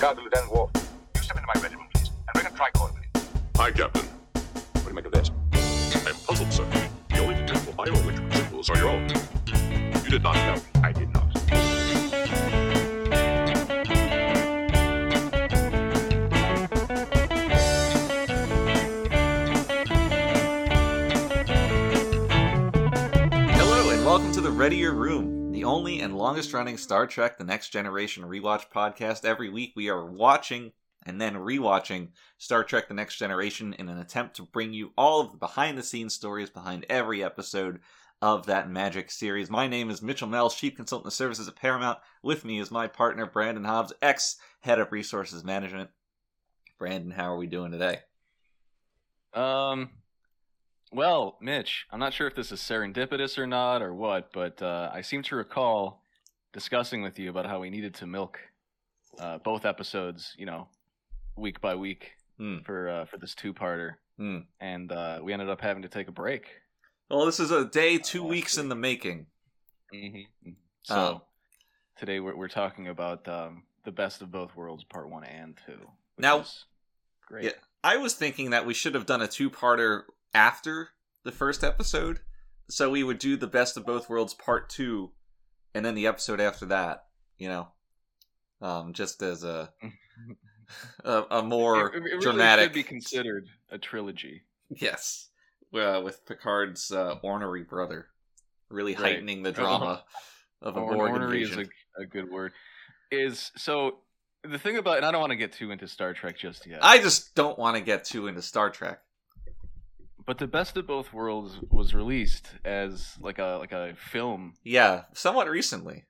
Gargle Lieutenant Worf. You step into my regiment, please, and bring a tricorder with you. Hi, Captain. What do you make of this? I'm puzzled, sir. The only detectable bioelectrical symbols are your own. You did not know. I did not. Hello, and welcome to the Readier Room, the only and longest running Star Trek The Next Generation rewatch podcast. Every week we are watching and then rewatching Star Trek The Next Generation in an attempt to bring you all of the behind the scenes stories behind every episode of that magic series. My name is Mitchell Mel, Chief Consultant Services at Paramount. With me is my partner, Brandon Hobbs, ex Head of Resources Management. Brandon, how are we doing today? Um, well, Mitch, I'm not sure if this is serendipitous or not or what, but uh, I seem to recall discussing with you about how we needed to milk uh, both episodes, you know, week by week Hmm. for uh, for this two-parter, Hmm. and uh, we ended up having to take a break. Well, this is a day, two last weeks in the making. Mm-hmm. So Oh. today we're we're talking about um, the best of both worlds, part one and two. Now- great. Yeah. I was thinking that we should have done a two-parter after the first episode, so we would do the best of both worlds part two, and then the episode after that. You know, um, just as a a, a more It- it really dramatic. should be considered a trilogy. yes, uh, with Picard's uh, ornery brother, really Right. heightening the drama of a Or- Borg ornery is invasion. a, a good word. Is so the thing about, and I don't want to get too into Star Trek just yet. I just don't want to get too into Star Trek. But the best of both worlds was released as like a like a film. Yeah, somewhat recently.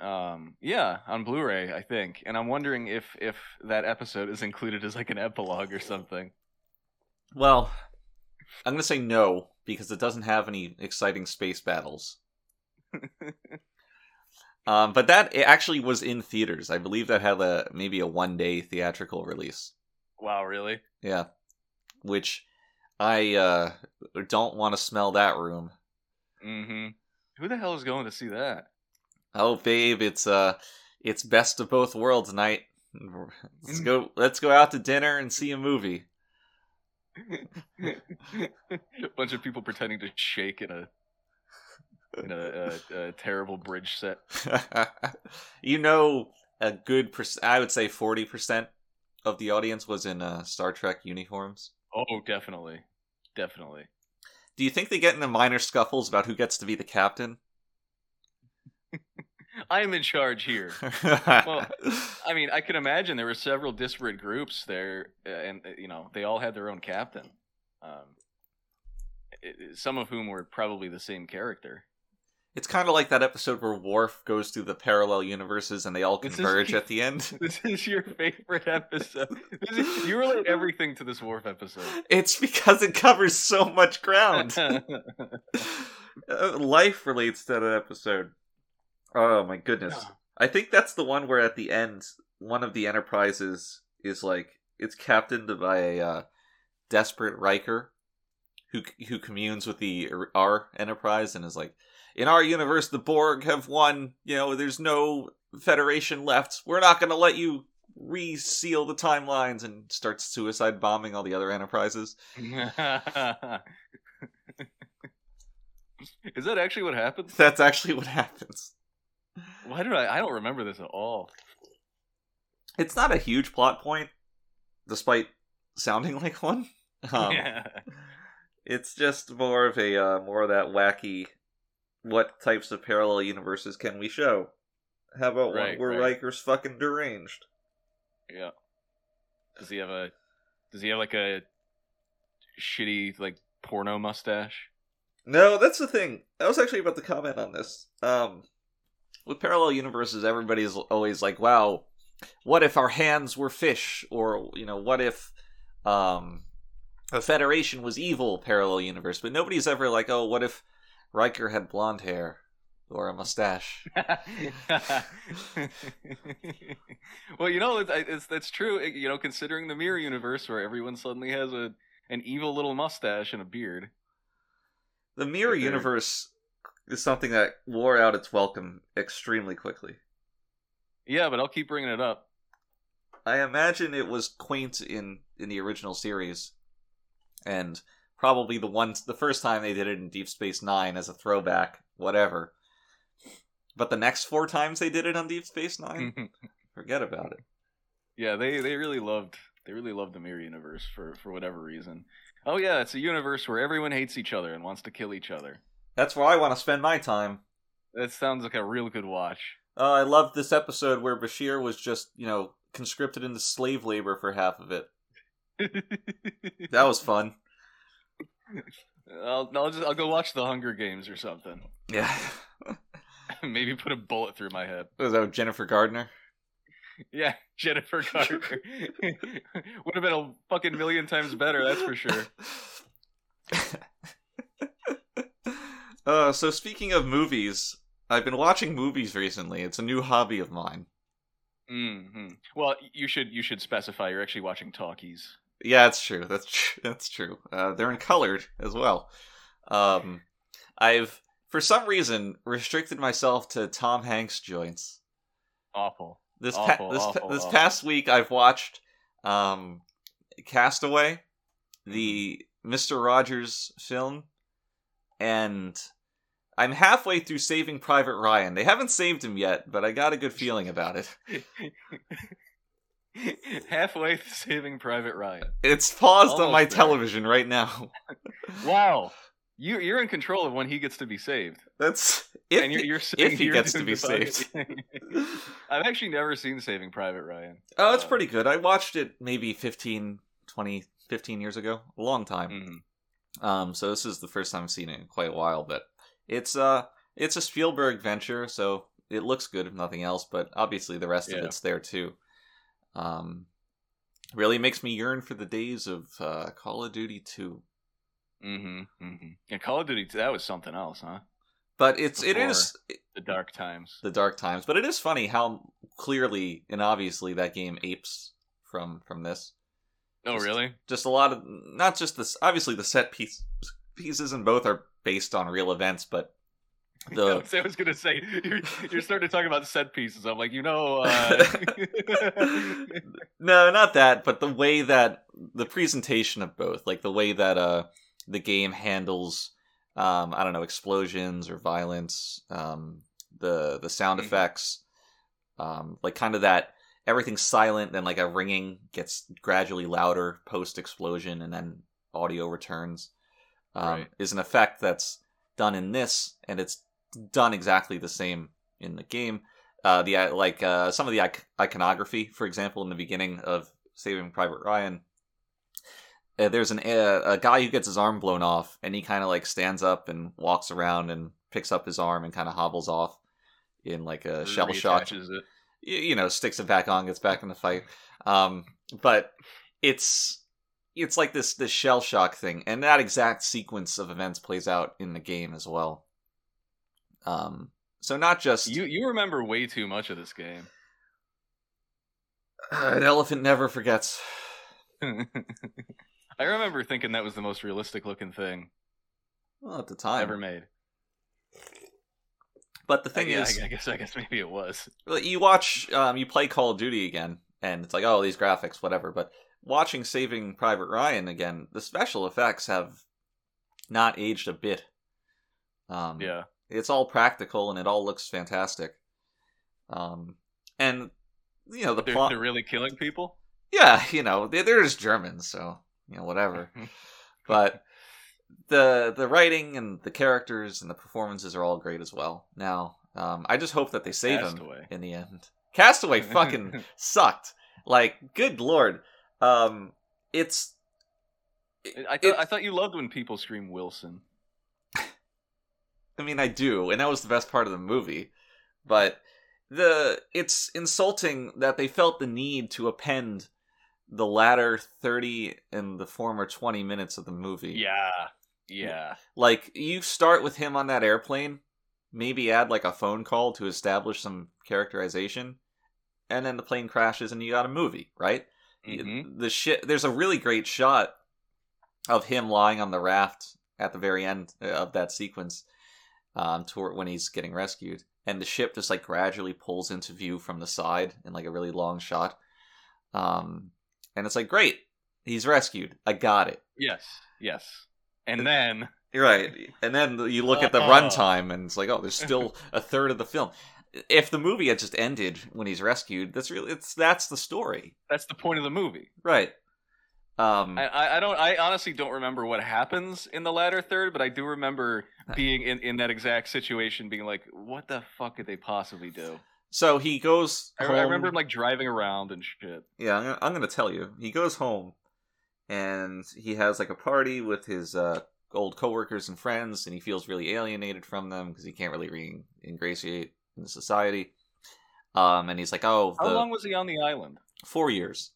Um, yeah, on Blu-ray, I think. And I'm wondering if if that episode is included as like an epilogue or something. Well, I'm going to say no because it doesn't have any exciting space battles. um, but that it actually was in theaters. I believe that had a maybe a one day theatrical release. Wow, really? Yeah, which I uh, don't want to smell that room. Mm-hmm. Who the hell is going to see that? Oh, babe, it's uh, it's best of both worlds night. Let's go. Let's go out to dinner and see a movie. a bunch of people pretending to shake in a in a, a, a terrible bridge set. you know, a good percent. I would say forty percent of the audience was in uh, Star Trek uniforms. Oh, definitely, definitely. Do you think they get into minor scuffles about who gets to be the captain? I am in charge here. well, I mean, I can imagine there were several disparate groups there, uh, and uh, you know, they all had their own captain. Um, some of whom were probably the same character. It's kind of like that episode where Worf goes through the parallel universes and they all converge at the end. This is your favorite episode. This is, you relate everything to this Worf episode. It's because it covers so much ground. Uh, Life relates to that episode. Oh my goodness. I think that's the one where at the end, one of the enterprises is like it's captained by a uh, desperate Riker who who communes with the R enterprise and is like, in our universe, the Borg have won. You know, there's no Federation left. We're not going to let you reseal the timelines and start suicide bombing all the other enterprises. is that actually what happens? That's actually what happens. Why do I? I don't remember this at all. It's not a huge plot point, despite sounding like one. Um, yeah. It's just more of a uh, more of that wacky. What types of parallel universes can we show? How about Right, one where right. Riker's fucking deranged? Yeah. Does he have a? Does he have like a shitty like porno mustache? No, that's the thing. I was actually about to comment on this. Um, with parallel universes, everybody's always like, "Wow, what if our hands were fish?" Or you know, what if um, the Federation was evil? Parallel universe, but nobody's ever like, "Oh, what if Riker had blonde hair or a mustache?" well, you know, it's, it's that's true. eh, You know, considering the mirror universe where everyone suddenly has a an evil little mustache and a beard. The mirror universe is something that wore out its welcome extremely quickly. Yeah, but I'll keep bringing it up. I imagine it was quaint in in the original series, and probably the one the first time they did it in Deep Space Nine as a throwback, whatever. But the next four times they did it on Deep Space Nine, forget about it. yeah, they they really loved they really loved the mirror universe for for whatever reason. Oh yeah, it's a universe where everyone hates each other and wants to kill each other. That's where I want to spend my time. That sounds like a real good watch. Uh, I loved this episode where Bashir was just, you know, conscripted into slave labor for half of it. That was fun. I'll, I'll just I'll go watch the Hunger Games or something. Yeah. Maybe put a bullet through my head. was that Jennifer Gardner? Yeah, Jennifer Gardner would have been a fucking million times better. That's for sure. uh, so speaking of movies, I've been watching movies recently. It's a new hobby of mine. hmm Well, you should you should specify you're actually watching talkies. Yeah, that's true. That's tr- that's true. Uh, they're in colored as well. Um, I've for some reason restricted myself to Tom Hanks joints. Awful. This Awful, pa- this awful, this awful. past week, I've watched um, Castaway, the Mister Rogers film, and I'm halfway through Saving Private Ryan. They haven't saved him yet, but I got a good feeling about it. Halfway to Saving Private Ryan. It's paused on my there. television right now. Wow. You you're in control of when he gets to be saved, That's if you're, he- you're if he gets to be saved. I've actually never seen Saving Private Ryan. Oh, it's Uh, pretty good. I watched it maybe 15, 20, 15 years ago. A long time. mhm. Um, so this is the first time I've seen it in quite a while, but it's uh it's a Spielberg venture, so it looks good if nothing else, but obviously the rest of it's there too. Um really makes me yearn for the days of uh Call of Duty 2. Mm-hmm. Mm-hmm. Yeah, Call of Duty. That was something else, huh? But it's it is The dark times. the dark times, but it is funny how clearly and obviously that game apes from from this. Oh, Just- really? just a lot of not just this obviously the set piece pieces in both are based on real events but the was- I was gonna say you're, you're starting to talk about set pieces. I'm like, you know, uh... no not that but the way that the presentation of both like the way that uh the game handles um i don't know explosions or violence um the the sound Mhm. effects um like kind of that everything's silent then like a ringing gets gradually louder post explosion and then audio returns um, Right. is an effect that's done in this and it's done exactly the same in the game uh, the uh, like uh, some of the iconography, for example, in the beginning of Saving Private Ryan. Uh, there's an uh, a guy who gets his arm blown off, and he kind of like stands up and walks around and picks up his arm and kind of hobbles off in like a shell shock. It. You know, sticks it back on, gets back in the fight. Um, but it's it's like this this shell shock thing, and that exact sequence of events plays out in the game as well. Um, so not just You you remember way too much of this game. an elephant never forgets. I remember thinking that was the most realistic looking thing Well, at the time, ever made. but the thing yeah, is, I, I guess I guess maybe it was. You watch um you play call of duty again and it's like oh these graphics whatever but watching saving private ryan again the special effects have not aged a bit um Yeah. It's all practical and it all looks fantastic um and you know the They're, plot they're really killing people. yeah you know they, they're just germans so you know whatever but the the writing and the characters and the performances are all great as well now um i just hope that they save him in the end castaway fucking sucked. Like, good lord. Um, it's. I thought I thought you loved when people scream Wilson. I mean, I do, and that was the best part of the movie. But the it's insulting that they felt the need to append the latter thirty and the former twenty minutes of the movie. Yeah. Yeah. Like, you start with him on that airplane, maybe add like a phone call to establish some characterization, and then the plane crashes and you got a movie, right? Mhm. the shit there's a really great shot of him lying on the raft at the very end uh, of that sequence um toward when he's getting rescued and the ship just like gradually pulls into view from the side in like a really long shot Um, and it's like, great, he's rescued. I got it. Yes, yes. And then You're right. And then you look at the runtime, and it's like, oh, there's still a third of the film. If the movie had just ended when he's rescued, that's really it's that's the story, that's the point of the movie. right? Um, I, I, don't. I honestly don't remember what happens in the latter third, but I do remember being in, in that exact situation, being like, "What the fuck could they possibly do?" so he goes. I. I remember him like driving around and shit. Yeah, I'm gonna, I'm gonna tell you. He goes home, and he has like a party with his uh, old coworkers and friends, and he feels really alienated from them because he can't really re-ingratiate in society. Um, and he's like, "Oh, How the long was he on the island? four years,"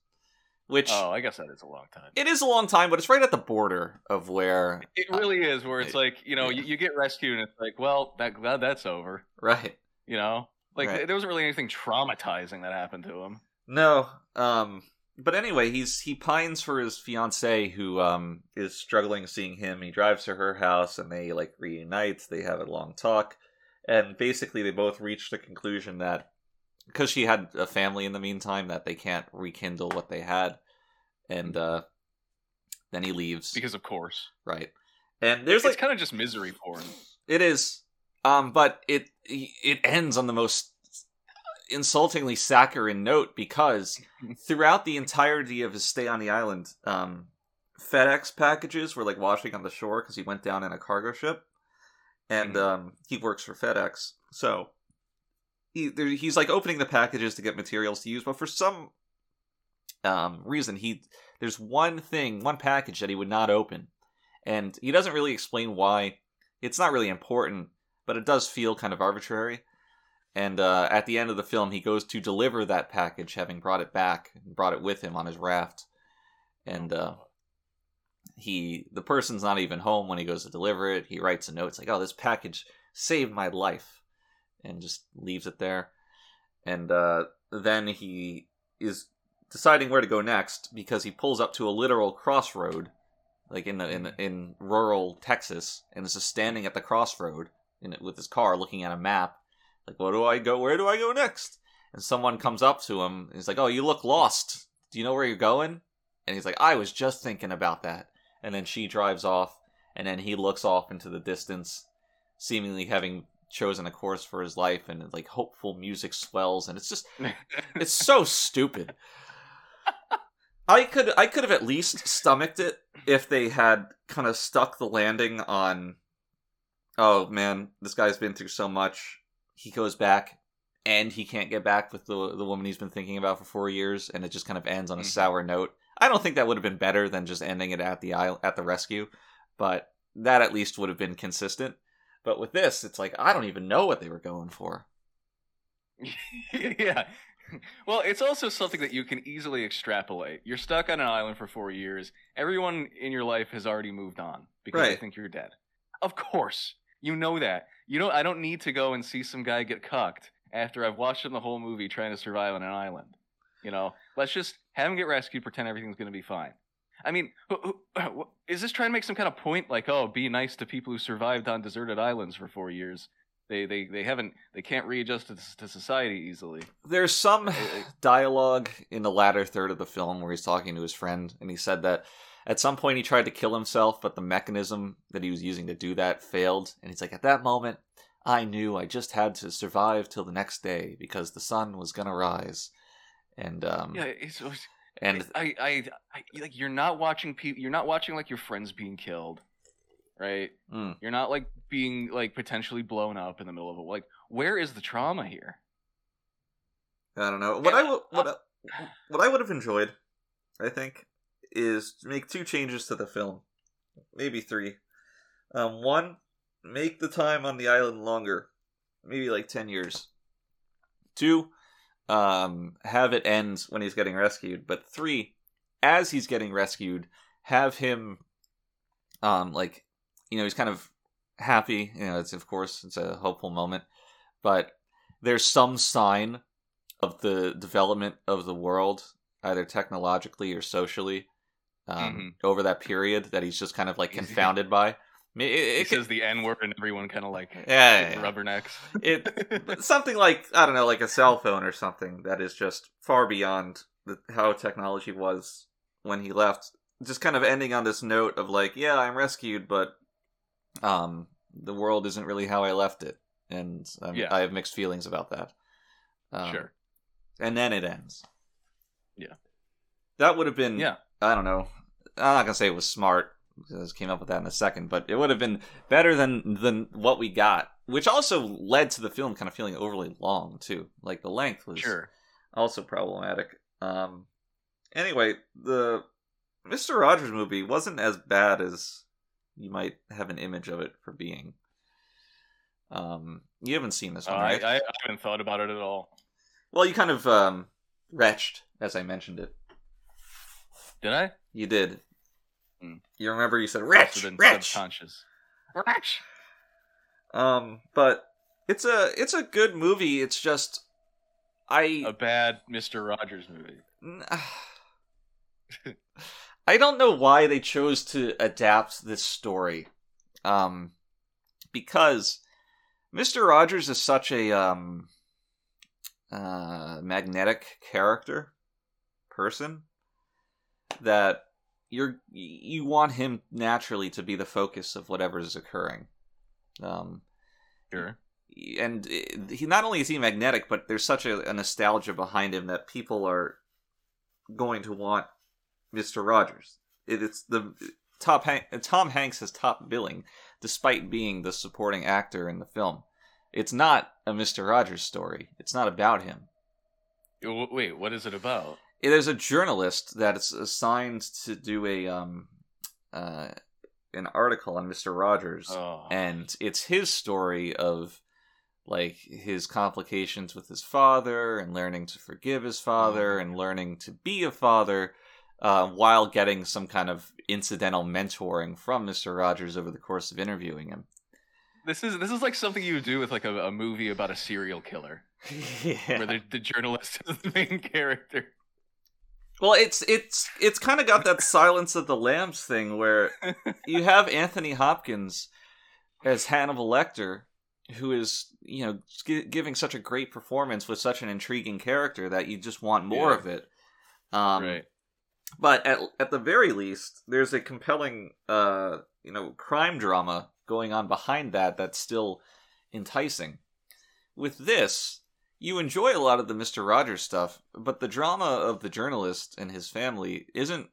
which Oh, I guess that is a long time. it is a long time, but it's right at the border of where It really is, where it's Uh, like you know, yeah. you, you get rescued, and it's like, well, that, that that's over. right. You know, like Right. there wasn't really anything traumatizing that happened to him. No. Um but anyway, he's he pines for his fiancee who um is struggling seeing him. He drives to her house and they like reunite, they have a long talk, and basically they both reach the conclusion that because she had a family in the meantime that they can't rekindle what they had. And uh then he leaves. Because of course, right. And there's it's like kind of just misery porn. it is, um, but it it ends on the most insultingly saccharine note because throughout the entirety of his stay on the island, um, FedEx packages were like washing on the shore because he went down in a cargo ship, and Mhm. um, he works for FedEx, so he he's like opening the packages to get materials to use, but for some um, reason he there's one thing, one package that he would not open, and he doesn't really explain why. It's not really important, but it does feel kind of arbitrary. And uh, at the end of the film, he goes to deliver that package, having brought it back, and brought it with him on his raft. And uh, he, the person's not even home when he goes to deliver it. He writes a note, it's like, "Oh, this package saved my life," and just leaves it there. And uh, then he is deciding where to go next because he pulls up to a literal crossroad, like in the, in the, in rural Texas, and is just standing at the crossroad in it with his car, looking at a map. Like, what do I go? Where do I go next? And someone comes up to him. And he's like, "Oh, you look lost. Do you know where you're going?" And he's like, "I was just thinking about that." And then she drives off, and then he looks off into the distance, seemingly having chosen a course for his life, and like hopeful music swells, and it's just it's so stupid. I could I could have at least stomached it if they had kind of stuck the landing on oh man, this guy's been through so much. He goes back and he can't get back with the the woman he's been thinking about for 4 years and it just kind of ends on a Mhm. sour note. I don't think that would have been better than just ending it at the isle, at the rescue, but that at least would have been consistent. But with this, it's like I don't even know what they were going for. yeah. Well, it's also something that you can easily extrapolate. You're stuck on an island for four years. Everyone in your life has already moved on because they think you're dead. Of course, you know that. You don't. I don't need to go and see some guy get cucked after I've watched him the whole movie trying to survive on an island. You know, let's just have him get rescued, pretend everything's going to be fine. I mean, is this trying to make some kind of point? Like, oh, be nice to people who survived on deserted islands for four years. They they they haven't they can't readjust to, to society easily. There's some dialogue in the latter third of the film where he's talking to his friend, and he said that at some point he tried to kill himself, but the mechanism that he was using to do that failed. And he's like, at that moment, I knew I just had to survive till the next day because the sun was gonna rise. And um, Yeah, it's, it's and I, I, I like you're not watching people. You're not watching like your friends being killed, right? Mm. You're not like being like potentially blown up in the middle of it. Like, where is the trauma here? I don't know what I what I, what I would have enjoyed. I think is to make two changes to the film, maybe three. Um, one, make the time on the island longer, maybe like ten years. Two, um, have it end when he's getting rescued. But three, as he's getting rescued, have him, um, like, you know, he's kind of happy. You know, it's of course it's a hopeful moment, but there's some sign of the development of the world, either technologically or socially, um, over that period that he's just kind of like confounded by. It, He it, says the N word, and everyone kind of like yeah, yeah. rubbernecks. It something like I don't know, like a cell phone or something that is just far beyond the, how technology was when he left. Just kind of ending on this note of like, yeah, I'm rescued, but um, the world isn't really how I left it, and um, Yeah. I have mixed feelings about that. Um, sure. and then it ends. Yeah. that would have been. Yeah. I don't know. I'm not gonna say it was smart I came up with that in a second, but it would have been better than than what we got, which also led to the film kind of feeling overly long too. Like the length was Sure. also problematic. Um, anyway, the Mister Rogers movie wasn't as bad as you might have an image of it for being. Um, you haven't seen this Uh, one, I, right? I, I haven't thought about it at all. Well, you kind of um, retched as I mentioned it. Did I? You did. Hmm. You remember you said wretch, So then wretch. subconscious. Wretch. Um, but it's a it's a good movie. It's just I A bad Mister Rogers movie. I don't know why they chose to adapt this story. Um because Mr. Rogers is such a um uh magnetic character person that you're you want him naturally to be the focus of whatever is occurring. Um Sure. and uh, he not only is he magnetic, but there's such a, a nostalgia behind him that people are going to want Mister Rogers. It, it's the top Han- Tom Hanks has top billing, despite being the supporting actor in the film. It's not a Mister Rogers story. It's not about him. Wait, what is it about? There's a journalist that is assigned to do a um uh an article on Mister Rogers Oh, and it's his story of like his complications with his father and learning to forgive his father and learning to be a father uh, while getting some kind of incidental mentoring from Mr. Rogers over the course of interviewing him. this is this is like something you would do with like a, a movie about a serial killer, yeah. where the, the journalist is the main character. Well, it's it's it's kind of got that Silence of the Lambs thing where you have Anthony Hopkins as Hannibal Lecter, who is you know gi- giving such a great performance with such an intriguing character that you just want more Yeah. of it. Um, right. But at at the very least, there's a compelling uh you know crime drama going on behind that that's still enticing. With this, you enjoy a lot of the Mister Rogers stuff, but the drama of the journalist and his family isn't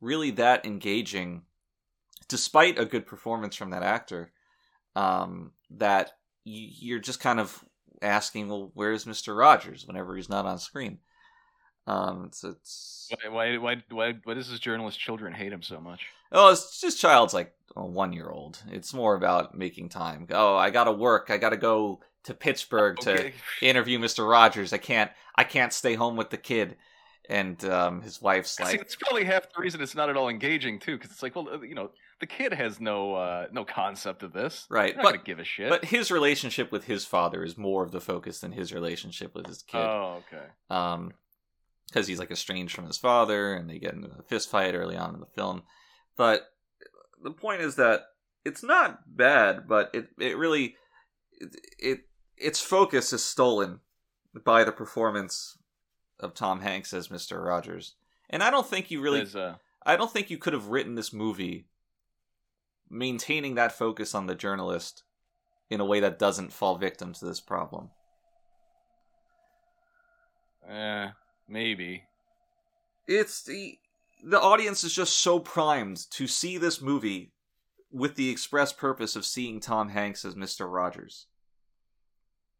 really that engaging, despite a good performance from that actor. Um, that you're just kind of asking, well, where's Mister Rogers whenever he's not on screen? Um, it's, it's Why, why why why why does this journalist children hate him so much? Oh, it's just child's like a one year old. It's more about making time. Oh, I gotta work. I gotta go to Pittsburgh Okay. to interview Mister Rogers. I can't. I can't stay home with the kid. And um, his wife's See, like, that's probably half the reason it's not at all engaging too, because it's like, well, you know, the kid has no uh, no concept of this. right, They're not but give a shit. but his relationship with his father is more of the focus than his relationship with his kid. oh, okay. um because he's like estranged from his father and they get into a fist fight early on in the film but the point is that it's not bad but it it really it, it its focus is stolen by the performance of Tom Hanks as Mr. Rogers and I don't think you really uh, I don't think you could have written this movie maintaining that focus on the journalist in a way that doesn't fall victim to this problem eh, maybe. it's the the audience is just so primed to see this movie with the express purpose of seeing Tom Hanks as Mr. Rogers.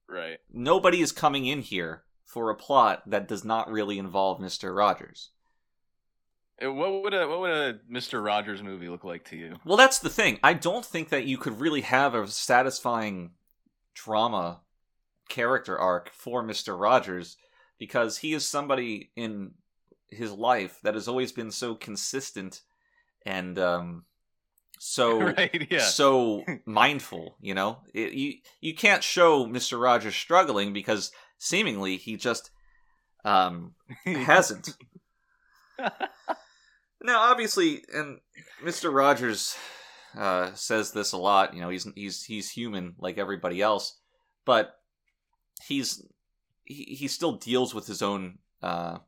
Right. Nobody is coming in here for a plot that does not really involve Mr. Rogers. Uh, What would a what would a Mister Rogers movie look like to you? Well, that's the thing. I don't think that you could really have a satisfying drama character arc for Mr. Rogers because he is somebody in his life that has always been so consistent and um so right. Yeah. so mindful, you know? It, you you can't show Mr. Rogers struggling because seemingly he just um hasn't. now, obviously, and Mr. Rogers uh, says this a lot. You know, he's he's he's human like everybody else, but he's he, he still deals with his own uh,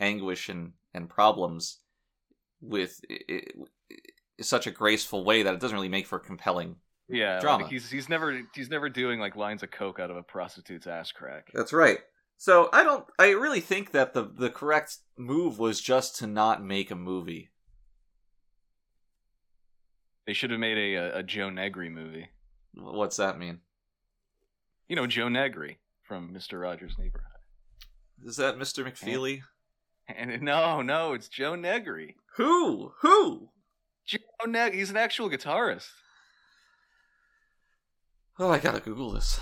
anguish and and problems with i such a graceful way that it doesn't really make for compelling. Yeah, Drama. Like he's he's never he's never doing like lines of coke out of a prostitute's ass crack. That's right. So I don't. I really think that the the correct move was just to not make a movie. They should have made a, a, Joe Negri movie. What's that mean? You know Joe Negri from Mister Rogers' Neighborhood. Is that Mr. McFeely? And no, no, it's Joe Negri. Who? Who? Joe Neg. He's an actual guitarist. Oh, I gotta Google this.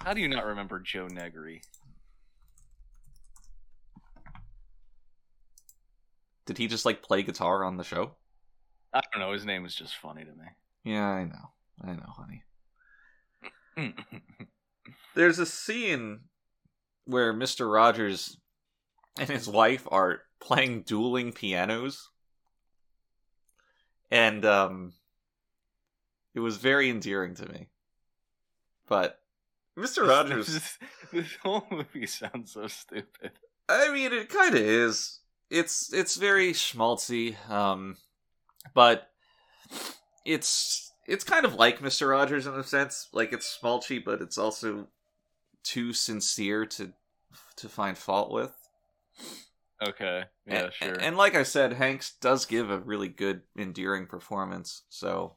How do you not remember Joe Negri? Did he just like play guitar on the show? I don't know. His name is just funny to me. Yeah, I know. I know, honey. There's a scene where Mr. Rogers and his wife are playing dueling pianos. And um it was very endearing to me. But Mr. Rogers This, this whole movie sounds so stupid. I mean, it kind of is. It's it's very schmaltzy, um, but it's it's kind of like Mister Rogers in a sense. Like it's schmaltzy, but it's also too sincere to to find fault with. Okay. Yeah, and, sure. And like I said, Hanks does give a really good, endearing performance. So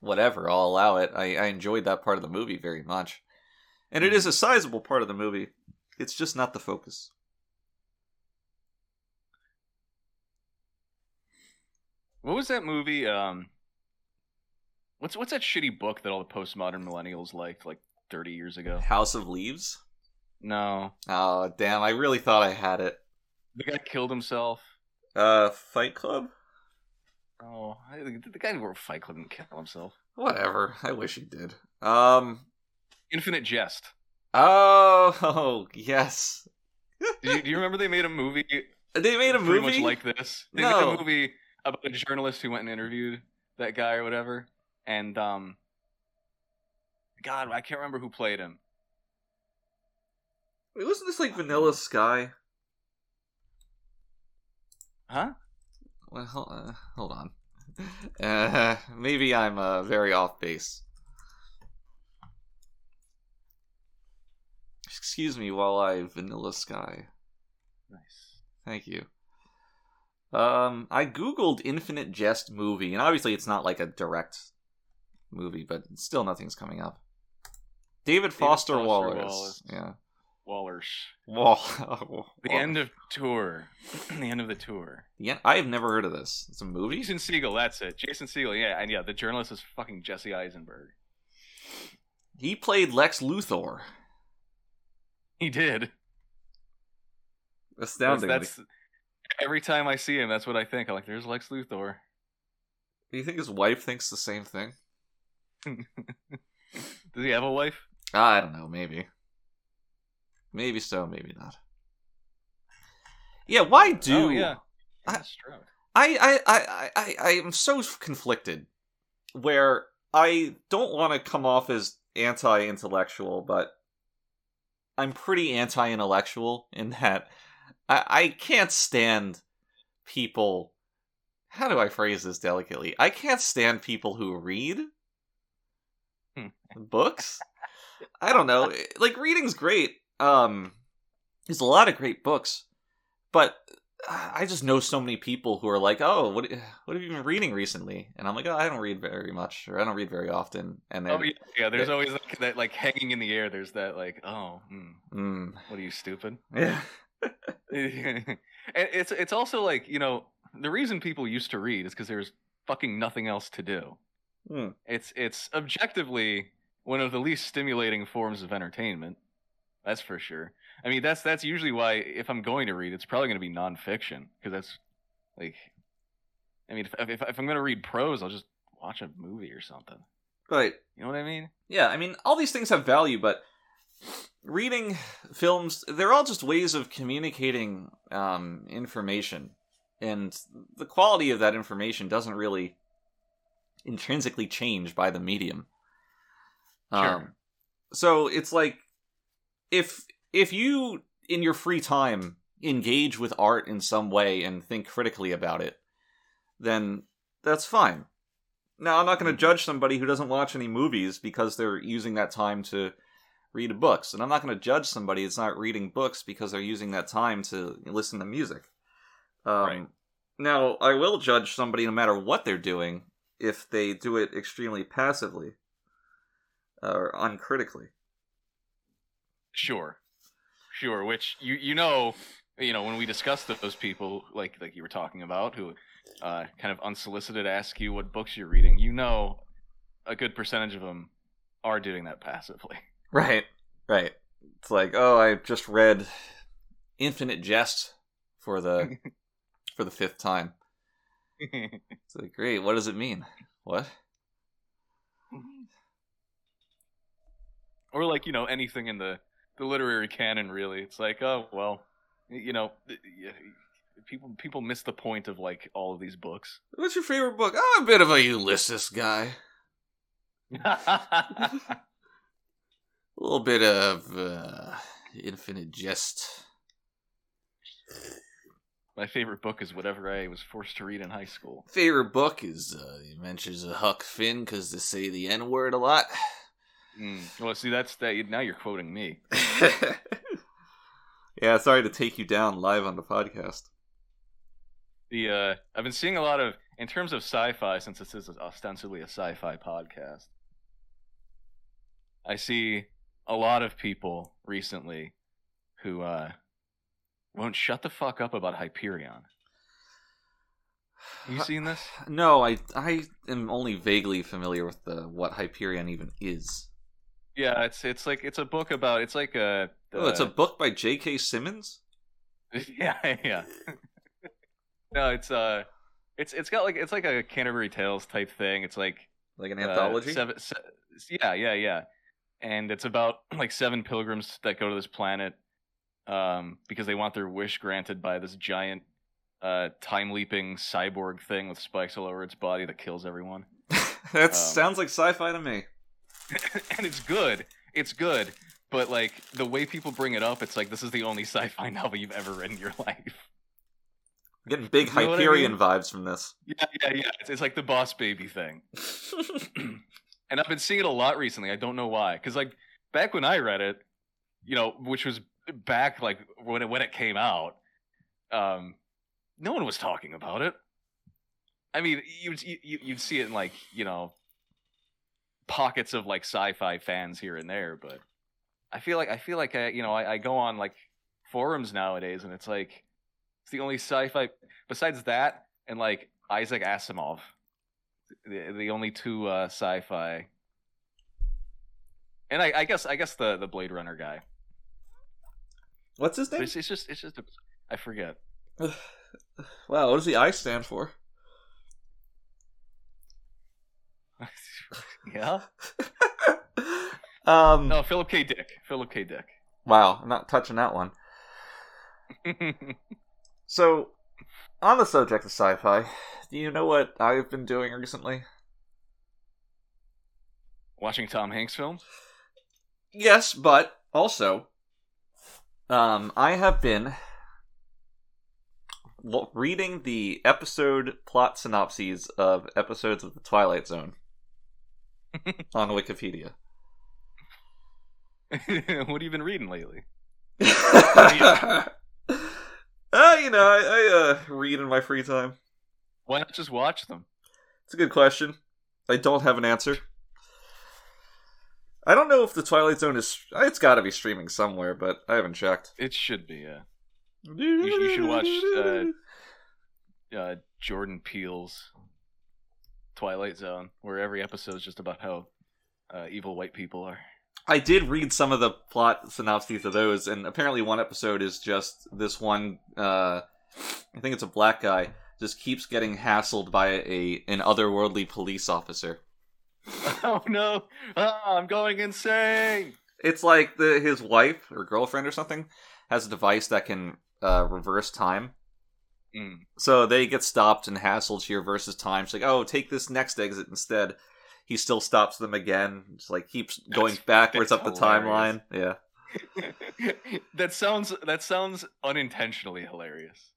whatever, I'll allow it. I, I enjoyed that part of the movie very much, and it is a sizable part of the movie. It's just not the focus. What was that movie? Um, what's what's that shitty book that all the postmodern millennials liked like 30 years ago? House of Leaves. No, Oh damn! I really thought I had it. the guy killed himself. Uh, Fight Club. Oh, I, the guy who wrote Fight Club didn't kill himself. Whatever. I wish he did. Um. Infinite Jest. Oh, oh yes. Do you, do you remember they made a movie They made a pretty movie. much like this? They No. made a movie about a journalist who went and interviewed that guy or whatever, and um, God, I can't remember who played him. Wait, Wasn't this like Vanilla Sky? Huh? Well, uh, hold on. Uh, maybe I'm uh, very off base. Excuse me while I Vanilla Sky. Nice. Thank you. Um, I googled Infinite Jest movie, and obviously it's not like a direct movie, but still nothing's coming up. David Foster, Foster. Wallace. Yeah. Wallers. Wall. The end of tour. the end of the tour. Yeah, I have never heard of this. It's a movie. Jason Segel, that's it. Jason Segel, yeah, and yeah, the journalist is fucking Jesse Eisenberg. He played Lex Luthor. He did. That's, Astounding. that's every time I see him, that's what I think. I'm like, there's Lex Luthor. Do you think his wife thinks the same thing? Does he have a wife? I don't know. Maybe. Maybe so. Maybe not. Yeah. Why do? oh yeah. I- I I I I I am so conflicted. Where I don't want to come off as anti-intellectual, but I'm pretty anti-intellectual in that I I can't stand people. How do I phrase this delicately? I can't stand people who read Hmm. books. I don't know. Like reading's great. Um, there's a lot of great books, but I just know so many people who are like, "Oh, what what have you been reading recently?" And I'm like, "Oh, I don't read very much, or I don't read very often." And then, Oh yeah, yeah. There's always like, that like hanging in the air. There's that like, oh, hmm, mm, what are you stupid? yeah, and it's it's also like you know the reason people used to read is because there's fucking nothing else to do. Mm. It's it's objectively one of the least stimulating forms of entertainment. That's for sure. I mean, that's that's usually why if I'm going to read, it's probably going to be nonfiction because that's like, I mean, if, if if I'm going to read prose, I'll just watch a movie or something. right. You know what I mean? Yeah, I mean, all these things have value, but reading films, they're all just ways of communicating um, information. And the quality of that information doesn't really intrinsically change by the medium. Sure. Um, so it's like if if you in your free time engage with art in some way and think critically about it, then that's fine. Now, I'm not going to judge somebody who doesn't watch any movies because they're using that time to read books. And I'm not going to judge somebody that's not reading books because they're using that time to listen to music. Um, Right. Now, I will judge somebody no matter what they're doing if they do it extremely passively or uncritically. Sure, sure. Which you you know you know when we discuss those people like like you were talking about who uh, kind of unsolicited ask you what books you're reading, you know a good percentage of them are doing that passively. Right, right. It's like, oh, I just read Infinite Jest for the for the fifth time. It's like, great. What does it mean? What? or like you know anything in the the literary canon really it's like oh well you know people people miss the point of like all of these books What's your favorite book? I'm a bit of a Ulysses guy. A little bit of uh, Infinite Jest. my favorite book is whatever i was forced to read in high school Favorite book is uh, The Adventures of Huck Finn because they say the N word a lot. Mm. well see that's that now you're quoting me yeah, sorry to take you down live on the podcast. the uh i've been seeing a lot of in terms of sci-fi since this is ostensibly a sci-fi podcast i see a lot of people recently who uh won't shut the fuck up about hyperion you seen this No, I I am only vaguely familiar with the what Hyperion even is. Yeah it's it's like it's a book about it's like a Oh, it's a uh, book by J.K. Simmons. yeah yeah no it's uh it's it's got like it's like a canterbury tales type thing it's like Like an uh, anthology. seven, se- yeah, yeah, yeah. And it's about like seven pilgrims that go to this planet um, because they want their wish granted by this giant uh, time leaping cyborg thing with spikes all over its body that kills everyone. that um, sounds like sci-fi to me. and it's good. It's good. But like the way people bring it up, it's like this is the only sci-fi novel you've ever read in your life. I'm getting big You know what I Hyperion mean? vibes from this. Yeah, yeah, yeah. It's, it's like the boss baby thing. and I've been seeing it a lot recently. I don't know why. Because like back when I read it, you know, which was back like when it when it came out, um, no one was talking about it. I mean, you'd you, you'd see it in like you know pockets of like sci-fi fans here and there, but I feel like I feel like I you know I, I go on like forums nowadays and it's like it's the only sci-fi besides that and like Isaac Asimov, the the only two uh, sci-fi. And I, I guess I guess the the Blade Runner guy. What's his name? It's, it's just it's just a, I forget. wow, what does the I stand for? yeah. um. No, Philip K. Dick. Philip K. Dick. Wow, I'm not touching that one. So, on the subject of sci-fi, do you know what I've been doing recently? Watching Tom Hanks films. Yes, but also, um, I have been reading the episode plot synopses of episodes of The Twilight Zone on Wikipedia. what have you been reading lately? uh, you know, I, I uh, read in my free time. Why not just watch them? It's a good question. I don't have an answer. I don't know if the Twilight Zone is. It's got to be streaming somewhere, but I haven't checked. It should be. Yeah. You, you should watch uh, uh, Jordan Peele's Twilight Zone, where every episode is just about how uh, evil white people are. I did read some of the plot synopses of those, and apparently one episode is just this one. Uh, I think it's a black guy just keeps getting hassled by a an otherworldly police officer. oh no! Ah, I'm going insane. It's like the his wife or girlfriend or something has a device that can uh, reverse time. Mm. So they get stopped and hassled. here versus time. She's like, "Oh, take this next exit instead." He still stops them again. Just like keeps going That's- backwards that's up the timeline. Yeah, that sounds that sounds unintentionally hilarious.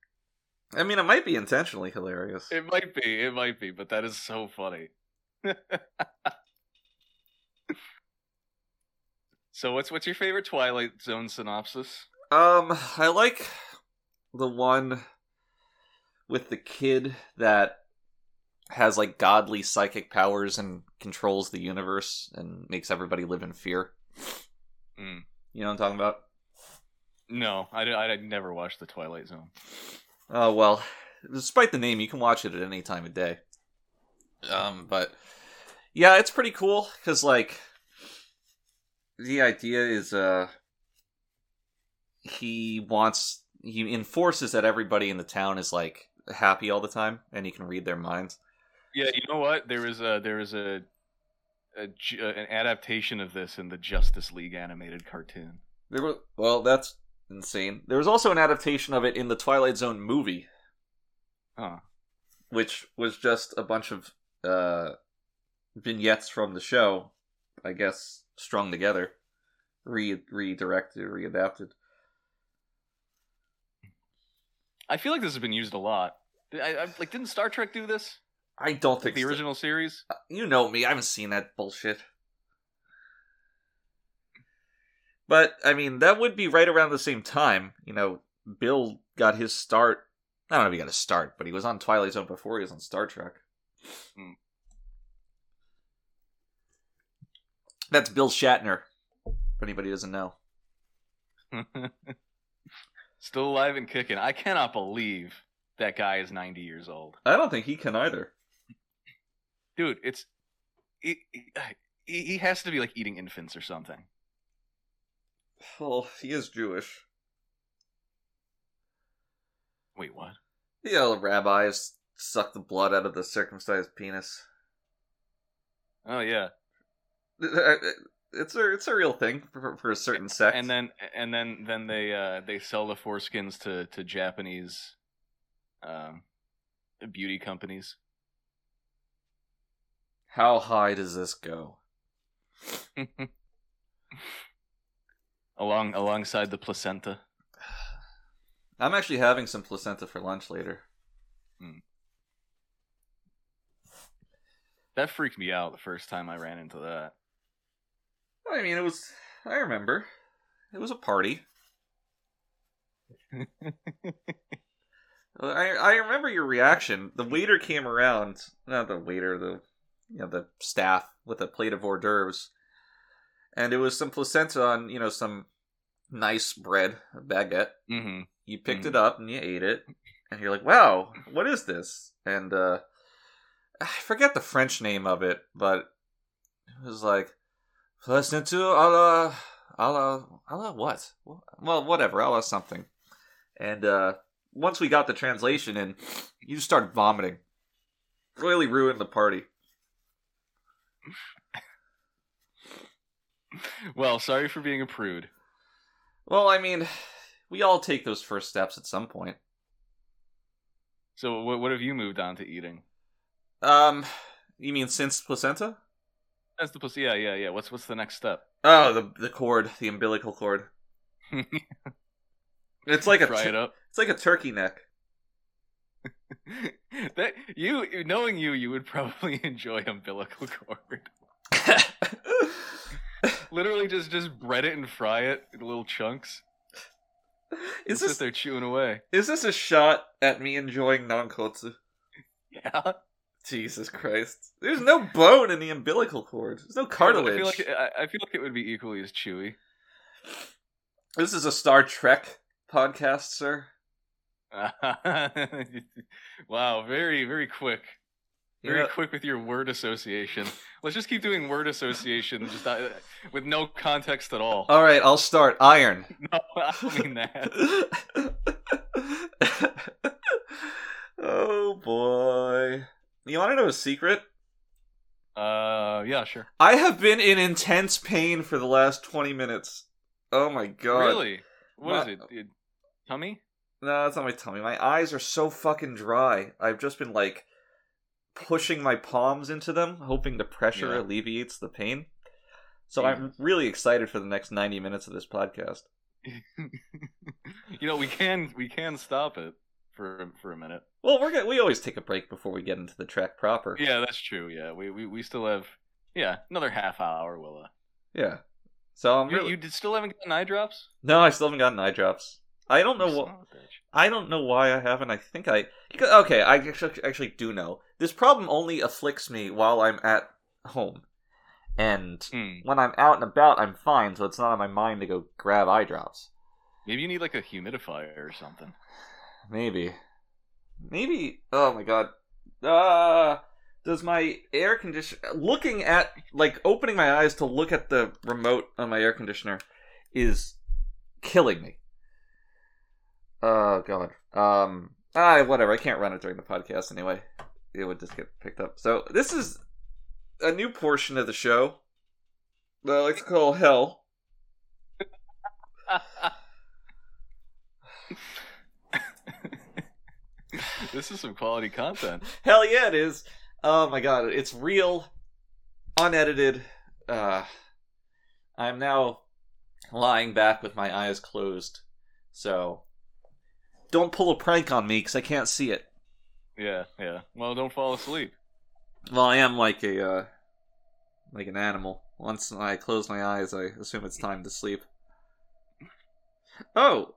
I mean, it might be intentionally hilarious. It might be, it might be, but that is so funny. so what's what's your favorite Twilight Zone synopsis? Um, I like the one with the kid that has like godly psychic powers and controls the universe and makes everybody live in fear. Mm. You know what I'm talking about? No, I, I, never watched the Twilight Zone. Oh well, despite the name, you can watch it at any time of day. Um, but yeah, it's pretty cool because like the idea is uh he wants he enforces that everybody in the town is like happy all the time and he can read their minds. Yeah, you know what? There is a there is a, a uh, an adaptation of this in the Justice League animated cartoon. There was well, that's insane. There was also an adaptation of it in the Twilight Zone movie, Huh. which was just a bunch of uh vignettes from the show, I guess strung together, re redirected, readapted. I feel like this has been used a lot. I, I, like, didn't Star Trek do this? I don't think the so. original series? You know me, I haven't seen that bullshit. But I mean, that would be right around the same time. You know, Bill got his start. I don't know if he got a start, but he was on Twilight Zone before he was on Star Trek. Hmm. That's Bill Shatner. If anybody doesn't know. Still alive and kicking. I cannot believe that guy is 90 years old. I don't think he can either. Dude, it's. He, he, he has to be like eating infants or something. Well, he is Jewish. Wait, what? You know, rabbis suck the blood out of the circumcised penis. Oh, yeah. It's a it's a real thing for, for a certain sect. And then and then then they uh they sell the foreskins to to Japanese um beauty companies. how high does this go? Along alongside the placenta. I'm actually having some placenta for lunch later. That freaked me out the first time I ran into that. I mean, it was. I remember. It was a party. I I remember your reaction. The waiter came around. Not the waiter. The you know the staff with a plate of hors d'oeuvres, and it was some placenta on you know some nice bread, a baguette. hmm You picked Mm. it up and you ate it, and you're like, "Wow, what is this?" And uh, I forget the French name of it, but it was like placenta a la a la a la what? Well, whatever, a la something. And uh, once we got the translation in, you just started vomiting. Really ruined the party. Well, sorry for being a prude. Well, I mean, we all take those first steps at some point. So what what have you moved on to eating? Um, you mean since placenta? That's the pussy. Yeah, yeah, yeah. What's what's the next step? Oh, the the cord, the umbilical cord. It's like a Fry it up. it's like a turkey neck. that you knowing you, you would probably enjoy umbilical cord. Literally, just just bread it and fry it in little chunks. is Sit this there chewing away. is this a shot at me enjoying nankotsu? Yeah, Jesus Christ! There's no bone in the umbilical cord. There's no cartilage. I feel like I, I feel like it would be equally as chewy. This is a Star Trek podcast, sir. wow, very very quick, very Yeah. quick with your word association. Let's just keep doing word association, just uh, with no context at all. All right, I'll start. Iron. no, I don't mean that. oh boy! You want to know a secret? Uh, yeah, sure. I have been in intense pain for the last 20 minutes. Oh my god. Really? What is My- it? It- Tummy? No, that's not my tummy. My eyes are so fucking dry. I've just been like pushing my palms into them, hoping the pressure Yeah. alleviates the pain. So I'm really excited for the next 90 minutes of this podcast. you know, we can we can stop it for for a minute. Well, we're gonna, we always take a break before we get into the track proper. Yeah, that's true. Yeah, we we, we still have yeah another half hour, Willa. Yeah. So I'm You, really... you did- still haven't gotten eye drops? No, I still haven't gotten eye drops. I don't know what son of a bitch. I don't know why I haven't. I think I okay. I actually, actually do know. This problem only afflicts me while I'm at home, and Hmm. when I'm out and about, I'm fine. So it's not on my mind to go grab eye drops. Maybe you need like a humidifier or something. Maybe, maybe. Oh my god. Uh does my air conditioner looking at like opening my eyes to look at the remote on my air conditioner is killing me. Oh god. Um ah whatever, I can't run it during the podcast anyway. It would just get picked up. So this is a new portion of the show that I like to call hell. this is some quality content. Hell yeah, it is. Oh my god, it's real, unedited. Uh, I'm now lying back with my eyes closed, so don't pull a prank on me because I can't see it. Yeah, yeah. Well, don't fall asleep. Well, I am like a uh, like an animal. Once I close my eyes, I assume it's time to sleep. Oh,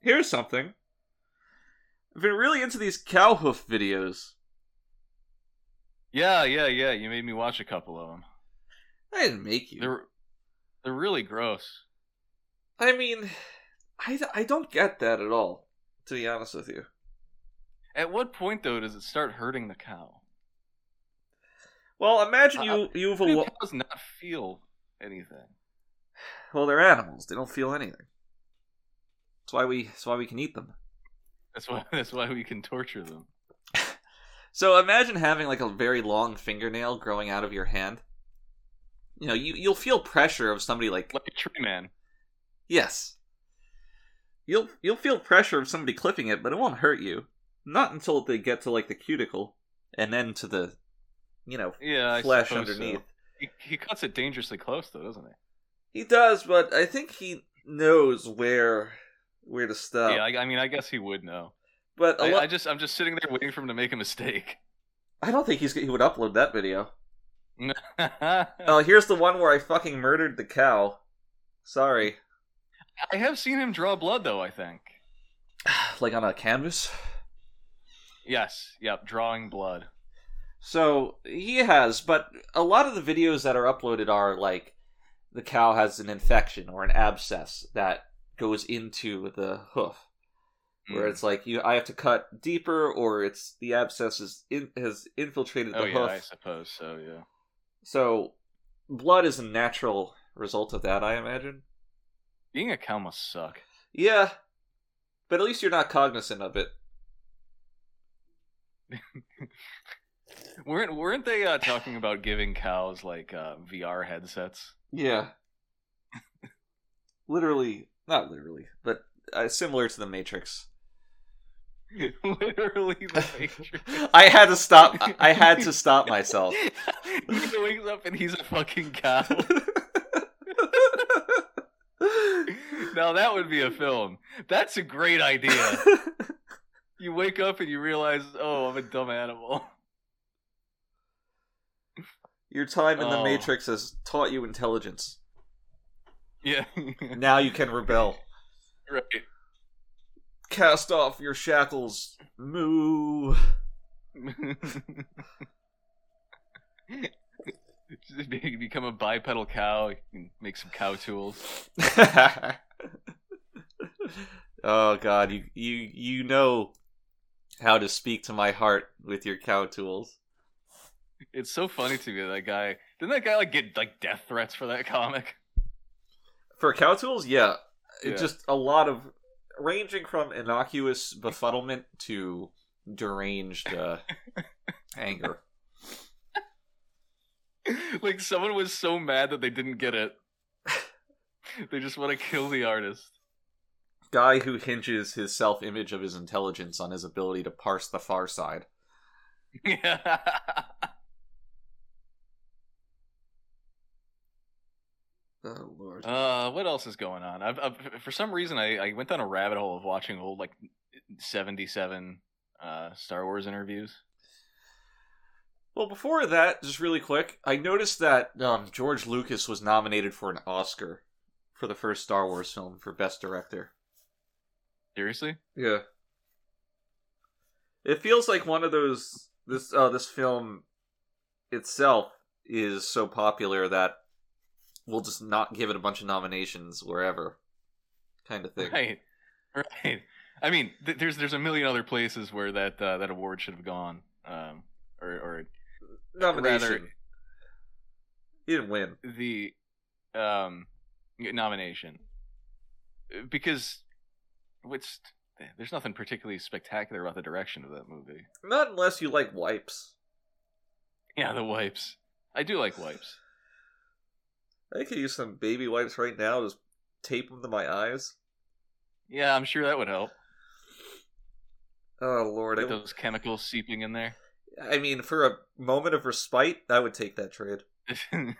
here's something. I've been really into these cow hoof videos. Yeah, yeah, yeah. You made me watch a couple of them. I didn't make you. They're they're really gross. I mean, I, I don't get that at all, to be honest with you. At what point though does it start hurting the cow? Well, imagine you Uh, you've a cows not feel anything? well, they're animals. They don't feel anything. That's why we that's why we can eat them. That's why that's why we can torture them. So imagine having like a very long fingernail growing out of your hand. You know, you you'll feel pressure of somebody like Like a tree man. yes. You'll you'll feel pressure of somebody clipping it, but it won't hurt you. Not until they get to like the cuticle and then to the you know, Yeah, flesh suppose so. underneath. He, he cuts it dangerously close though, doesn't he? He does, but I think he knows where where to stop. Yeah, I, I mean, I guess he would know. but a I, lo- I just, I'm just sitting there waiting for him to make a mistake. I don't think he's he would upload that video. Oh, here's the one where I fucking murdered the cow. Sorry. I have seen him draw blood though. I think. like on a canvas. Yes. Yep. Drawing blood. So he has, but a lot of the videos that are uploaded are like the cow has an infection or an abscess that goes into the hoof, where Mm. it's like you I have to cut deeper, or it's the abscess is in, has infiltrated the Oh yeah, hoof. I suppose so. Yeah. So blood is a natural result of that, I imagine. Being a cow must suck. Yeah, but at least you're not cognizant of it. weren't weren't they uh, talking about giving cows like uh, VR headsets? Yeah. literally, not literally, but uh, similar to the Matrix. Literally the Matrix. I had to stop. I had to stop myself. he wakes up and he's a fucking cow. now that would be a film. That's a great idea. You wake up and you realize, oh, I'm a dumb animal. Your time in the Oh. Matrix has taught you intelligence. Yeah. Now you can rebel. right. Cast off your shackles. Moo. Become a bipedal cow. You can make some cow tools. oh God, you you you know how to speak to my heart with your cow tools. It's so funny to me that guy didn't that guy like get like death threats for that comic? For cow tools, yeah, Yeah. It's just a lot of ranging from innocuous befuddlement to deranged uh, anger. like someone was so mad that they didn't get it. they just want to kill the artist. Guy who hinges his self-image of his intelligence on his ability to parse the far side. Yeah. Oh lord. Uh, what else is going on? I've, I've for some reason I, I went down a rabbit hole of watching old like seventy seven uh Star Wars interviews. Well, before that, just really quick, I noticed that um, George Lucas was nominated for an Oscar for the first Star Wars film for Best Director. Seriously? Yeah. It feels like one of those this uh this film itself is so popular that we'll just not give it a bunch of nominations wherever kind of thing. Right. Right. I mean, th- there's there's a million other places where that uh, that award should have gone. Um, or or Nomination. rather- He didn't win. the um nomination because what's there's nothing particularly spectacular about the direction of that movie. Not unless you like wipes. Yeah, the wipes. I do like wipes. I could use some baby wipes right now. Just tape them to my eyes. Yeah, I'm sure that would help. Oh lord! I, those chemicals seeping in there. I mean, for a moment of respite, I would take that trade.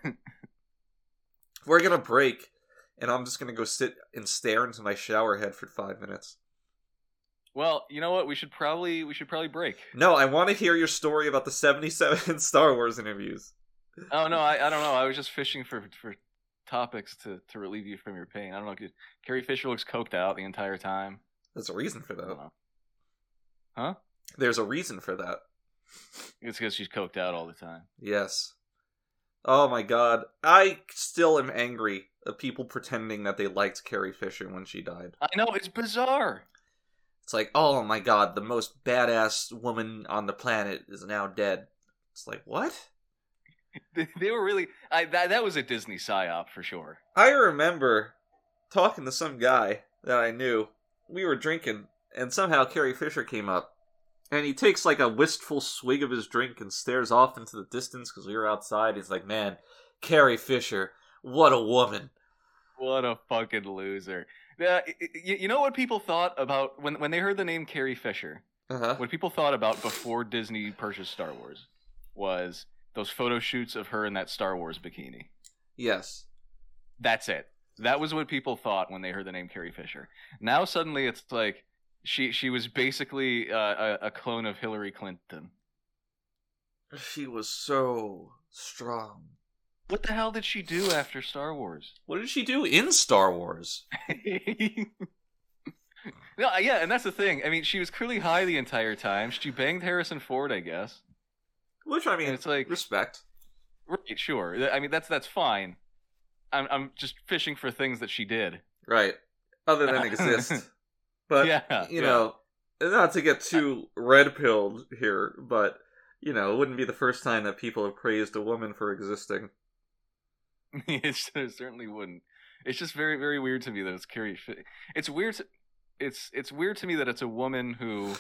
We're gonna break, and I'm just gonna go sit and stare into my shower head for five minutes. well, you know what? We should probably we should probably break. No, I want to hear your story about the 77 Star Wars interviews. Oh no, I, I don't know. I was just fishing for for topics to to relieve you from your pain. I don't know. Carrie Fisher looks coked out the entire time. There's a reason for that. Huh? There's a reason for that. It's because she's coked out all the time. Yes. Oh my god. I still am angry at people pretending that they liked Carrie Fisher when she died. I know it's bizarre. It's like, oh my god, the most badass woman on the planet is now dead. It's like, what? They, they were really. I that that was a Disney psyop for sure. I remember talking to some guy that I knew. We were drinking, and somehow Carrie Fisher came up. And he takes like a wistful swig of his drink and stares off into the distance because we were outside. He's like, man, Carrie Fisher, what a woman. What a fucking loser. Yeah, you, you know what people thought about when when they heard the name Carrie Fisher? Uh huh. What people thought about before Disney purchased Star Wars was those photo shoots of her in that Star Wars bikini. Yes. That's it. That was what people thought when they heard the name Carrie Fisher. Now suddenly it's like she she was basically uh, a, a clone of Hillary Clinton. She was so strong. What the hell did she do after Star Wars? What did she do in Star Wars? no, yeah, and that's the thing. I mean, she was clearly high the entire time. She banged Harrison Ford, I guess. Which I mean, And it's like- respect. Right, sure. I mean, that's that's fine. I'm I'm just fishing for things that she did. Right. Other than exist. But Yeah, you yeah. know, not to get too red pilled here, but you know, it wouldn't be the first time that people have praised a woman for existing. it certainly wouldn't. It's just very very weird to me that it's Carrie. Fi- It's weird. To, it's it's weird to me that it's a woman who,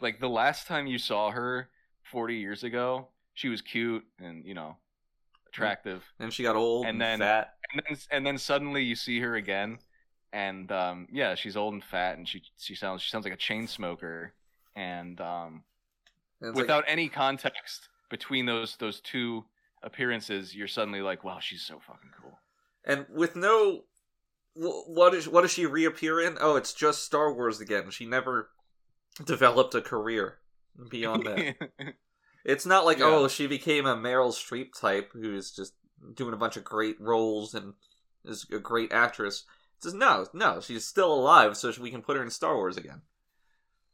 like, the last time you saw her forty years ago, she was cute and you know, attractive. And she got old and, And then- fat. and then and then suddenly you see her again, and um, yeah, she's old and fat, and she she sounds she sounds like a chain smoker, and um, it's like, without any context between those those two appearances, you're suddenly like, wow, she's so fucking cool. and with no, what is what does she reappear in? Oh, it's just Star Wars again. She never developed a career beyond that. It's not like Yeah. oh she became a Meryl Streep type who's just doing a bunch of great roles and is a great actress. It's just no, no, she's still alive, so we can put her in Star Wars again.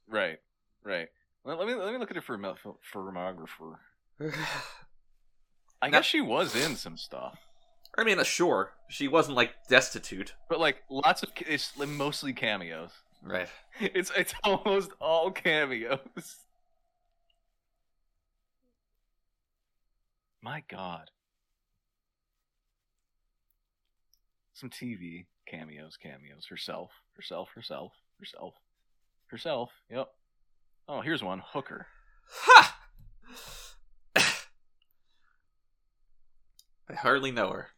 right, right. Let, let me let me look at her for for filmographer. I Now- guess she was in some stuff, I mean, uh, sure, she wasn't like destitute, but like lots of it's mostly cameos. right? It's it's almost all cameos. My God. Some TV cameos, cameos. Herself, herself, herself, herself, herself. Yep. Oh, here's one. Hooker. Ha! I hardly know her.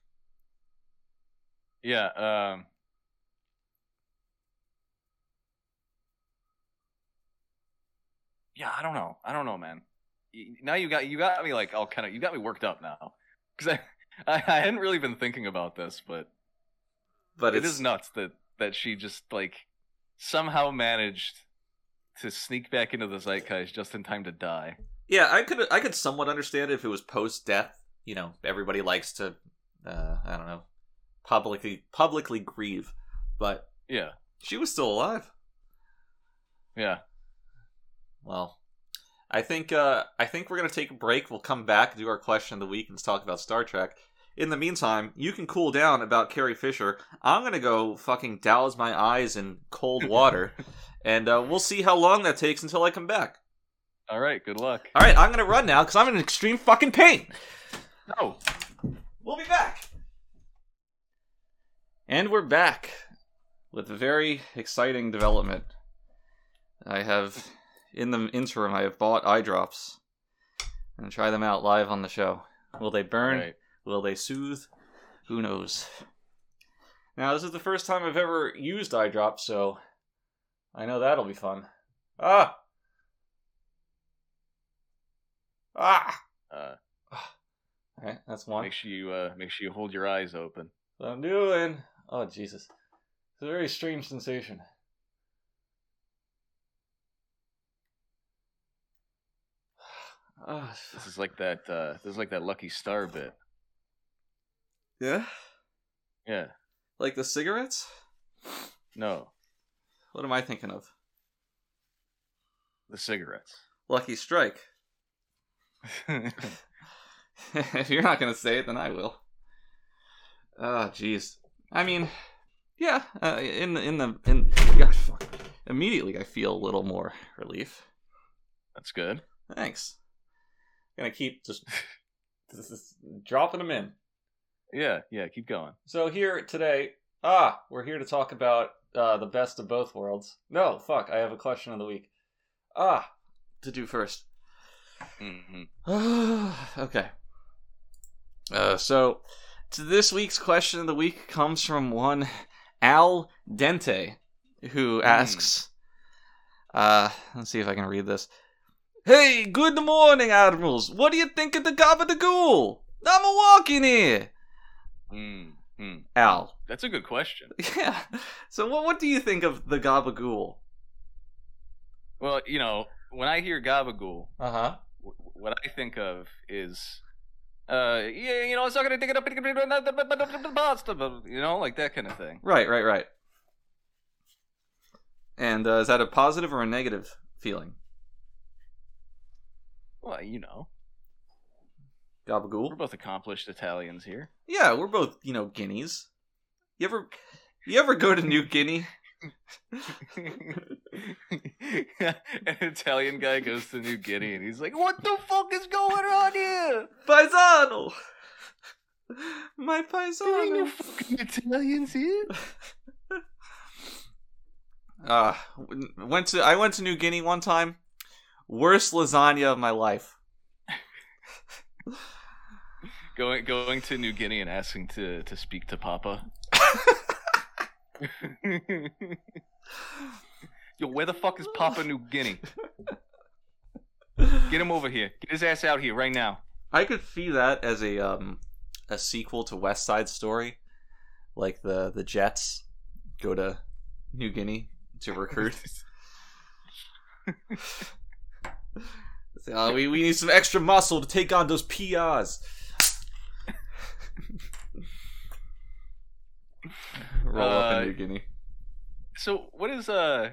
Yeah. Um. Yeah, I don't know. I don't know, man. Now you got you got me like all kind of you got me worked up now because I, I I hadn't really been thinking about this, but but it is nuts that that she just like somehow managed to sneak back into the zeitgeist just in time to die. yeah. I could I could somewhat understand it if it was post death. You know, everybody likes to, uh, I don't know, publicly publicly grieve, but Yeah, she was still alive. yeah. Well, I think uh, I think we're gonna take a break. We'll come back, do our question of the week, and talk about Star Trek. In the meantime, you can cool down about Carrie Fisher. I'm gonna go fucking douse my eyes in cold water, and uh, we'll see how long that takes until I come back. All right, good luck. All right, I'm gonna run now because I'm in extreme fucking pain. Oh, We'll be back. And we're back with a very exciting development. I have, in the interim, I have bought eye drops and try them out live on the show. Will they burn? right. Will they soothe? Who knows? Now, this is the first time I've ever used eye drops, so I know that'll be fun. Ah! Ah! Uh, Alright, that's one. make sure you uh, make sure you hold your eyes open. What I'm doing. Oh Jesus, it's a very strange sensation. Ah, This is like that. Uh, this is like that Lucky Star bit. yeah, Yeah. like the cigarettes. No, What am I thinking of? the cigarettes. Lucky Strike. if you're not gonna say it, then I will. Oh, jeez. I mean, yeah. Uh, in the in the in gosh, fuck. immediately I feel a little more relief. That's good. Thanks. Gonna keep just, just dropping them in. Yeah, yeah. Keep going. So here today, ah, we're here to talk about uh, the best of both worlds. No, fuck, I have a question of the week. Ah, to do first. hmm okay. Uh, so to this week's question of the week comes from one Al Dente, who asks. Uh, let's see if I can read this. Hey, good morning, admirals. What do you think of the Gabagool? I'm a walking here. mm mm. Al. That's a good question. Yeah. So what what do you think of the Gabagool? Well, you know, when I hear Gabagool, Uh huh. w- what I think of is, uh, yeah, you know, it's not gonna take it up, you know, like that kind of thing. Right, right, right. And uh, is that a positive or a negative feeling? Well, you know, Gabagool. we're both accomplished Italians here. Yeah, we're both you know guineas. You ever you ever go to New Guinea? An Italian guy goes to New Guinea and he's like, "What the fuck is going on here? Paisano. My There ain't no paisano. fucking Italians here." Uh, went to I went to New Guinea one time. Worst lasagna of my life. Going going to New Guinea and asking to to speak to Papa. Yo, where the fuck is Papa New Guinea? Get him over here. Get his ass out here right now. I could see that as a um a sequel to West Side Story, like the the Jets go to New Guinea to recruit. Say, "Oh, we we need some extra muscle to take on those PRs. Roll up Uh, in New Guinea. So what is uh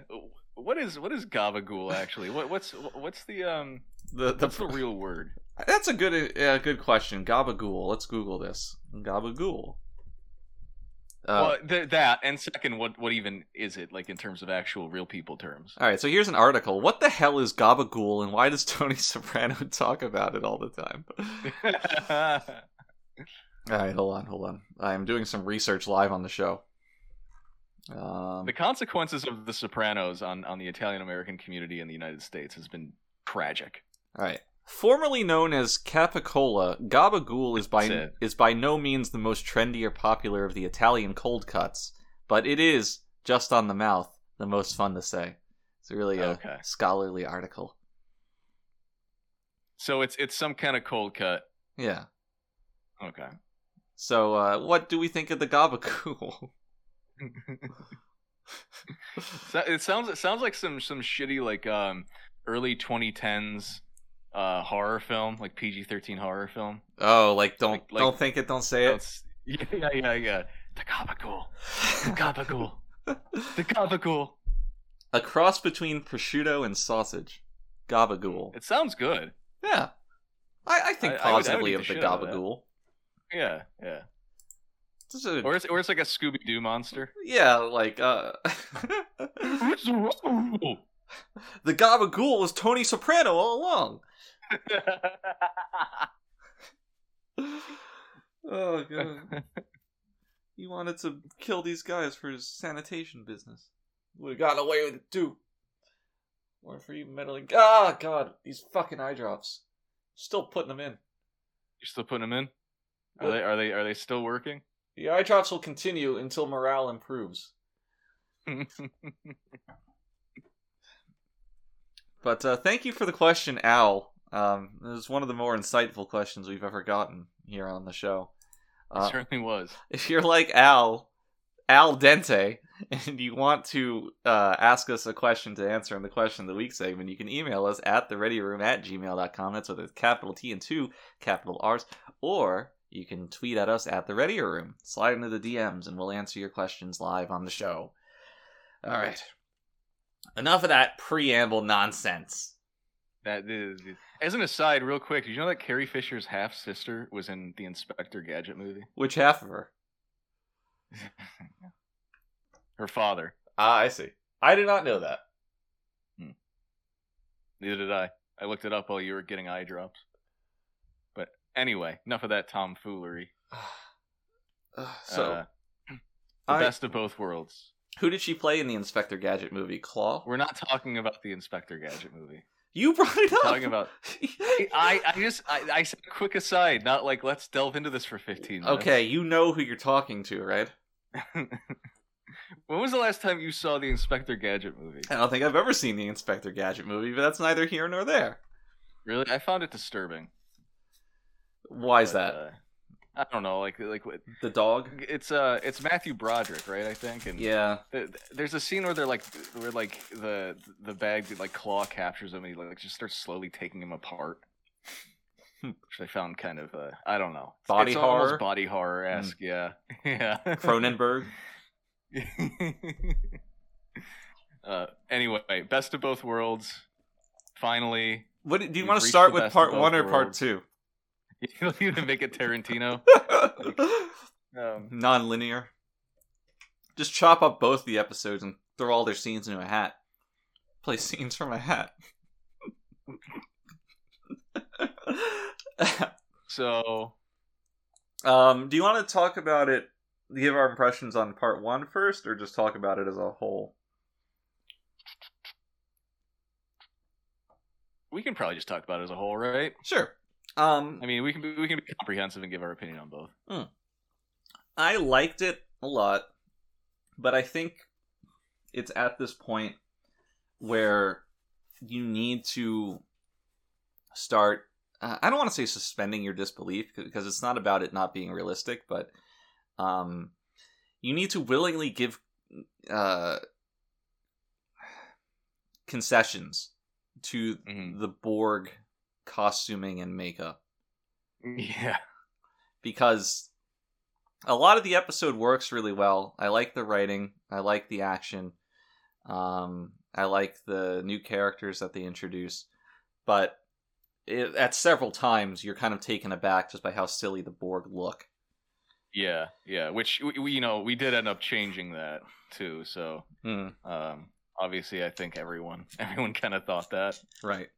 what is what is gabagool actually? What what's what's the um The, the, what's the real word? that's a good uh, good question. Gabagool. Let's Google this. Gabagool. Uh, well, th- that and second, what what even is it like in terms of actual real people terms? All right, so here's an article. What the hell is Gabagool, and why does Tony Soprano talk about it all the time? All right, hold on, hold on. I'm doing some research live on the show. Um, the consequences of The Sopranos on on the Italian American community in the United States has been tragic. all right. Formerly known as Capicola, Gabagool is by it. is by no means the most trendy or popular of the Italian cold cuts, but it is just on the mouth the most fun to say. It's really a Okay. scholarly article. So it's it's some kind of cold cut. Yeah. Okay. So, uh, what do we think of the Gabagool? So- it sounds it sounds like some some shitty like um early 2010s uh horror film, like PG-13 horror film. Oh, like don't Like- like- don't think it, don't say it. It's- yeah, yeah, yeah. The gabagool. The gabagool. The gabagool. A cross between prosciutto and sausage. Gabagool. It sounds good. Yeah. I, I think I- I would- I would positively of the the shit out of that. gabagool. Yeah, yeah. A- Or it's or it's like a Scooby Doo monster. yeah, like uh the gabagool was Tony Soprano all along. Oh god. He wanted to kill these guys for his sanitation business. Would have gotten away with it too. Or for you meddling. Ah, God, these fucking eye drops. Still putting them in. You're still putting them in? Are they are they are they still working? The eye drops will continue until morale improves. But uh, thank you for the question, Al. Um, it was one of the more insightful questions we've ever gotten here on the show. it Uh, certainly was. if you're like Al, Al Dente, and you want to uh, ask us a question to answer in the question of the week segment, you can email us at thereadyroom at gmail.com. That's with a capital T and two capital R's. Or you can tweet at us at the Ready Room. Slide into the DMs and we'll answer your questions live on the show. All right. Enough of that preamble nonsense. That is, as an aside, real quick, did you know that Carrie Fisher's half sister was in the Inspector Gadget movie? Which half of her? Her father. Ah, I see. I did not know that. Neither did I. I looked it up while you were getting eye drops. But anyway, enough of that tomfoolery. so, Uh, the I- best of both worlds. who did she play in the Inspector Gadget movie? Claw? We're not talking about the Inspector Gadget movie. You brought it up. Talking about I, I just I, I said quick aside, not like let's delve into this for fifteen minutes. okay, you know who you're talking to, right? when was the last time you saw the Inspector Gadget movie? I don't think I've ever seen the Inspector Gadget movie, but that's neither here nor there. Really? I found it disturbing. Why is But, that? uh, I don't know, like like The dog? it's uh it's Matthew Broderick, right? I think. And Yeah. th- th- there's a scene where they're like where like the the bag like claw captures him and he like just starts slowly taking him apart. Hmm. Which I found kind of uh I don't know. Body it's horror? Body horror esque, yeah. Yeah. Cronenberg. uh anyway, best of both worlds. Finally. What do you want to start with part one or part two? You need to make it Tarantino. Um, Non-linear. Just chop up both the episodes and throw all their scenes into a hat. Play scenes from a hat. so um, do you want to talk about it? Give our impressions on part one first, or just talk about it as a whole? we can probably just talk about it as a whole, right? Sure. Um, I mean, we can be, we can be comprehensive and give our opinion on both. I liked it a lot, but I think it's at this point where you need to start. Uh, I don't want to say suspending your disbelief because it's not about it not being realistic, but um, you need to willingly give uh, concessions to Mhm. the Borg costuming and makeup Yeah. because a lot of the episode works really well. I like the writing, I like the action, um, I like the new characters that they introduce, but it, at several times you're kind of taken aback just by how silly the Borg look. Yeah, yeah. Which we, we you know we did end up changing that too. So Hmm, um, obviously, I think everyone everyone kind of thought that. right.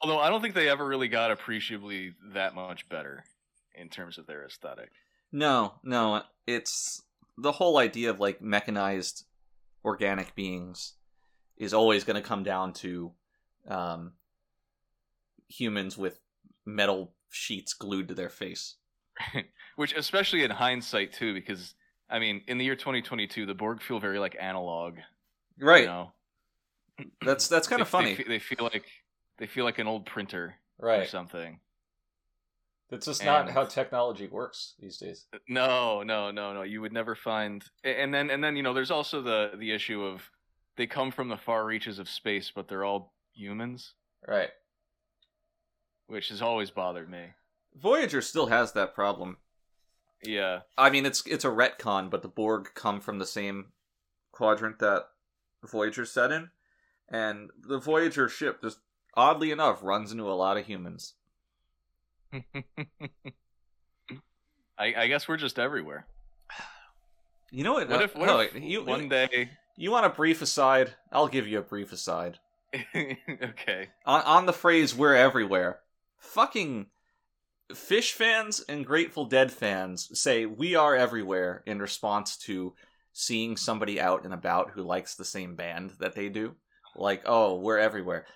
Although I don't think they ever really got appreciably that much better in terms of their aesthetic. No, no, it's the whole idea of like mechanized organic beings is always going to come down to um, humans with metal sheets glued to their face. Which, especially in hindsight too, because I mean, in the year 2022, the Borg feel very like analog. Right. You know? That's that's kind of funny. They, they feel like they feel like an old printer or right. something. That's just not how technology works these days. Uh, no, no, no, no. You would never find. And then, and then, you know, there's also the the issue of they come from the far reaches of space, but they're all humans, Right. which has always bothered me. Voyager still has that problem. Yeah, I mean, it's it's a retcon, but the Borg come from the same quadrant that Voyager set in, and the Voyager ship just oddly enough runs into a lot of humans. I, I guess we're just everywhere. You know what? What uh, if, what no, if you one day? you want a brief aside? I'll give you a brief aside okay. on on the phrase "we're everywhere." Fucking Phish fans and Grateful Dead fans say we are everywhere in response to seeing somebody out and about who likes the same band that they do. Like, oh, we're everywhere.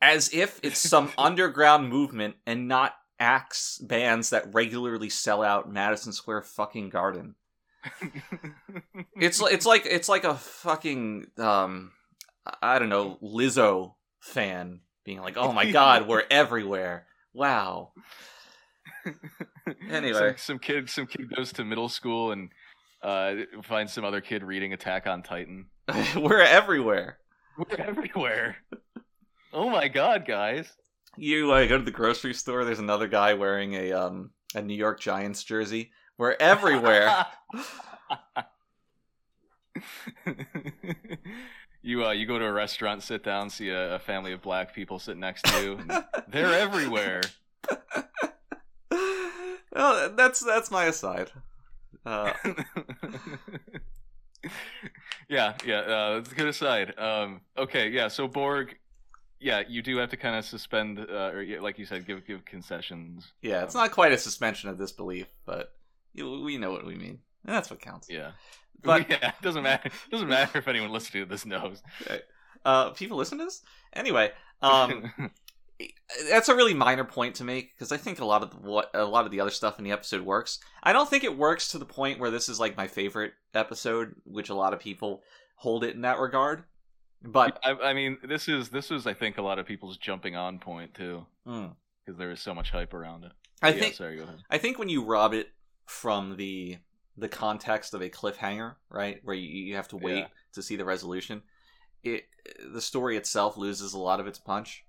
As if it's some underground movement and not acts bands that regularly sell out Madison Square fucking Garden. It's it's like it's like a fucking um I don't know, Lizzo fan being like, "Oh my god, we're everywhere." Wow. Anyway. some, some kid, some kid goes to middle school and uh, finds some other kid reading Attack on Titan. we're everywhere. We're everywhere. Oh my god, guys! You uh, go to the grocery store, there's another guy wearing a um a New York Giants jersey. We're everywhere. you uh, you go to a restaurant, sit down, see a, a family of black people sit next to you. they're everywhere. well, that's that's my aside. Uh, yeah, yeah. Uh, that's a good aside. Um, okay, yeah. So Borg, yeah, you do have to kind of suspend, uh, or like you said, give give concessions. yeah, it's not quite a suspension of disbelief, but you, we know what we mean. And that's what counts. Yeah, But- yeah, it doesn't matter. It doesn't matter if anyone listening to this knows. Uh, people listen to this anyway. Um, that's a really minor point to make because I think a lot of the, what a lot of the other stuff in the episode works. I don't think it works to the point where this is like my favorite episode, which a lot of people hold it in that regard. But I, I mean, this is this is I think a lot of people's jumping on point too, mm, because there is so much hype around it. I Yeah, think Sorry, go ahead. I think when you rob it from the the context of a cliffhanger, right, where you, you have to wait Yeah. to see the resolution, it the story itself loses a lot of its punch.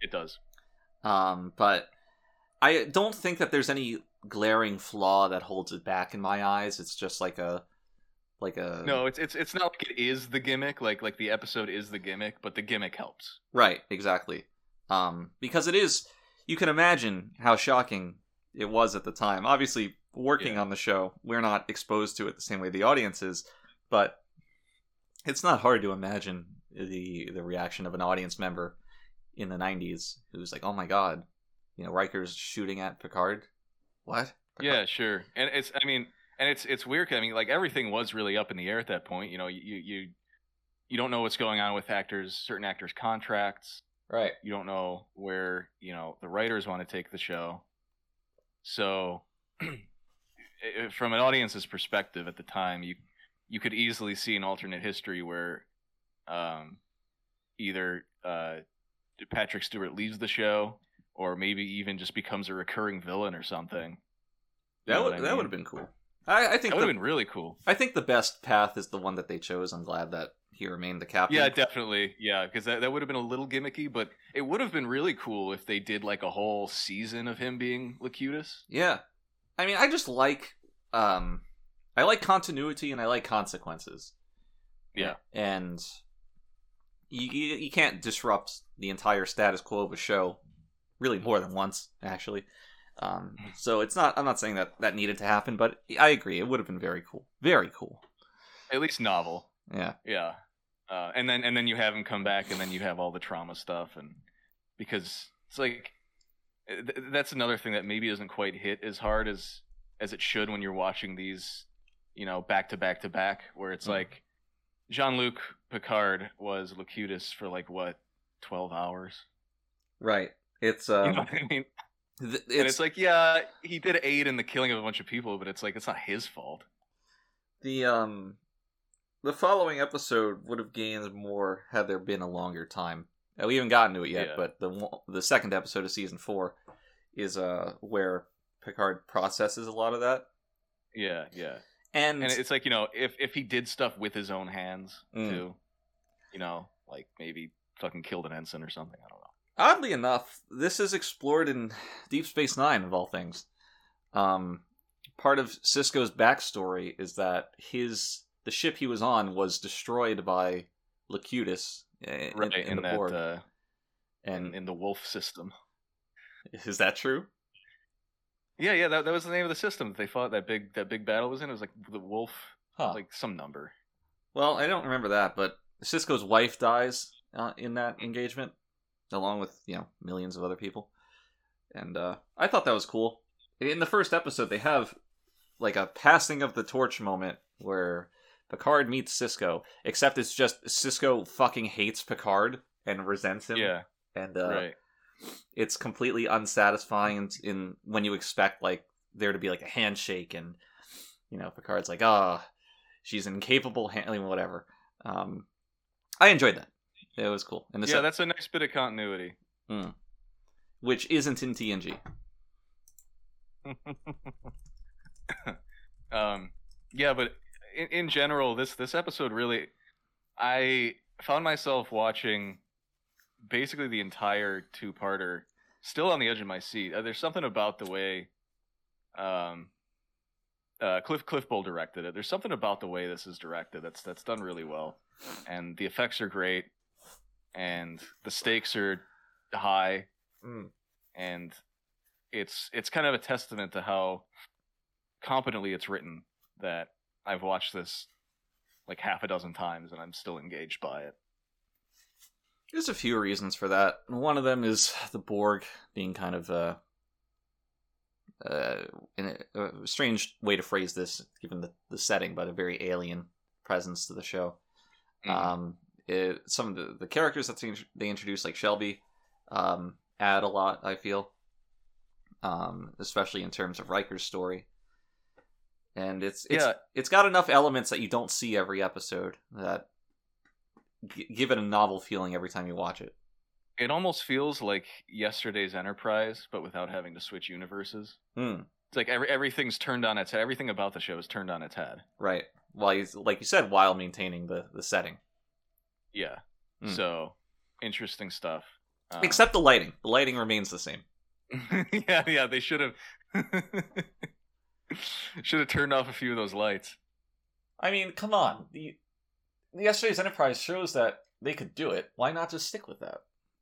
It does. Um, but I don't think that there's any glaring flaw that holds it back in my eyes. It's just like a like a No, it's it's it's not like it is the gimmick. Like like the episode is the gimmick, but the gimmick helps. right exactly. Um, because it is you can imagine how shocking it was at the time. Obviously, working Yeah. on the show, we're not exposed to it the same way the audience is, but it's not hard to imagine the the reaction of an audience member in the 90s who's like, "Oh my god, you know, Riker's shooting at Picard." What? Yeah, sure. And it's I mean, and it's it's weird. I mean, like everything was really up in the air at that point. You know, you you you don't know what's going on with actors, certain actors' contracts. Right. You don't know where you know the writers want to take the show. So, from an audience's perspective at the time, you you could easily see an alternate history where, um, either uh, Patrick Stewart leaves the show, or maybe even just becomes a recurring villain or something. You That know would I that mean? would have been cool. I, I think That would have been really cool. I think the best path is the one that they chose. I'm glad that he remained the captain. Yeah, definitely. Yeah, because that, that would have been a little gimmicky, but it would have been really cool if they did like a whole season of him being Locutus. Yeah. I mean, I just like um I like continuity and I like consequences. Yeah. And you you, you can't disrupt the entire status quo of a show really more than once actually. Um so it's not I'm not saying that that needed to happen, but I agree it would have been very cool. Very cool. At least novel. Yeah. Yeah. Uh, and then and then you have him come back, and then you have all the trauma stuff, and because it's like eh, th- that's another thing that maybe doesn't quite hit as hard as as it should when you're watching these, you know, back to back to back, where it's Mhm. like Jean Luc Picard was Locutus for like what twelve hours. Right. It's You um know what I mean? Th- and it's like, yeah, he did aid in the killing of a bunch of people, but it's like it's not his fault. The um the following episode would have gained more had there been a longer time. Uh, we haven't gotten to it yet, Yeah. but the the second episode of season four is uh where Picard processes a lot of that. Yeah, yeah. And, And it's like you know, if if he did stuff with his own hands Mm. too, you know, like maybe fucking killed an ensign or something. I don't know. Oddly enough, this is explored in Deep Space Nine of all things. Um, part of Sisko's backstory is that his the ship he was on was destroyed by Locutus in, Right in, in, the uh, and in, in the wolf system. is that true? Yeah, yeah, that, that was the name of the system that they fought. That big that big battle was in. It was like the wolf, Huh. like some number. Well, I don't remember that, but Sisko's wife dies uh, in that engagement, along with you know millions of other people, and uh, I thought that was cool. In the first episode, they have like a passing of the torch moment where Picard meets Sisko, except it's just Sisko fucking hates Picard and resents him, Yeah, and uh, right. it's completely unsatisfying in, in when you expect like there to be like a handshake and you know Picard's like ah she's incapable handling whatever. Um, I enjoyed that. It was cool, and Yeah, that's a nice bit of continuity. which isn't in TNG. um, yeah, but in, in general, this this episode really, I found myself watching basically the entire two parter, still on the edge of my seat. Uh, there's something about the way, um, uh, Cliff Cliff Bole directed it. There's something about the way this is directed that's that's done really well, and the effects are great, and the stakes are high Mm. and it's it's kind of a testament to how competently it's written that I've watched this like half a dozen times and I'm still engaged by it. There's a few reasons for that. One of them is the Borg being kind of uh, in a, a strange way to phrase this, given the, the setting, but a very alien presence to the show. Mhm. Um, it, some of the, the characters that they- introduce, like Shelby, um, add a lot. I feel, um, especially in terms of Riker's story, and it's it's Yeah. it's got enough elements that you don't see every episode that g- give it a novel feeling every time you watch it. It almost feels like yesterday's Enterprise, but without having to switch universes. Hmm. It's like every, everything's turned on its head. Everything about the show is turned on its head. Right. While you, like you said, while maintaining the the setting, Yeah. Mm. So interesting stuff. Um, except the lighting. The lighting remains the same. yeah, yeah, they should have should have turned off a few of those lights. I mean, come on. The, yesterday's Enterprise shows that they could do it. Why not just stick with that?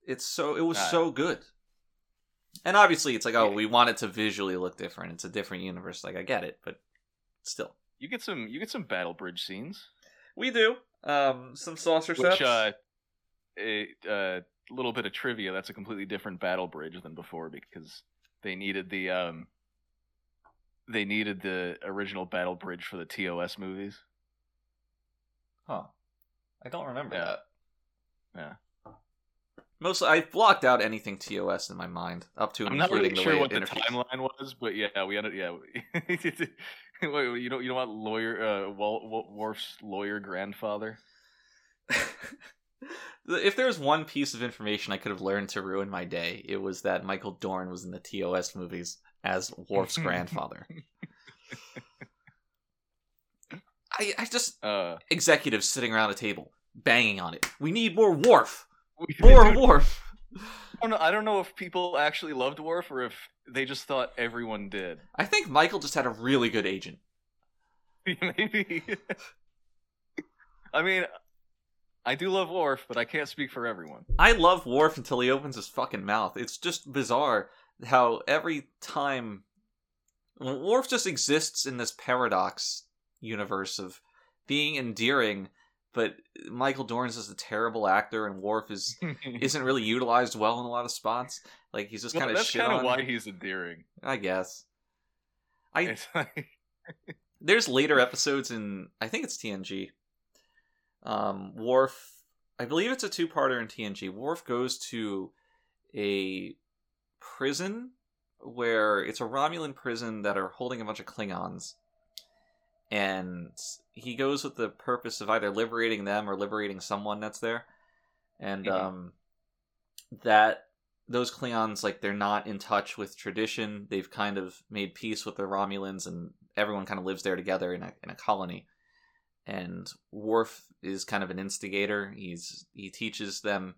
It's so it was so good. And obviously, it's like, oh, Yeah. we want it to visually look different. It's a different universe. Like, I get it, but still, You get some you get some battle bridge scenes. We do. Um, some saucer Which uh a uh, little bit of trivia, that's a completely different battle bridge than before because they needed the um they needed the original battle bridge for the TOS movies. Huh. I don't remember Yeah. that. Yeah. Mostly, I blocked out anything TOS in my mind, up to and I'm not including really the sure way what the timeline was, but yeah, we ended yeah. Wait, you know you know what lawyer uh Wal- Worf's lawyer grandfather? if there was one piece of information I could have learned to ruin my day, it was that Michael Dorn was in the TOS movies as Worf's grandfather. I, I just Uh executives sitting around a table banging on it. We need more Worf. More Worf. I don't know. I don't know if people actually loved Worf or if they just thought everyone did. I think Michael just had a really good agent. Maybe. I mean, I do love Worf, but I can't speak for everyone. I love Worf until he opens his fucking mouth. It's just bizarre how every time Worf just exists in this paradox universe of being endearing, but Michael Dorn's is a terrible actor and Worf is isn't really utilized well in a lot of spots. Like he's just Well, kind of that's kind of why he's endearing. I guess. I like, there's later episodes in I think it's TNG. Um, Worf, I believe it's a two-parter in TNG. Worf goes to a prison where it's a Romulan prison that are holding a bunch of Klingons, and he goes with the purpose of either liberating them or liberating someone that's there, and Mhm. um, that those Klingons like they're not in touch with tradition. They've kind of made peace with the Romulans, and everyone kind of lives there together in a in a colony. And Worf is kind of an instigator. He's he teaches them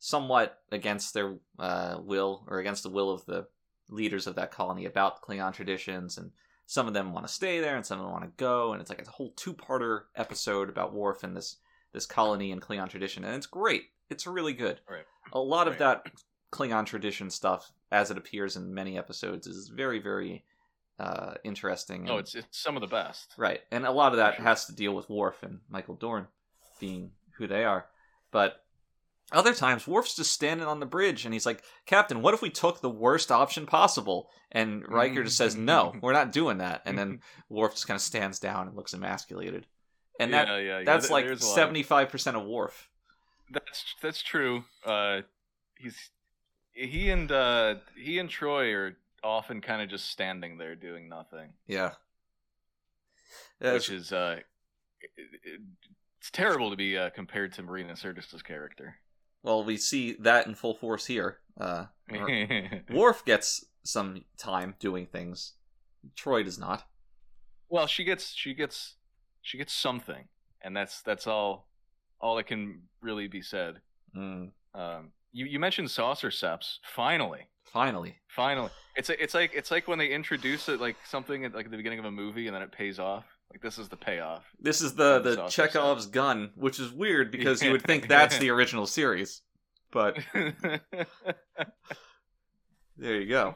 somewhat against their uh, will or against the will of the leaders of that colony about Klingon traditions, and some of them want to stay there and some of them want to go, and it's like a whole two-parter episode about Worf and this this colony and Klingon tradition, and it's great. It's really good. Right. A lot of that Klingon tradition stuff, as it appears in many episodes, is very very uh, interesting. Oh, and- it's it's some of the best. Right, and a lot of that Sure. has to deal with Worf and Michael Dorn being who they are. But other times, Worf's just standing on the bridge and he's like, Captain, what if we took the worst option possible? And Riker just says, No, we're not doing that. And then Worf just kind of stands down and looks emasculated. And that yeah, yeah, yeah, that's there- like there's a lot of- seventy five percent of Worf. That's that's true. Uh, he's he and uh, he and Troi are often kind of just standing there doing nothing, Yeah. which is uh, it- it- it's terrible to be uh, compared to Marina Sirtis's character. Well, we see that in full force here. Uh, Worf gets some time doing things. Troi does not. well, she gets she gets she gets something, and that's that's all all that can really be said. Mm, Um, you you mentioned saucer seps. Finally, finally. finally, it's a, it's like it's like when they introduce it like something at like at the beginning of a movie, and then it pays off. Like this is the payoff. This is the the Chekhov's gun, which is weird because you would think that's the original series. But there you go.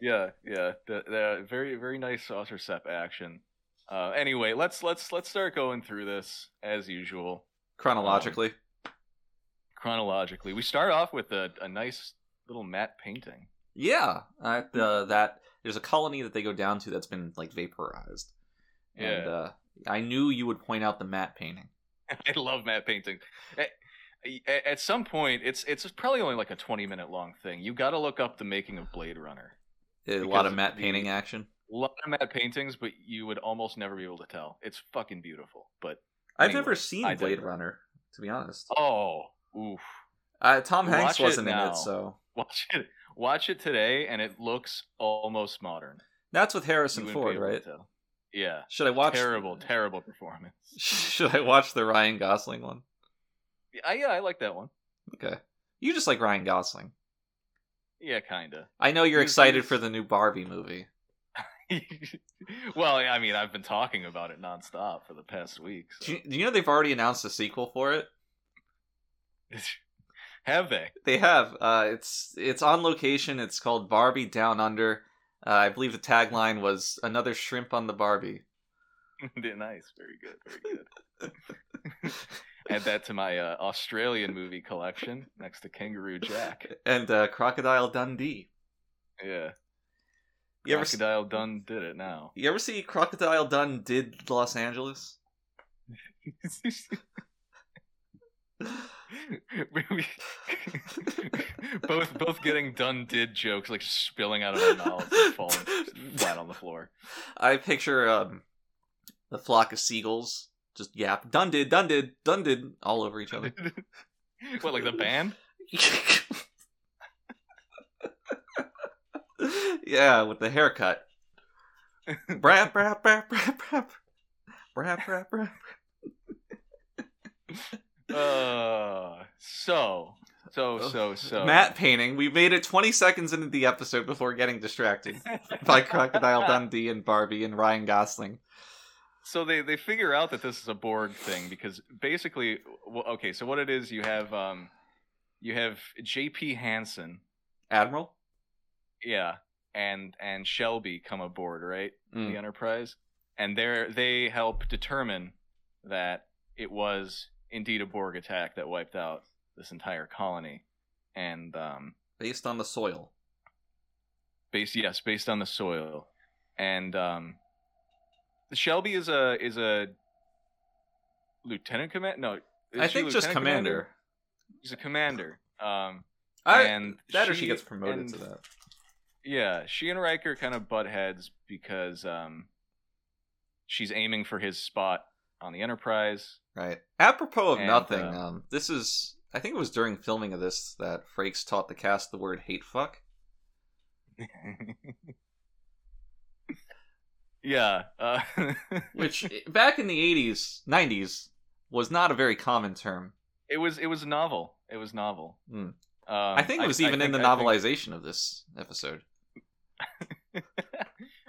yeah, yeah, the, the very very nice saucer sep action. Uh, anyway, let's let's let's start going through this as usual Chronologically, chronologically. We start off with a, a nice little matte painting. yeah. Uh, the, that there's a colony that they go down to that's been like vaporized, and Yeah. uh, I knew you would point out the matte painting. I love matte painting. At, at some point, it's it's probably only like a twenty minute long thing. You got to look up the making of Blade Runner. A lot of matte the- painting action. A lot of matte paintings, but you would almost never be able to tell. It's fucking beautiful. But I've Anyway, never seen I Blade. Runner, to be honest. oh, oof. Uh, Tom Hanks Watch it wasn't in it, so Watch it. Watch it today, and it looks almost modern. that's with Harrison Ford, right? Yeah. Should I watch? Terrible, terrible performance. Should I watch the Ryan Gosling one? Yeah, yeah, I like that one. Okay, you just like Ryan Gosling. Yeah, kinda. I know you're He's- excited he's- for the new Barbie movie. well, I mean, I've been talking about it nonstop for the past week. so- Do you, do you know they've already announced a sequel for it? Have they? They have. Uh, it's it's on location. It's called Barbie Down Under. Uh, I believe the tagline was "Another shrimp on the Barbie." nice, very good, very good. Add that to my uh, Australian movie collection next to Kangaroo Jack. and uh, Crocodile Dundee. Yeah, You ever see, Crocodile Dun did it now. you ever see Crocodile Dun did Los Angeles? We- both both getting done did jokes like spilling out of our mouths and falling flat on the floor. I picture um, the flock of seagulls just yap done did done did done did all over each other. what like the band? yeah, with the haircut. Brap brap brap brap brap. Brap brap brap. Uh, so so so so Matte painting. We made it 20 seconds into the episode before getting distracted by Crocodile Dundee and Barbie and Ryan Gosling. so they they figure out that this is a Borg thing because basically, well, okay, so what it is, you have um, you have J.P. Hanson, Admiral? yeah, and and Shelby come aboard, right? Mm. The Enterprise, and they they help determine that it was indeed a Borg attack that wiped out this entire colony, and um, Based on the soil. based yes, based on the soil, and um, Shelby is a is a lieutenant command. No, I she think just lieutenant commander. He's a commander. Um, I, and that or she gets promoted and- to that. Yeah, she and Riker kind of butt heads because um, she's aiming for his spot on the Enterprise. Right. Apropos of And, nothing, uh, um, this is I think it was during filming of this that Frakes taught the cast the word hate fuck. yeah. Uh, Which back in the 80s, 90s was not a very common term. it was it was novel. It was novel. Hmm. Um, I think it was even in think- the I think- novelization of this episode.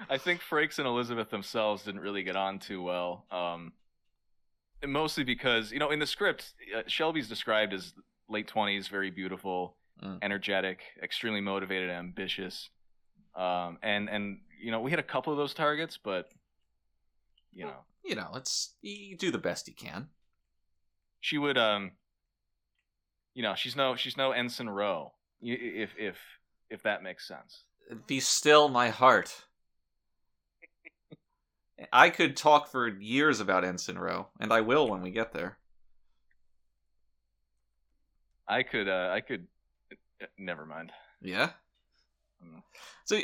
I think Frakes and Elizabeth themselves didn't really get on too well. Um, mostly because you know in the script, uh, Shelby's described as late twenties, very beautiful, Mm. energetic, extremely motivated, ambitious. Um, and and you know we had a couple of those targets, but you know You know, it's you do the best you can. she would um you know she's no she's no ensign Ro y- if if if that makes sense Be still my heart. I could talk for years about Ensign Ro, and I will when we get there. i could uh i could uh, never mind Yeah. Mm. So,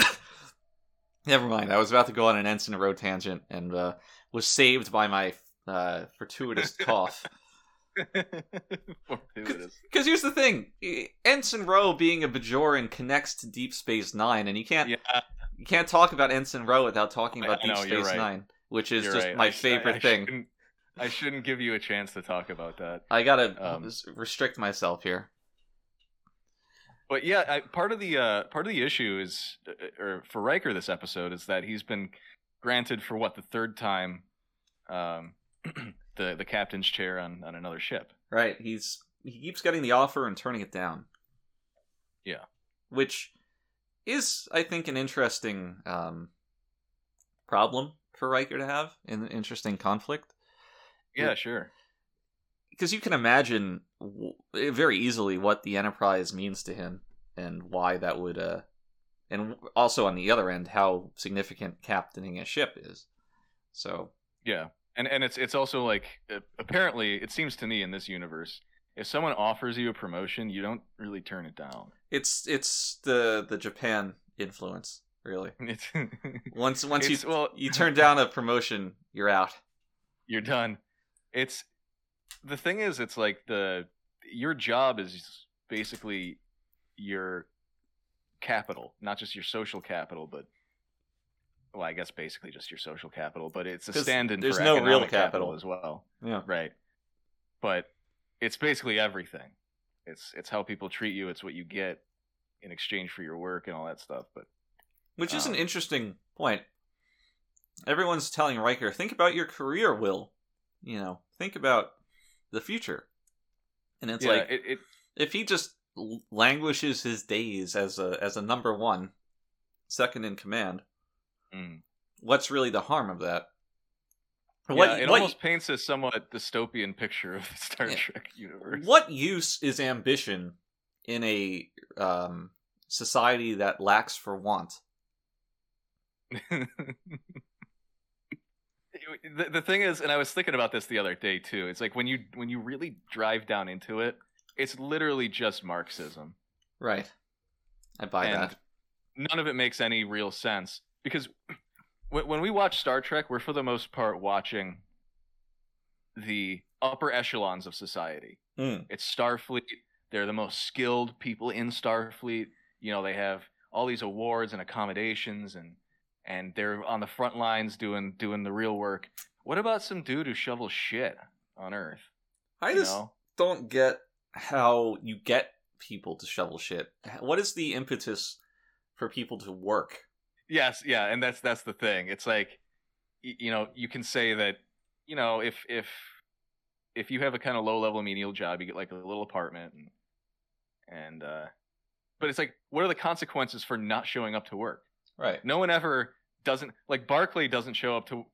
never mind. I was about to go on an Ensign Ro tangent and uh, was saved by my uh, fortuitous cough. Fortuitous. Because here's the thing: Ensign Ro being a Bajoran connects to Deep Space Nine, and you can't yeah you can't talk about Ensign Ro without talking about I Deep know, Space right. Nine, which is you're just right. my I favorite I thing. shouldn't- i shouldn't give you a chance to talk about that I gotta Um, restrict myself here. But yeah, I, part of the uh, part of the issue is, uh, or for Riker this episode is that he's been granted for what the third time, um, the the captain's chair on on another ship. Right? He's he keeps getting the offer and turning it down. Yeah. which is, I think, an interesting um, problem for Riker to have, an interesting conflict. Yeah, Yeah. sure. because you can imagine w- very easily what the enterprise means to him and why that would uh and also on the other end how significant captaining a ship is so Yeah, and and it's it's also like apparently it seems to me in this universe, if someone offers you a promotion, you don't really turn it down. it's it's the the japan influence really It's once once you well, you turn down a promotion you're out you're done. It's the thing is, it's like the your job is basically your capital, not just your social capital, but well, I guess basically just your social capital, but it's a stand-in there's for no real economic capital. as well, yeah right? But it's basically everything. It's it's how people treat you. It's what you get in exchange for your work and all that stuff. But which is an Um, interesting point everyone's telling Riker think about your career will you know think about the future and it's yeah, like it, it if he just languishes his days as a as a number one, second in command, mm. what's really the harm of that? Yeah, it what, almost paints a somewhat dystopian picture of the Star Yeah. Trek universe. what use is ambition in a um, society that lacks for want? the, the thing is, and I was thinking about this the other day too. It's like when you when you really drive down into it, it's literally just Marxism. Right. I buy And that. None of it makes any real sense because when, when we watch Star Trek, we're for the most part watching the upper echelons of society. Mm. It's Starfleet. They're the most skilled people in Starfleet. You know, they have all these awards and accommodations and and they're on the front lines doing doing the real work. What about some dude who shovels shit on Earth? I just know? don't get how you get people to shovel shit. What is the impetus for people to work? Yes, yeah, and that's that's the thing. It's like you know, you can say that, you know, if if if you have a kind of low level menial job, you get like a little apartment and and uh but it's like what are the consequences for not showing up to work? Right. No one ever doesn't like Barclay doesn't show up to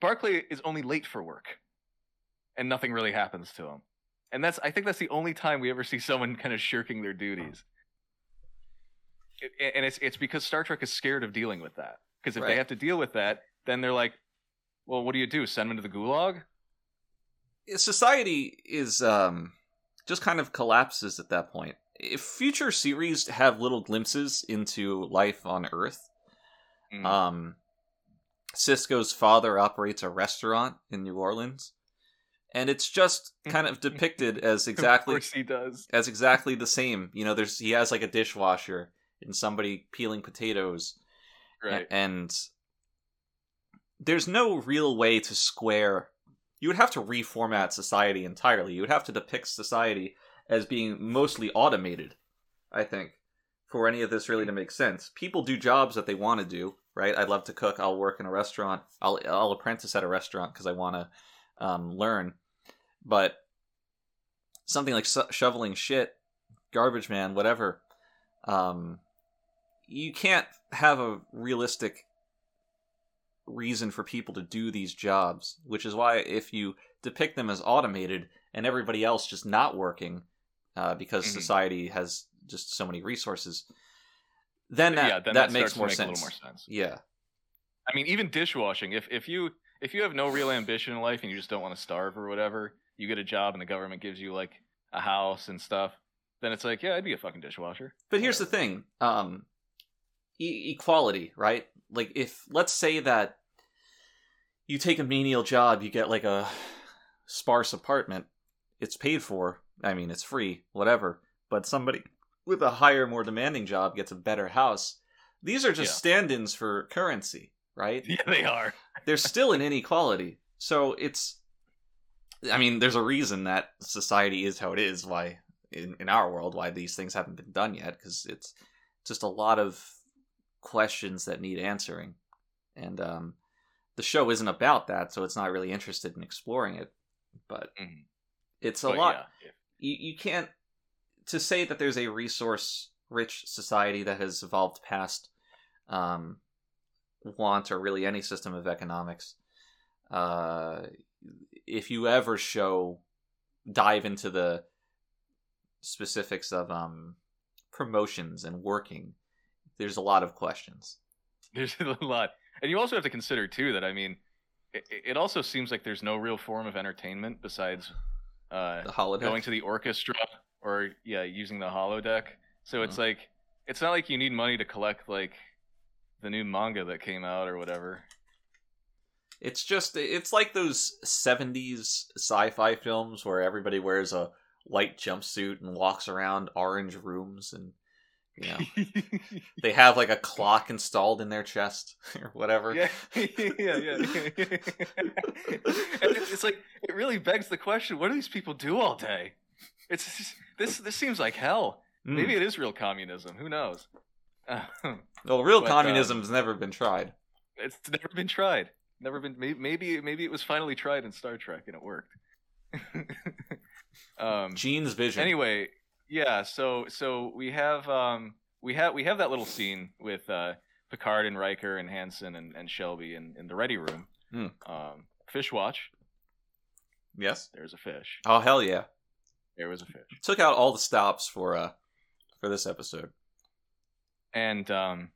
Barclay is only late for work. And nothing really happens to him. And that's I think that's the only time we ever see someone kind of shirking their duties. It- and it's it's because Star Trek is scared of dealing with that. Because if Right. they have to deal with that, then they're like, well, what do you do? Send them to the gulag? society is um just kind of collapses at that point. If future series have little glimpses into life on Earth, Mm. um Sisko's father operates a restaurant in New Orleans. and it's just kind of depicted as exactly Of he does. as exactly the same. You know, there's he has like a dishwasher and somebody peeling potatoes, Right. and there's no real way to square. You would have to reformat society entirely. You would have to depict society as being mostly automated. I think for any of this really to make sense, people do jobs that they want to do. Right? I love to cook. I'll work in a restaurant. I'll I'll apprentice at a restaurant because I want to um, learn. But something like sho- shoveling shit, garbage man, whatever. Um, you can't have a realistic reason for people to do these jobs, which is why if you depict them as automated and everybody else just not working uh, because Mhm. society has just so many resources, then that yeah, then that, that, makes more sense. a little more sense. Yeah, I mean, even dishwashing. If if you if you have no real ambition in life and you just don't want to starve or whatever, you get a job and the government gives you like a house and stuff. Then it's like, yeah, I'd be a fucking dishwasher. But here's the thing: um, e- equality, right? Like, if let's say that you take a menial job, you get like a sparse apartment. It's paid for. I mean, it's free, whatever. But somebody with a higher, more demanding job gets a better house. These are just Yeah. stand-ins for currency, right? Yeah, they are. there's still an inequality. So it's, I mean, there's a reason that society is how it is. Why in in our world, why these things haven't been done yet? Because it's just a lot of questions that need answering, and um, the show isn't about that, so it's not really interested in exploring it. But Mhm. it's a But lot. yeah, You you can't to say that there's a resource rich society that has evolved past um, want or really any system of economics. Uh, if you ever show dive into the specifics of um, promotions and working, there's a lot of questions. There's a lot, and you also have to consider too that I mean, it, it also seems like there's no real form of entertainment besides uh, The holodeck. going to the orchestra or yeah, using the holodeck. So it's like it's not like you need money to collect like the new manga that came out or whatever. It's just it's like those 70s sci-fi films where everybody wears a white jumpsuit and walks around orange rooms and you know they have like a clock installed in their chest or whatever. yeah, yeah, yeah. and it's like it really begs the question: What do these people do all day? It's just- this. This seems like hell. Mm. Maybe it is real communism. Who knows? Um, well, real but, um, communism's never been tried. it's never been tried. Never been. Maybe, maybe maybe it was finally tried in Star Trek and it worked. um, Gene's vision. anyway, yeah. So so we have um we have we have that little scene with uh Picard and Riker and Hanson and, and Shelby in, in the ready room. Hmm. Um, fish watch. yes. There's a fish. Oh hell yeah! There was a fish. Took out all the stops for uh for this episode. And um,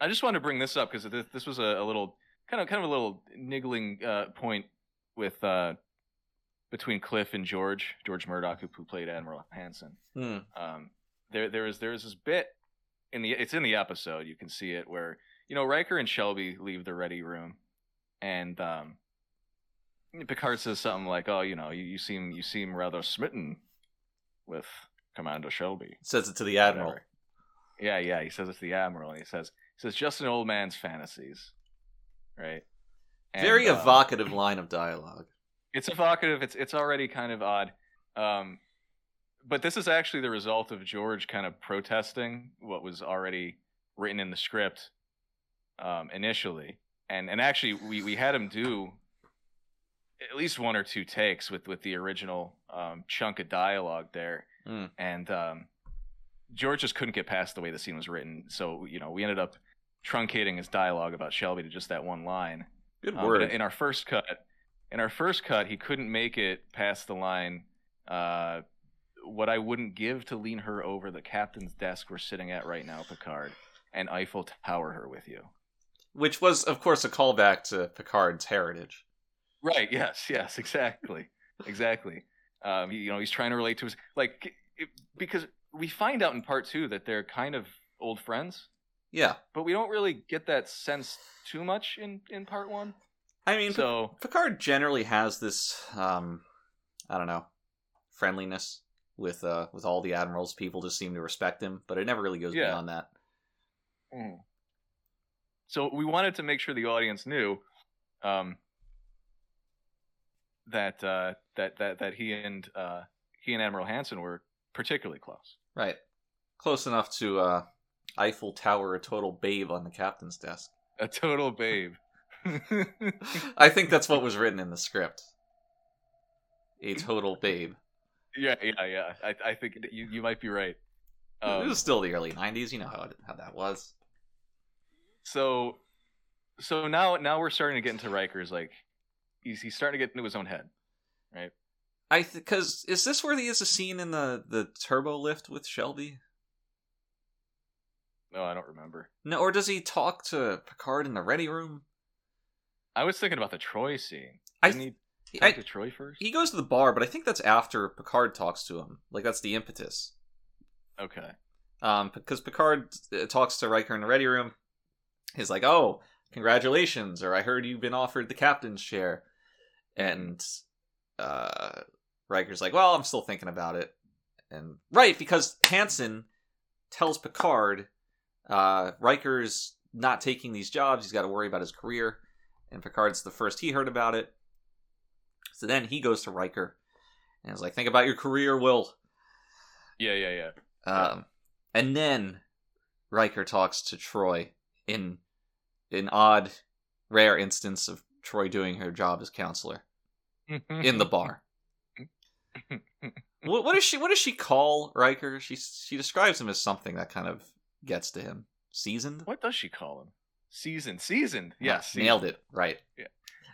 I just wanted to bring this up because this, this was a, a little kind of kind of a little niggling uh, point with uh, between Cliff and George George Murdock, who, who played Admiral Hanson. Hmm. Um, there there is there is this bit in the it's in the episode you can see it where you know Riker and Shelby leave the ready room, and um, Picard says something like, "Oh, you know, you, you seem you seem rather smitten with Commander Shelby." Says it to the admiral. Whatever. Yeah, yeah. He says it's the admiral, and he says he says just an old man's fantasies, right? And, Very uh, evocative line of dialogue. It's evocative. It's it's already kind of odd, um, but this is actually the result of George kind of protesting what was already written in the script um, initially, and and actually we we had him do at least one or two takes with with the original um, chunk of dialogue there, Mm. and um, George just couldn't get past the way the scene was written. So you know we ended up truncating his dialogue about Shelby to just that one line. Good Um, word. in our first cut, in our first cut, he couldn't make it past the line. Uh, what I wouldn't give to lean her over the captain's desk we're sitting at right now, Picard, and Eiffel Tower her with you. Which was, of course, a callback to Picard's heritage. Right. Yes. Yes. Exactly. exactly. Um, you know, he's trying to relate to his like it, because we find out in part two that they're kind of old friends, Yeah. but we don't really get that sense too much in in part one. I mean, So Picard generally has this, um, I don't know, friendliness with uh with all the admirals. People just seem to respect him, but it never really goes Yeah. beyond that. Mm. So we wanted to make sure the audience knew um, that uh, that that that he and uh, he and Admiral Hanson were particularly close. Right, close enough to uh Eiffel Tower a total babe on the captain's desk. A total babe. I think that's what was written in the script. A total babe. yeah, yeah, yeah. I, I think you you might be right. it Um, was still the early '90s. You know how it, how that was. so so now now we're starting to get into Riker's like he's he's starting to get into his own head. Right? I because is this where he is a scene in the the turbo lift with Shelby? No, I don't remember. No, or does he talk to Picard in the ready room? I was thinking about the Troi scene. I Didn't he He, talk I- to Troi first? he goes to the bar, but I think that's after Picard talks to him. Like that's the impetus. Okay. Um, because Picard uh, talks to Riker in the ready room. He's like, "Oh, congratulations!" or "I heard you've been offered the captain's chair," and uh, Riker's like, "Well, I'm still thinking about it." And right because Hanson tells Picard, uh, Riker's not taking these jobs. He's got to worry about his career, and Picard's the first he heard about it. So then he goes to Riker and is like, "Think about your career, Will." Yeah, yeah, yeah. Um, and then Riker talks to Troi in an odd, rare instance of Troi doing her job as counselor in the bar. what, what does she? What does she call Riker? She she describes him as something that kind of gets to him. Seasoned. What does she call him? Seasoned. Seasoned. Yes. nailed it. Right. Yeah.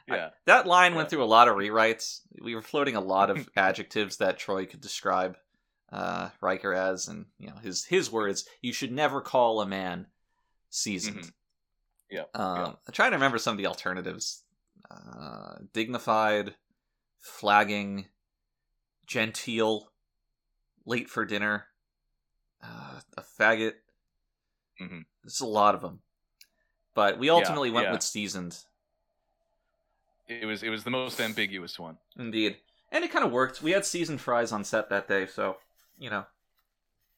yeah. That line went through a lot of rewrites. We were floating a lot of adjectives that Troi could describe uh, Riker as, and you know his his words. You should never call a man seasoned. Mhm. Yeah, Um, yeah. I'm trying to remember some of the alternatives. Uh, dignified, flagging, genteel, late for dinner, uh, a faggot. Mm-hmm. There's a lot of them, but we ultimately went yeah. with seasoned. It was it was the most ambiguous one. Indeed. And it kind of worked. We had seasoned fries on set that day, so, you know.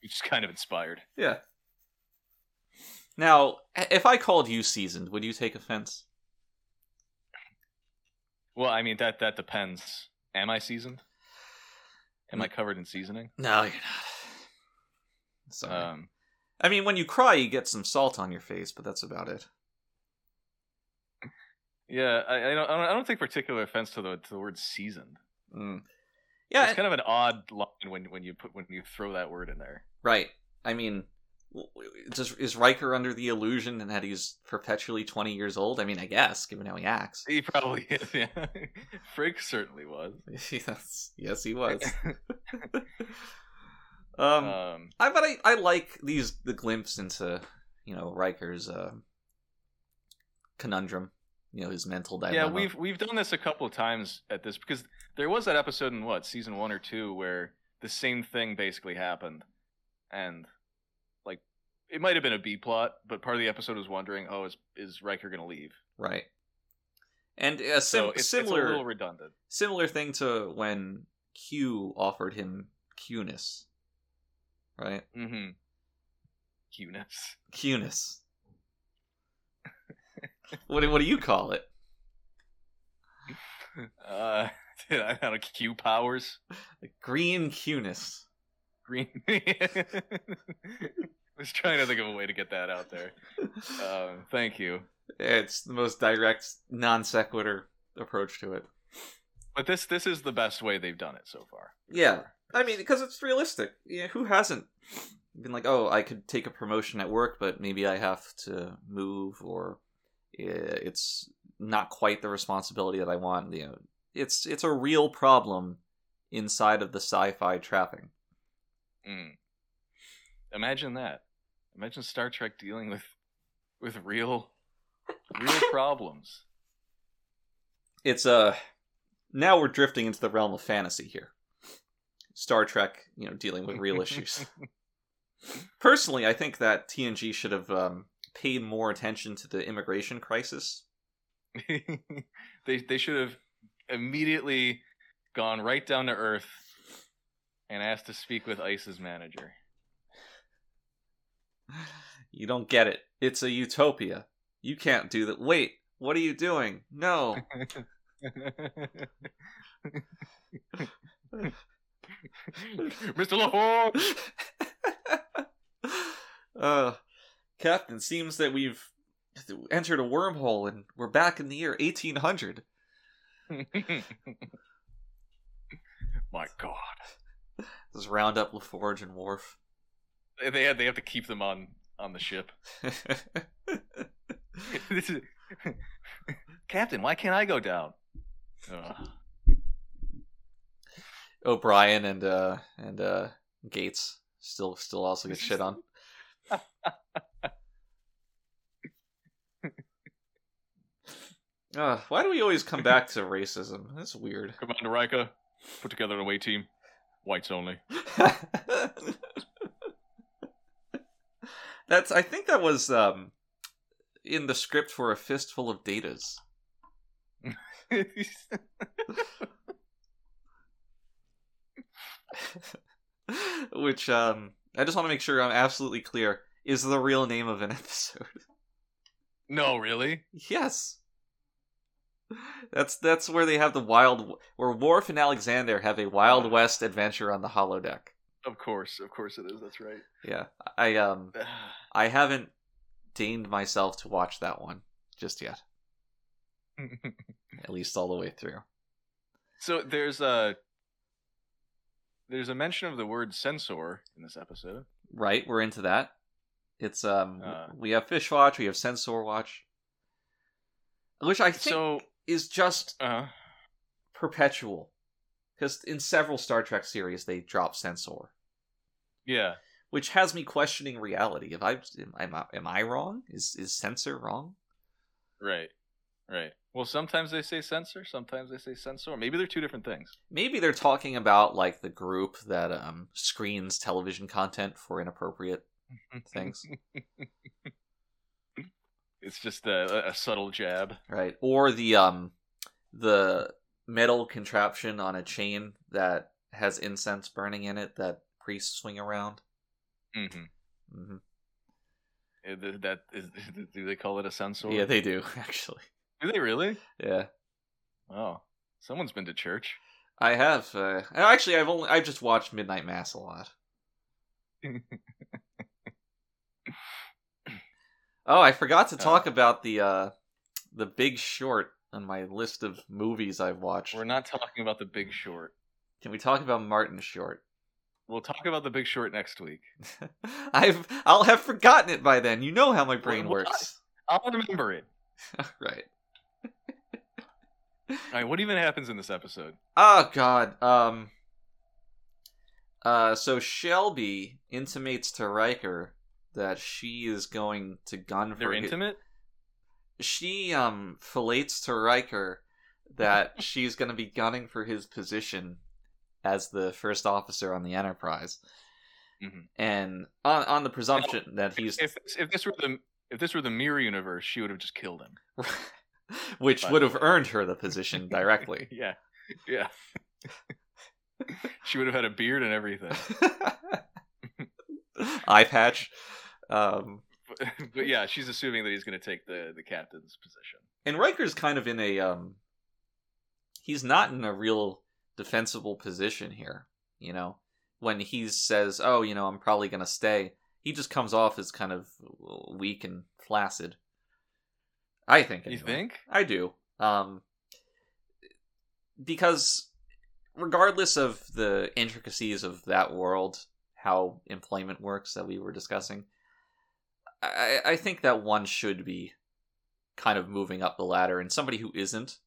Which is kind of inspired. Yeah. Now, if I called you seasoned, would you take offense? Well, I mean that that depends. Am I seasoned? Am I covered in seasoning? No, you're not. Sorry. Um, I mean, when you cry, you get some salt on your face, but that's about it. Yeah, I, I don't I don't take particular offense to the to the word seasoned. Mm. Yeah, it's kind of an odd line when when you put when you throw that word in there. right. I mean, w- w- does, is Riker under the illusion that he's perpetually 20 years old? I mean, I guess, given how he acts. He probably is. Yeah, Frigg certainly was. yes, yes, he was. um, Um, I but I, I like these the glimpse into you know Riker's uh, conundrum, you know his mental dilemma. yeah, we've we've done this a couple of times at this because there was that episode in what season one or two where the same thing basically happened, and like it might have been a B plot, but part of the episode was wondering, oh, is is Riker gonna leave? right, and a sim- So it's, similar it's a little redundant. similar thing to when Q offered him Qness, right? Mm-hmm. Cuteness. Qness. what do, what do you call it? Uh, I don't know, Q powers. Green Qness. Green. I was trying to think of a way to get that out there. Um, thank you. It's the most direct, non sequitur approach to it. But this this is the best way they've done it so far. Yeah, I mean, because it's realistic. Yeah, who hasn't been like, oh, I could take a promotion at work, but maybe I have to move, or it's not quite the responsibility that I want. You know, it's it's a real problem inside of the sci-fi trapping. Mm. Imagine that. Imagine Star Trek dealing with with real real problems. It's uh now we're drifting into the realm of fantasy here. Star Trek, you know, dealing with real issues. Personally, I think that TNG should have um, paid more attention to the immigration crisis they they should have immediately gone right down to earth and asked to speak with Ice's manager. You don't get it. It's a utopia. You can't do that. Wait, what are you doing? No. Mr. LaForge! uh, Captain, seems that we've entered a wormhole and we're back in the year 1800. My God. Let's round up LaForge and Worf. They have, they have to keep them on, on the ship. this is... Captain, why can't I go down? Ugh. O'Brien and uh and uh Gates still still also get shit on. Uh, why do we always come back to racism? That's weird. Commander Riker, put together an away team. Whites only. That's I think that was um in the script for a fistful of datas. Which um I just want to make sure I'm absolutely clear is the real name of an episode. no, really? yes. That's that's where they have the wild where Worf and Alexander have a Wild West adventure on the holodeck. Of course, of course it is. That's right. Yeah. I um I haven't deigned myself to watch that one just yet. At least all the way through. so there's a there's a mention of the word censor in this episode. Right, we're into that. It's um Uh. we have Fish Watch, we have Sensor Watch. Which I think So, is just uh, perpetual. Because in several Star Trek series they drop Sensor. yeah. Which has me questioning reality. If I am, am, I- am I wrong? Is is censor wrong? Right. Right. Well, sometimes they say censor, sometimes they say censor. Maybe they're two different things. Maybe they're talking about like the group that um screens television content for inappropriate things. It's just a, a subtle jab. right or the um the metal contraption on a chain that has incense burning in it that priests swing around Mm-hmm. Mm hmm That is, do they call it a censor? yeah they do actually do they really? yeah Oh, someone's been to church. i have uh, actually i've only i've just watched midnight mass a lot oh i forgot to Uh. talk about the uh the big short on my list of movies i've watched We're not talking about the Big Short. can we talk about martin short We'll talk about the Big Short next week. i've i'll have forgotten it by then you know how my brain Well, works I'll remember it. right All right, what even happens in this episode? Oh God. Um. Uh. So Shelby intimates to Riker that she is going to gun for. They're intimate. She um fillets to Riker that she's going to be gunning for his position as the first officer on the Enterprise, Mhm. and on on the presumption that he's If this, if this were the if this were the mirror universe, she would have just killed him. which But- would have earned her the position directly. Yeah, yeah. she would have had a beard and everything. Eye patch. Um, But, but yeah, she's assuming that he's going to take the the captain's position. and Riker's kind of in a um he's not in a real defensible position here, you know. When he says, "Oh, you know, I'm probably going to stay." He just comes off as kind of weak and flaccid. I think. You think? I do. Um because regardless of the intricacies of that world, how employment works that we were discussing, I, I think that one should be kind of moving up the ladder, and somebody who isn't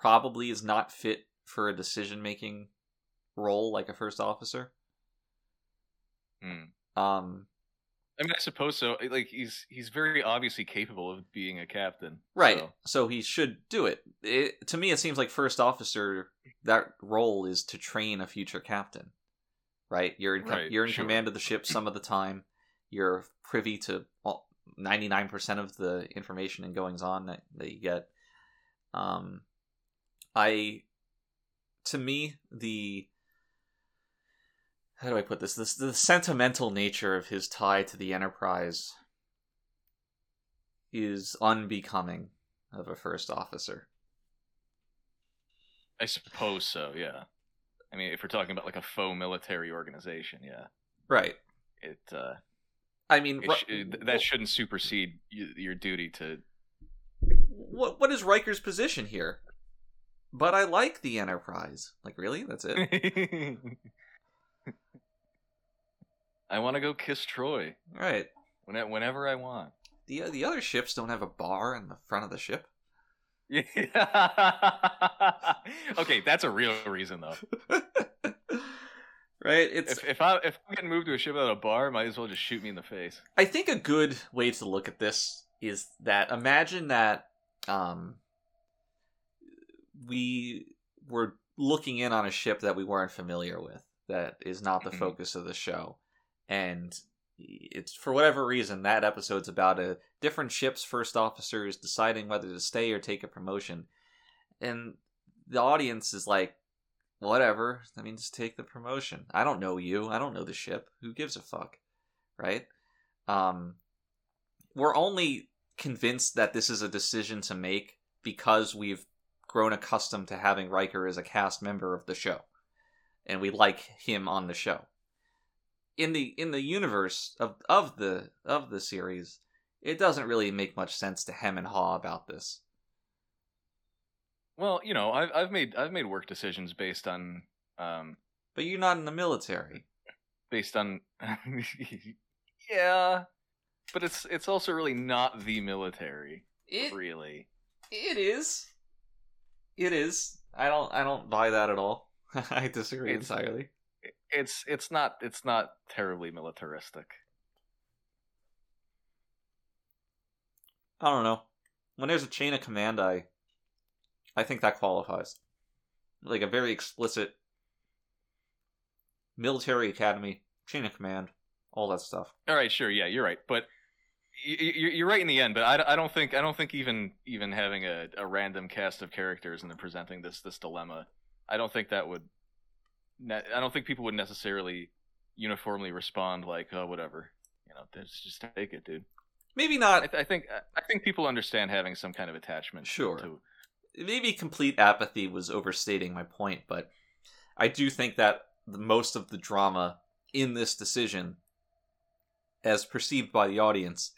probably is not fit for a decision making role like a first officer. Hmm. Um, I mean, I suppose so. Like he's he's very obviously capable of being a captain. right. so- So he should do it. it. To me, it seems like first officer. That role is to train a future captain. Right. You're in, com- Right, you're in sure. command of the ship some of the time. You're privy to ninety nine percent of the information and goings on that, that you get. Um, I, to me, the how do I put this? This the sentimental nature of his tie to the Enterprise is unbecoming of a first officer. I suppose so. Yeah. I mean, if we're talking about like a faux military organization, yeah, Right. it uh, I mean, sh- uh, it- that shouldn't supersede your duty to. what what is Riker's position here? But I like the Enterprise. Like, really? That's it? I want to go kiss Troi right. when- whenever I want. The uh, the other ships don't have a bar in the front of the ship. Yeah. okay, that's a real reason though. right. It's. If if I if I'm getting moved to a ship without a bar, might as well just shoot me in the face. I think a good way to look at this is that imagine that um we were looking in on a ship that we weren't familiar with that is not the Mhm. focus of the show and it's for whatever reason that episode's about a different ship's first officer is deciding whether to stay or take a promotion and the audience is like whatever. I mean just take the promotion. I don't know you. I don't know the ship. Who gives a fuck right? Um we're only convinced that this is a decision to make because we've grown accustomed to having Riker as a cast member of the show and we like him on the show. In the in the universe of of the of the series it doesn't really make much sense to hem and haw about this Well, you know, I've I've made I've made work decisions based on um but you're not in the military based on yeah, but it's it's also really not the military, it really. it is it is i don't i don't buy that at all i disagree It's- entirely It's it's not it's not terribly militaristic. I don't know. When there's a chain of command, I, I think that qualifies. Like a very explicit military academy, chain of command, all that stuff. All right, sure, yeah, you're right, but you're right in the end. But I, I don't think I don't think even even having a, a random cast of characters and then presenting this this dilemma, I don't think that would. I don't think people would necessarily uniformly respond like, oh, whatever, you know, just just take it, dude. Maybe I, not. th- I think I think people understand having some kind of attachment. Sure. To, Maybe complete apathy was overstating my point, but I do think that the, most of the drama in this decision, as perceived by the audience,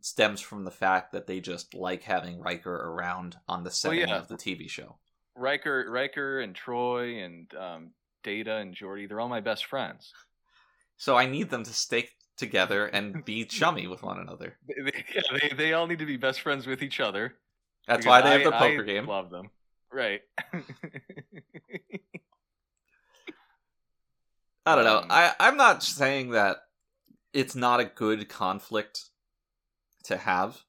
stems from the fact that they just like having Riker around on the setting yeah. of the TV show. Riker, Riker, and Troi, and um, Data and Geordi—they're all my best friends. So I need them to stay together and be chummy with one another. Yeah, they, they all need to be best friends with each other. That's because why they have I- the poker I game. Love them, right? I don't know. Um, I I'm not saying that it's not a good conflict to have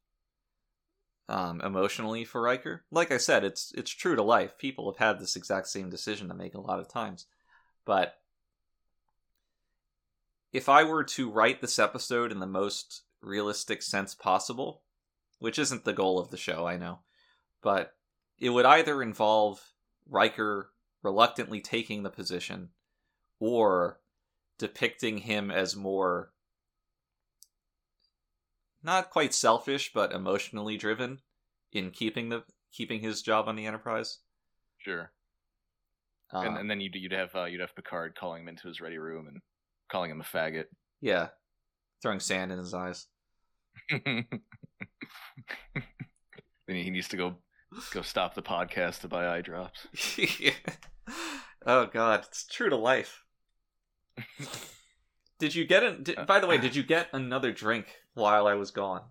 um emotionally for Riker. Like I said, it's it's true to life. People have had this exact same decision to make a lot of times. But if I were to write this episode in the most realistic sense possible, which isn't the goal of the show, I know, but it would either involve Riker reluctantly taking the position or depicting him as more not quite selfish but emotionally driven in keeping the keeping his job on the Enterprise. sure. Uh, and, and then you'd you'd have uh, you'd have Picard calling him into his ready room and calling him a faggot. yeah, throwing sand in his eyes. then he needs to go go stop the podcast to buy eye drops. oh god, it's true to life. did you get it? Did, by the way, did you get another drink while I was gone?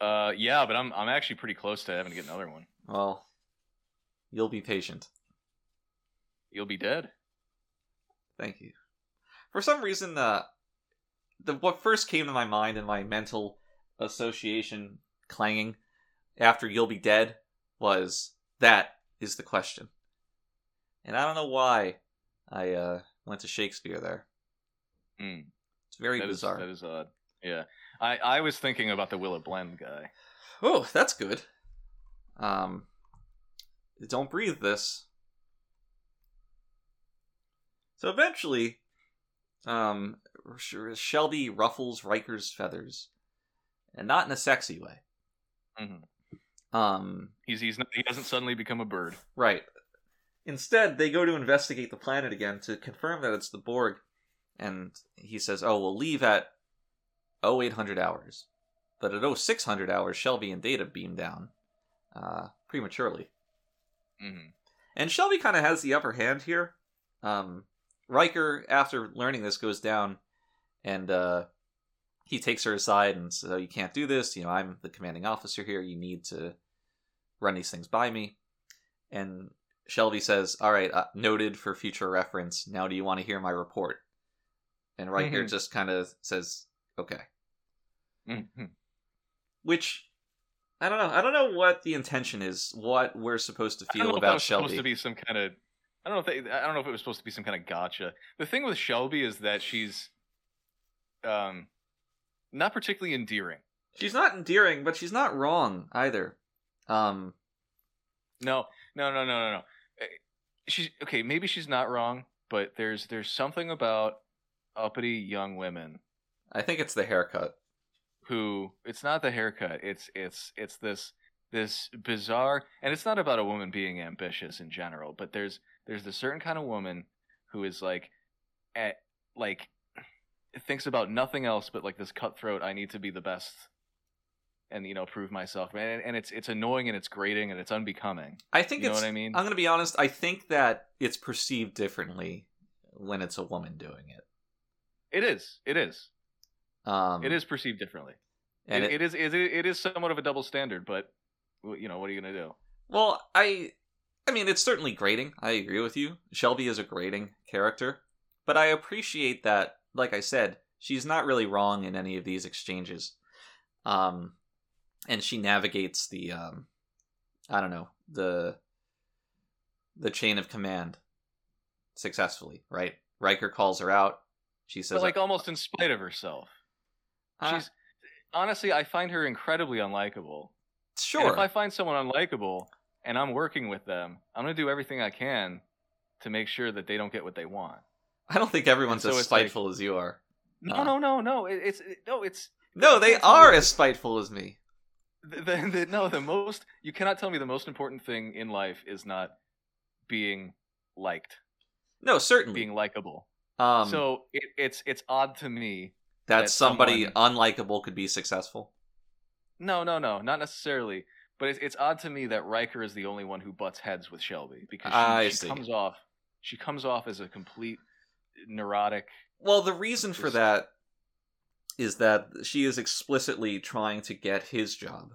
Uh, yeah, but I'm I'm actually pretty close to having to get another one. Well, you'll be patient. You'll be dead. Thank you. For some reason, uh, the what first came to my mind in my mental association clanging after "You'll be dead" was that is the question, and I don't know why I uh, went to Shakespeare there. Mm, It's very that is bizarre. that is odd. Yeah, I I was thinking about the Willa Blend guy. Oh, that's good. Um, don't breathe this. So eventually, um, Shelby ruffles Riker's feathers, and not in a sexy way. Mhm. Um, He's he's not, he doesn't suddenly become a bird. Right. Instead, they go to investigate the planet again to confirm that it's the Borg, and he says, "Oh, we'll leave at 0800 hours." But at 0600 hours, Shelby and Data beam down uh, prematurely, hmm and Shelby kind of has the upper hand here. Um, Riker, after learning this, goes down, and uh, he takes her aside and says, oh, "You can't do this. You know, I'm the commanding officer here. You need to run these things by me." And Shelby says, "All right, uh, noted for future reference. Now, do you want to hear my report?" And Riker Mhm. just kind of says, "Okay," hmm which I don't know. I don't know what the intention is. What we're supposed to I don't know feel about Shelby. supposed to be some kind of. I don't know if they, I don't know if it was supposed to be some kind of gotcha. The thing with Shelby is that she's, um, not particularly endearing. She's not endearing, but she's not wrong either. Um, No, no, no, no, no, no. Eh, She's okay. Maybe she's not wrong, but there's there's something about uppity young women I think it's the haircut. who it's not the haircut. It's it's it's this this bizarre, and it's not about a woman being ambitious in general, but there's there's this certain kind of woman who is like, at like thinks about nothing else but like this cutthroat. I need to be the best. And you know, prove myself, and, and it's it's annoying and it's grating and it's unbecoming. I think You know what I mean? I'm to be honest. I think that it's perceived differently when it's a woman doing it. It is. It is. Um, It is perceived differently. and it, it, it is. It, it is somewhat of a double standard, but you know what are you gonna do? Well, I. I mean, it's certainly grating. I agree with you. Shelby is a grating character, but I appreciate that. Like I said, she's not really wrong in any of these exchanges. Um, and she navigates the um, I don't know the the chain of command successfully. Right? Riker calls her out. She says, But like almost in spite of herself. "Uh, She's honestly, I find her incredibly unlikable. And sure." if I find someone unlikable and I'm working with them, I'm gonna do everything I can to make sure that they don't get what they want. I don't think everyone's so as it's like- spiteful as you are. No, Uh. no, no, no. It, it's it, no, it's No, they are as spiteful as me. the, the, the no. The most you cannot tell me the most important thing in life is not being liked, No, certainly. being likable. um, so it, it's it's odd to me that, that somebody someone- unlikable could be successful. No, no, no, not necessarily. But it's, it's odd to me that Riker is the only one who butts heads with Shelby because she, she comes off she comes off as a complete neurotic. Well, the reason for that is that she is explicitly trying to get his job,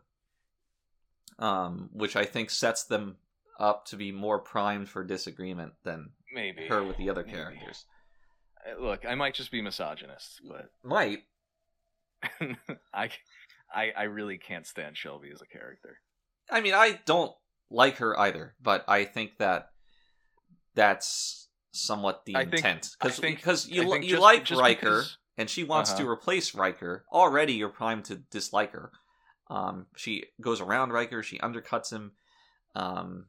um, which I think sets them up to be more primed for disagreement than Maybe her with the other Maybe. characters. Uh, Look, I might just be misogynist, but Might. I, I I really can't stand Shelby as a character. I mean, I don't like her either, but I think that that's somewhat the I intent because because you you just- like just Riker because- and she wants to Uh-huh. replace Riker. Already, you're primed to dislike her. Um, she goes around Riker, she undercuts him, um,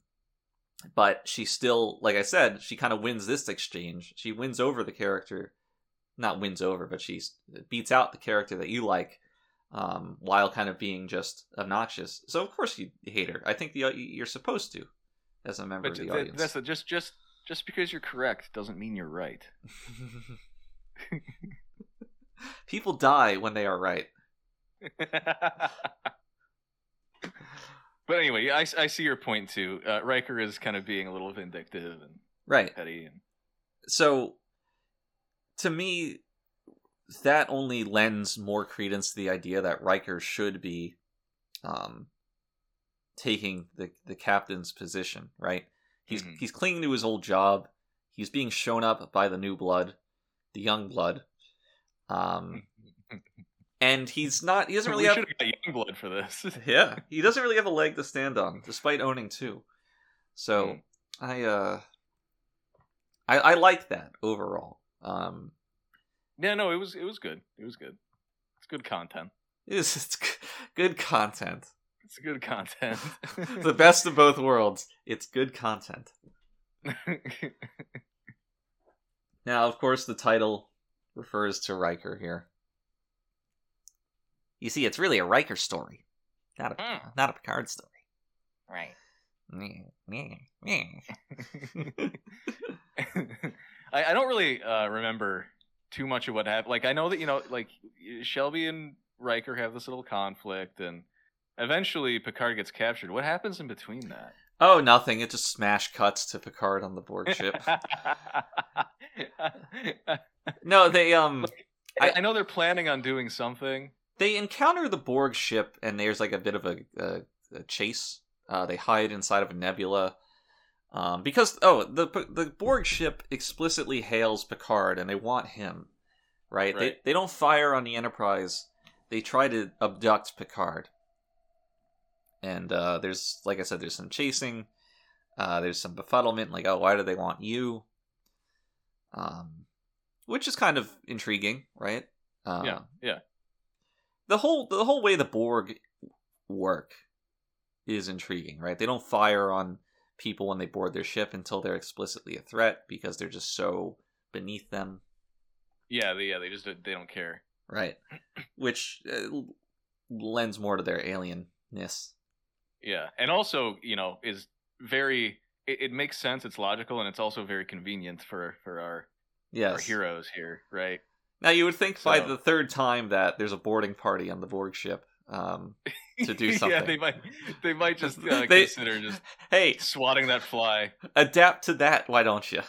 but she still, like I said, she kind of wins this exchange. She wins over the character, not wins over, but she beats out the character that you like, um, while kind of being just obnoxious. So of course you hate her. I think the you're supposed to, as a member But of the th- audience. that's a, just just just because you're correct doesn't mean you're right. People die when they are right. but anyway, I, I see your point too. Uh, Riker is kind of being a little vindictive and Right. petty, and so to me that only lends more credence to the idea that Riker should be um taking the the captain's position, right? He's Mhm. he's clinging to his old job. He's being shown up by the new blood, the young blood. Um and he's not he doesn't really we have have young blood for this. yeah, he doesn't really have a leg to stand on, despite owning two. So Mm. I uh, I I like that overall. Um, yeah, no, it was it was good. It was good. It's good content. it's, it's good content. It's good content. the best of both worlds. It's good content. Now, of course, the title refers to Riker here. You see, it's really a Riker story, not a Mm. not a Picard story. right. Meh, meh, meh. I, I don't really uh, remember too much of what happened. Like I know that you know, like Shelby and Riker have this little conflict, and eventually Picard gets captured. What happens in between that? Oh, nothing. It just smash cuts to Picard on the Borg ship. no, they um I, I know they're planning on doing something. they encounter the Borg ship, and there's like a bit of a, a, a chase. Uh, they hide inside of a nebula. Um, because oh, the the Borg ship explicitly hails Picard, and they want him, right? They Right. they don't fire on the Enterprise. They try to abduct Picard. And uh, there's, like I said, there's some chasing. Uh, there's some befuddlement, like, oh, why do they want you? Um, which is kind of intriguing, right? Uh, yeah, yeah. the whole the whole way the Borg work is intriguing, right? They don't fire on people when they board their ship until they're explicitly a threat because they're just so beneath them, Yeah, they, yeah, they just they don't care. right? Which uh, lends more to their alienness. Yeah, and also you know is very. It, it makes sense. It's logical, and it's also very convenient for for our our heroes here, right? Now you would think by the third time that there's a boarding party on the Borg ship um, to do something. yeah, they might they might just uh, They- consider just hey, swatting that fly. adapt to that. Why don't you?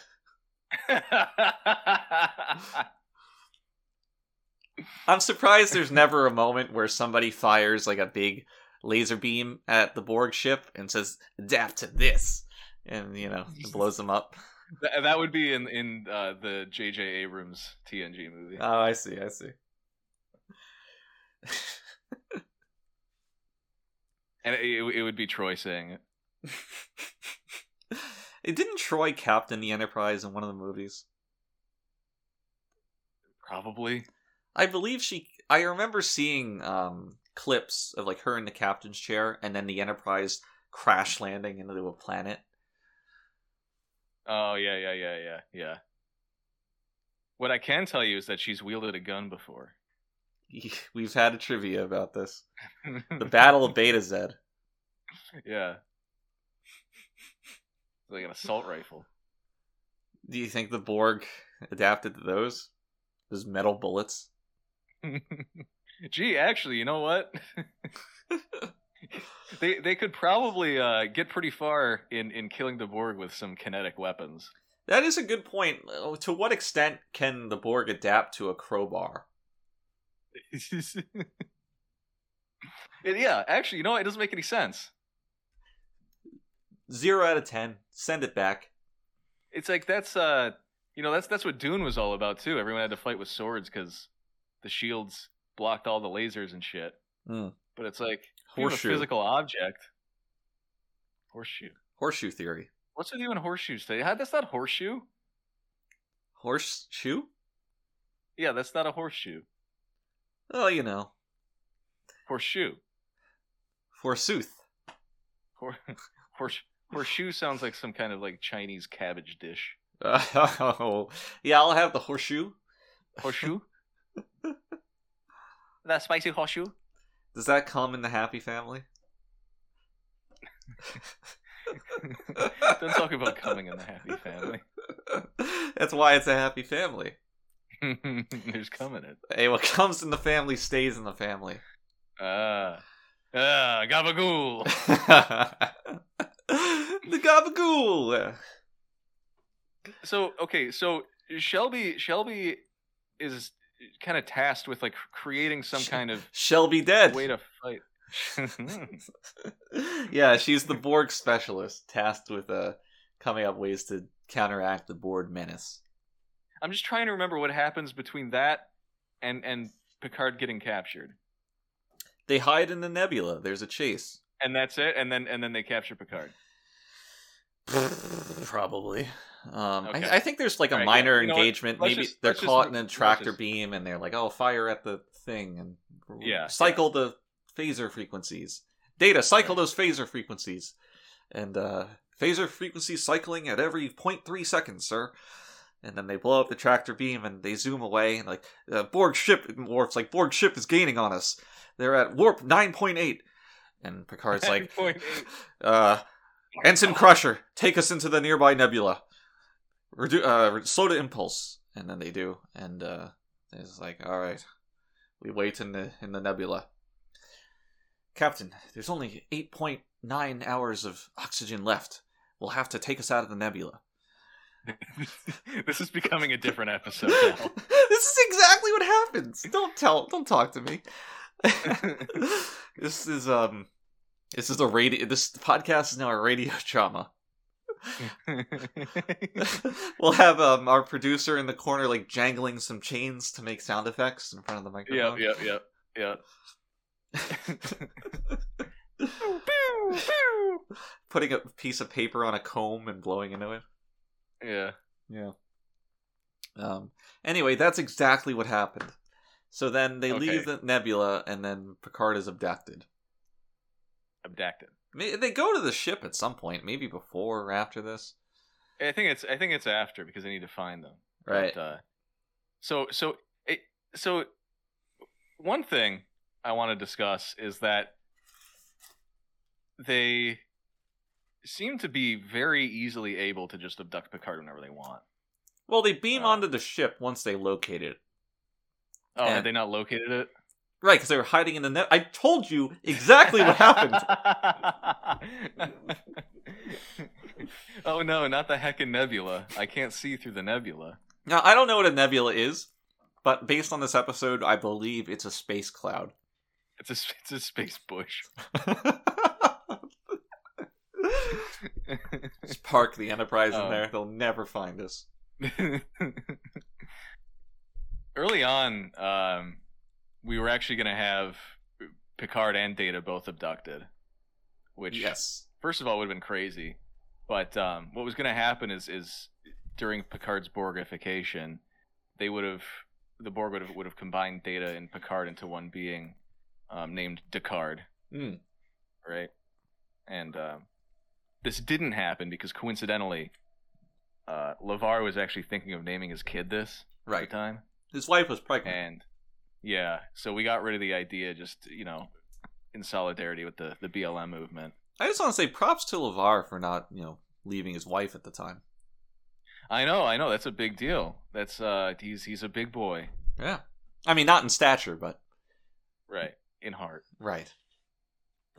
I'm surprised there's never a moment where somebody fires like a big laser beam at the Borg ship and says, "Adapt to this," and you know it blows them up. Th- that would be in in uh, the J.J. Abrams TNG movie. Oh, I see. I see. and it, it, it would be Troi saying it. it didn't Troi captain the Enterprise in one of the movies. Probably. I believe she. I remember seeing um, clips of like her in the captain's chair, and then the Enterprise crash landing into a planet. Oh yeah, yeah, yeah, yeah, yeah. What I can tell you is that she's wielded a gun before. We've had a trivia about this. The Battle of Betazed. yeah. Like an assault rifle. Do you think the Borg adapted to those? Those metal bullets? Gee, actually, you know what? they they could probably uh, get pretty far in in killing the Borg with some kinetic weapons. That is a good point. Uh, To what extent can the Borg adapt to a crowbar? yeah, actually, you know, what? it doesn't make any sense. Zero out of ten. Send it back. It's like that's uh, you know, that's that's what Dune was all about too. Everyone had to fight with swords because the shields blocked all the lasers and shit. Hmm. But it's like have a physical object. Horseshoe. Horseshoe theory. What's with you and horseshoes? Today? How, that's not horseshoe. Horseshoe? Yeah, that's not a horseshoe. Oh, you know. Horseshoe. Forsooth. Hor- horse horseshoe sounds like some kind of like Chinese cabbage dish. Oh, yeah, I'll have the horseshoe. Horseshoe. that spicy horseshoe. Does that come in the happy family? Don't talk about coming in the happy family. That's why it's a happy family. There's coming it. Hey, what comes in the family stays in the family. Ah. Ah, gabagool. the gabagool. So okay, so Shelby Shelby is kind of tasked with like creating some kind of Shelby dead. way to fight. yeah, she's the Borg specialist tasked with uh, coming up ways to counteract the Borg menace. I'm just trying to remember what happens between that and and Picard getting captured. They hide in the nebula. There's a chase. And that's it, and then and then they capture Picard. Probably. Um, Okay. I, I think there's like a right, minor yeah, you know engagement. Maybe just- they're let's just caught in a tractor just- beam and they're like, "Oh, fire at the thing and Yeah, cycle the phaser frequencies." Data, cycle Right. those phaser frequencies. And uh phaser frequency cycling at every 0.3 seconds, sir. And then they blow up the tractor beam and they zoom away and like uh, Borg ship warps like Borg ship is gaining on us. They're at warp 9.8. And Picard's like uh Ensign Crusher, take us into the nearby nebula. Redu- uh, slow to impulse, and then they do, and uh, it's like, all right, we wait in the in the nebula. Captain, there's only eight point nine hours of oxygen left. We'll have to take us out of the nebula. this is becoming a different episode now. this is exactly what happens. Don't tell. Don't talk to me. this is um, this is a radio. This podcast is now a radio drama. we'll have um, our producer in the corner like jangling some chains to make sound effects in front of the microphone. yep, yep, yep. Putting a piece of paper on a comb and blowing into it. Yeah. Yeah. Um. Anyway, that's exactly what happened. So then they Okay. leave the nebula, and then Picard is abducted. Abducted. They go to the ship at some point, maybe before or after this. I think it's I think it's after because they need to find them. Right. But, uh, so so it, so one thing I want to discuss is that they seem to be very easily able to just abduct Picard whenever they want. Well, they beam Uh. onto the ship once they locate it. Oh, And- had they not located it? Right, because they were hiding in the net. I told you exactly what happened. oh no, not the heckin' nebula. I can't see through the nebula. Now, I don't know what a nebula is, but based on this episode, I believe it's a space cloud. It's a it's a space bush. Just park the Enterprise in Oh. there. They'll never find us. Early on, um, we were actually going to have Picard and Data both abducted, which Yes. first of all would have been crazy. But um, what was going to happen is is during Picard's Borgification, they would have the Borg would have would have combined Data and Picard into one being, um, named Descartes, Mm. right? And um, this didn't happen because coincidentally, uh, LeVar was actually thinking of naming his kid this at Right. the time. His wife was pregnant. And yeah, so we got rid of the idea just, you know, in solidarity with the, the BLM movement. I just want to say props to LeVar for not, you know, leaving his wife at the time. I know, I know, that's a big deal. That's uh he's he's a big boy. Yeah. I mean, not in stature, but Right. In heart. right.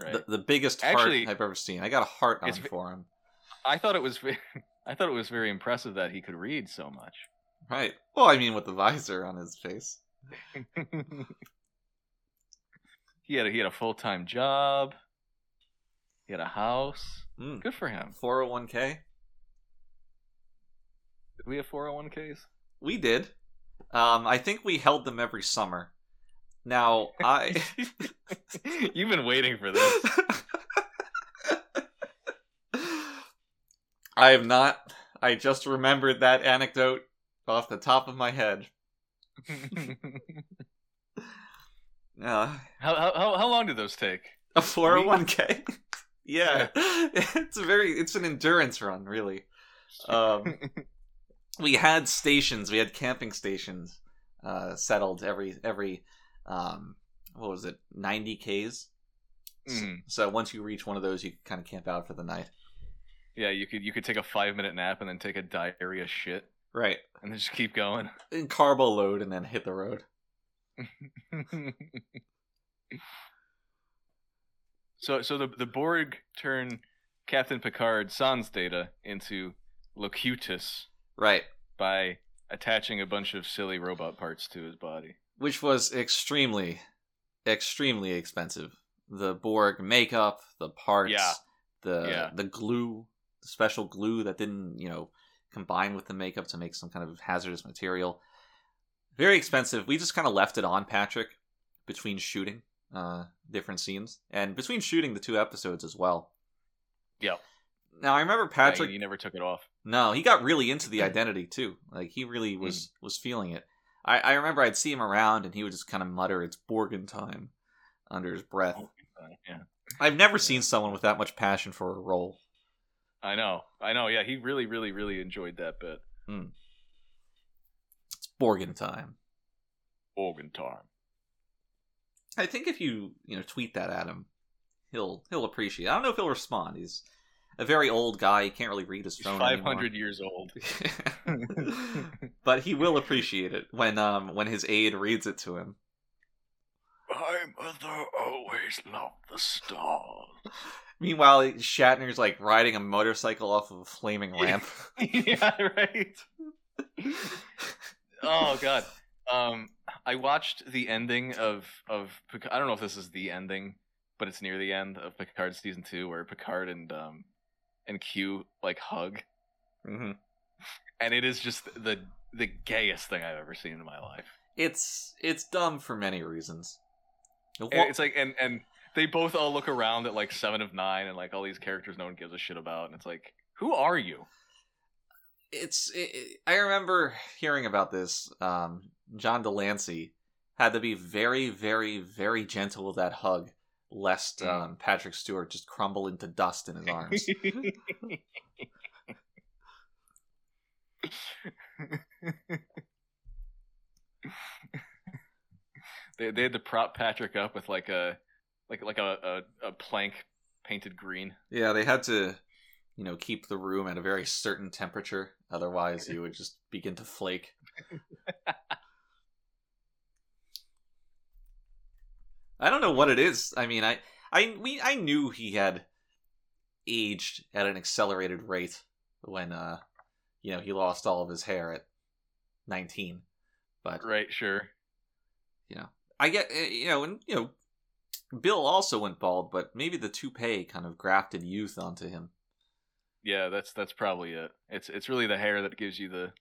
Right. The, the biggest Actually- heart I've ever seen. I got a heart on for him. I thought it was I thought it was very impressive that he could read so much. Right. Well, I mean, with the visor on his face. He had a, he had a full time job. He had a house. Mm. Good for him. 401k. Did we have 401ks? We did. Um, I think we held them every summer. Now, I. You've been waiting for this. I have not. I just remembered that anecdote off the top of my head. Uh, how, how how long did those take? a 401k? yeah. It's a very. It's an endurance run, really. Um, we had stations. We had camping stations uh, settled every every. Um, what was it? 90 k's. Mhm. So once you reach one of those, you kind of camp out for the night. Yeah, you could you could take a five minute nap and then take a diarrhea shit Right. and then just keep going. And carbo load and then hit the road. so so the the Borg turn Captain Picard sans data into Locutus Right. by attaching a bunch of silly robot parts to his body. Which was extremely, extremely expensive. The Borg makeup, the parts, Yeah. the Yeah. the glue, the special glue that didn't, you know, combine with the makeup to make some kind of hazardous material. Very expensive. We just kind of left it on Patrick between shooting uh, different scenes and between shooting the two episodes as well. Yep. Now I remember Yeah, Patrick. you never took it off. No, he got really into the identity too. Like he really Hmm. was was feeling it. I, I remember I'd see him around and he would just kind of mutter, "It's Borgin time," under his breath. Yeah. I've never seen someone with that much passion for a role. I know, I know. Yeah, he really, really, really enjoyed that bit. It's Borgin time. Organ time. I think if you you know tweet that at him, he'll he'll appreciate. it. I don't know if he'll respond. He's a very old guy. He can't really read his phone. five hundred years old. but he will appreciate it when um when his aide reads it to him. My mother always loved the stars. Meanwhile, Shatner's like riding a motorcycle off of a flaming ramp. yeah, right. oh god. Um, I watched the ending of of I don't know if this is the ending, but it's near the end of Picard season two, where Picard and um and Q like hug, hmm and it is just the the gayest thing I've ever seen in my life. It's it's dumb for many reasons. And it's like and and they both all look around at like Seven of Nine and like all these characters no one gives a shit about, and it's like, who are you? it's it, it- I remember hearing about this. Um, John de Lancie had to be very, very, very gentle with that hug, lest Mm. um, Patrick Stewart just crumble into dust in his arms. they they had to prop Patrick up with like a like like a, a, a plank painted green. yeah, they had to, you know, keep the room at a very certain temperature, otherwise he would just begin to flake. I don't know what it is. I mean, I I we I knew he had aged at an accelerated rate when uh you know, he lost all of his hair at 19. But Right, sure. I get eh, you know, and you know Bill also went bald, but maybe the toupee kind of grafted youth onto him. Yeah, that's that's probably it. It's it's really the hair that gives you the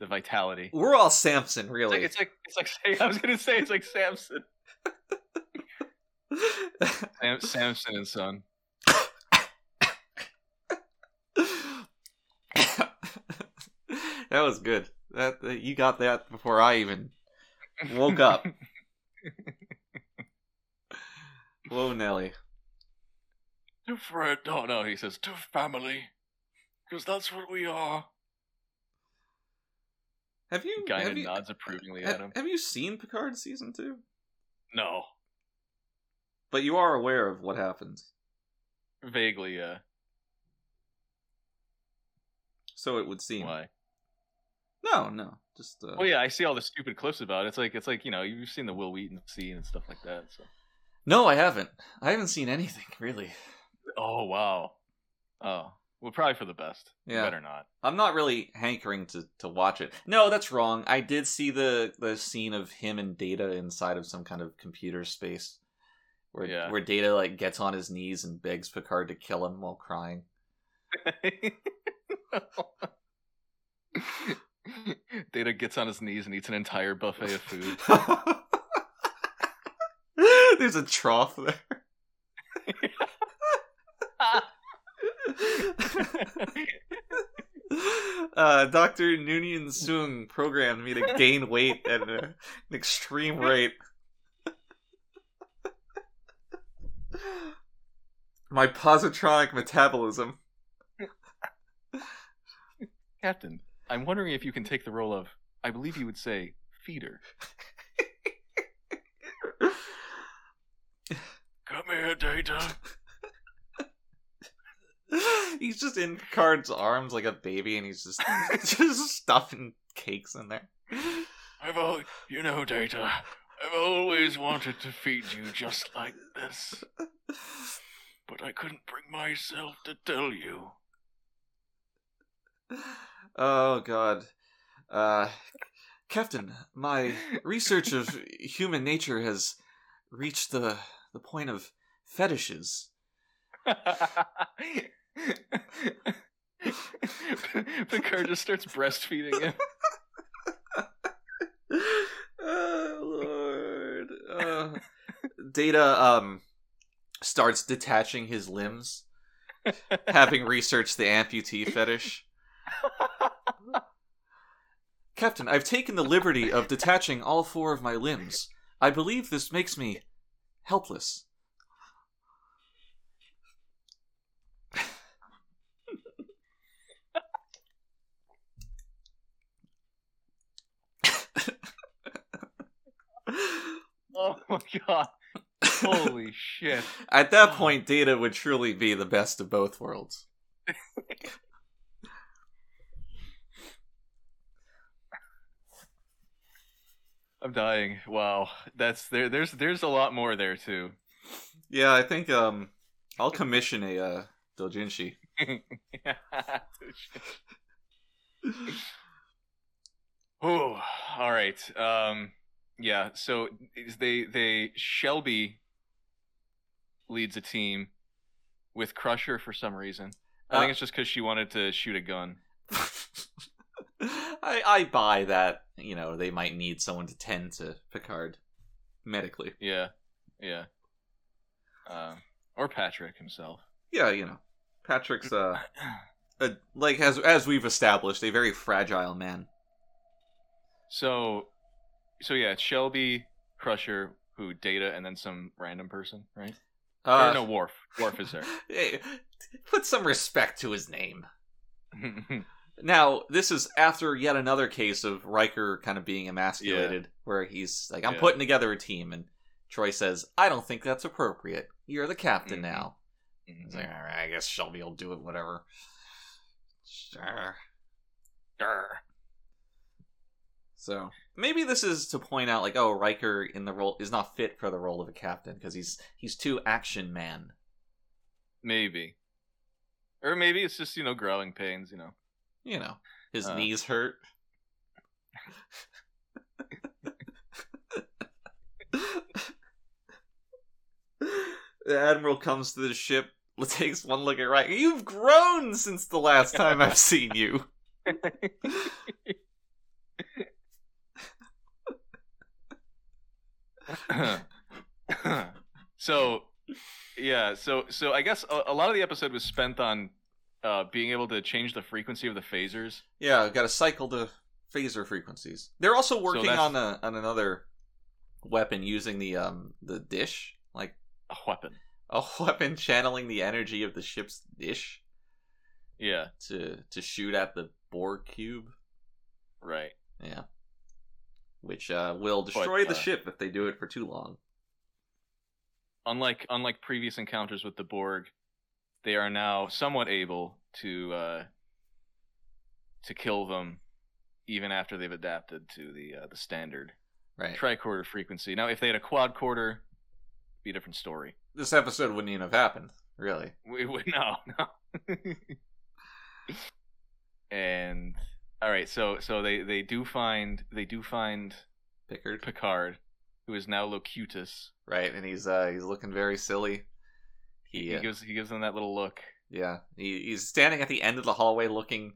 the vitality. We're all Samson, It's really. like it's like it's like I was gonna say it's like Samson, Sam, Samson and Son. that was good. That, that you got that before I even woke up. Whoa, Nelly. To Fred, no, no, he says to family, because that's what we are. Have you? Guy have you, nods approvingly have, at him. have you seen Picard season two? No, But you are aware of what happens, vaguely. Uh, so it would seem. why? No, no, just. Uh, Well, yeah, I see all the stupid clips about it. It's like it's like you know you've seen the Wil Wheaton scene and stuff like that. So. No, I haven't. I haven't seen anything really. Oh wow. Oh well, probably for the best. Yeah. Better not. I'm not really hankering to, to watch it. No, that's wrong. I did see the the scene of him and Data inside of some kind of computer space, where Yeah. where Data like gets on his knees and begs Picard to kill him while crying. Data gets on his knees and eats an entire buffet of food. There's a trough there. uh, Dr. Noonien Soong programmed me to gain weight at a- an extreme rate. My positronic metabolism. Captain, I'm wondering if you can take the role of, I believe you would say, feeder. Come here, Data. he's just in Picard's arms like a baby, and he's just just stuffing cakes in there. I've always, you know, Data, I've always wanted to feed you just like this, but I couldn't bring myself to tell you. Oh God, uh, Captain, my research of human nature has reached the the point of fetishes. The Picard just starts breastfeeding him. oh Lord. Uh, Data um starts detaching his limbs, having researched the amputee fetish. Captain, I've taken the liberty of detaching all four of my limbs. I believe this makes me helpless. oh my god. Holy shit. At that oh. point, Data would truly be the best of both worlds. I'm dying. Wow. That's there there's there's a lot more there too. Yeah, I think um, I'll commission a uh, doujinshi. oh, all right. Um, yeah. So they they Shelby leads a team with Crusher for some reason. I Uh, think it's just because she wanted to shoot a gun. I I buy that. You know, they might need someone to tend to Picard medically. Yeah, yeah. Uh, or Patrick himself. Yeah, you know, Patrick's uh, a, like as as we've established, a very fragile man. So, so yeah, it's Shelby, Crusher, who Data, and then some random person, right? Uh, or no, Worf. Worf is there. hey, put some respect to his name. Now, this is after yet another case of Riker kind of being emasculated, where he's like, I'm Yeah. putting together a team, and Troi says, I don't think that's appropriate. You're the captain Mhm. now. He's like, all right, I guess Shelby will do it, whatever. Sure. Grr. So maybe this is to point out, like, oh, Riker in the role is not fit for the role of a captain because he's he's too action man. Maybe. Or maybe it's just, you know, growing pains, you know. You know, his Uh. knees hurt. the admiral comes to the ship, takes one look at Riker. You've grown since the last time I've seen you. so, yeah, so so I guess a, a lot of the episode was spent on uh, being able to change the frequency of the phasers. Yeah, got to cycle the phaser frequencies. They're also working that's- on a on another weapon using the um the dish, like A weapon. a weapon channeling the energy of the ship's dish Yeah, to to shoot at the Borg cube. right. Yeah. Which uh, will destroy the uh, ship if they do it for too long. Unlike unlike previous encounters with the Borg, they are now somewhat able to uh, to kill them even after they've adapted to the uh, the standard Right. tricorder frequency. Now, if they had a quadcorder, it'd be a different story. This episode wouldn't even have happened, really. We would no, no. and all right, so so they they do find they do find Pickard. Picard, who is now Locutus. Right, and he's uh he's looking very silly. He, He gives he gives them that little look. yeah, he, he's standing at the end of the hallway looking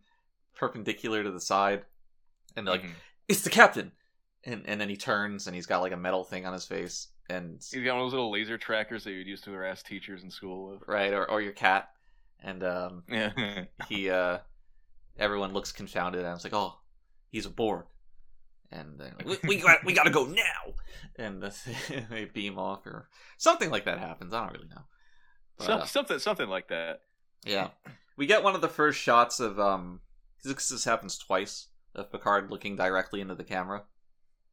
perpendicular to the side. And they're like, Mhm. it's the captain and and then he turns and he's got like a metal thing on his face and he's got one of those little laser trackers that you'd used to harass teachers in school with. right or, or your cat and um Yeah. he uh everyone looks confounded and it's like oh he's a borg and like, we, we got we gotta go now and they beam off or something like that happens i don't really know Some, uh, something something like that. yeah we get one of the first shots of um this, this happens twice of picard looking directly into the camera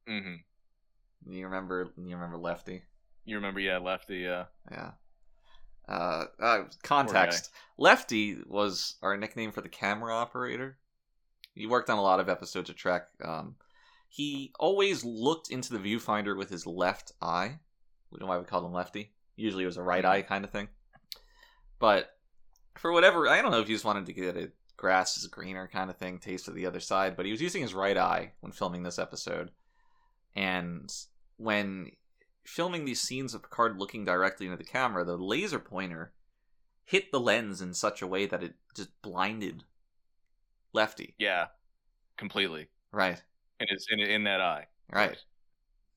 hmm you remember you remember lefty You remember, yeah, Lefty. Uh, Yeah. Uh, uh, context. Lefty was our nickname for the camera operator. He worked on a lot of episodes of Trek. Um, he always looked into the viewfinder with his left eye. We don't know why we called him Lefty. Usually it was a right eye kind of thing. But for whatever, I don't know if he just wanted to get a grass is greener kind of thing, taste of the other side, but he was using his right eye when filming this episode. And when filming these scenes of Picard looking directly into the camera, the laser pointer hit the lens in such a way that it just blinded Lefty. yeah, completely. Right. And it's in in that eye. Right.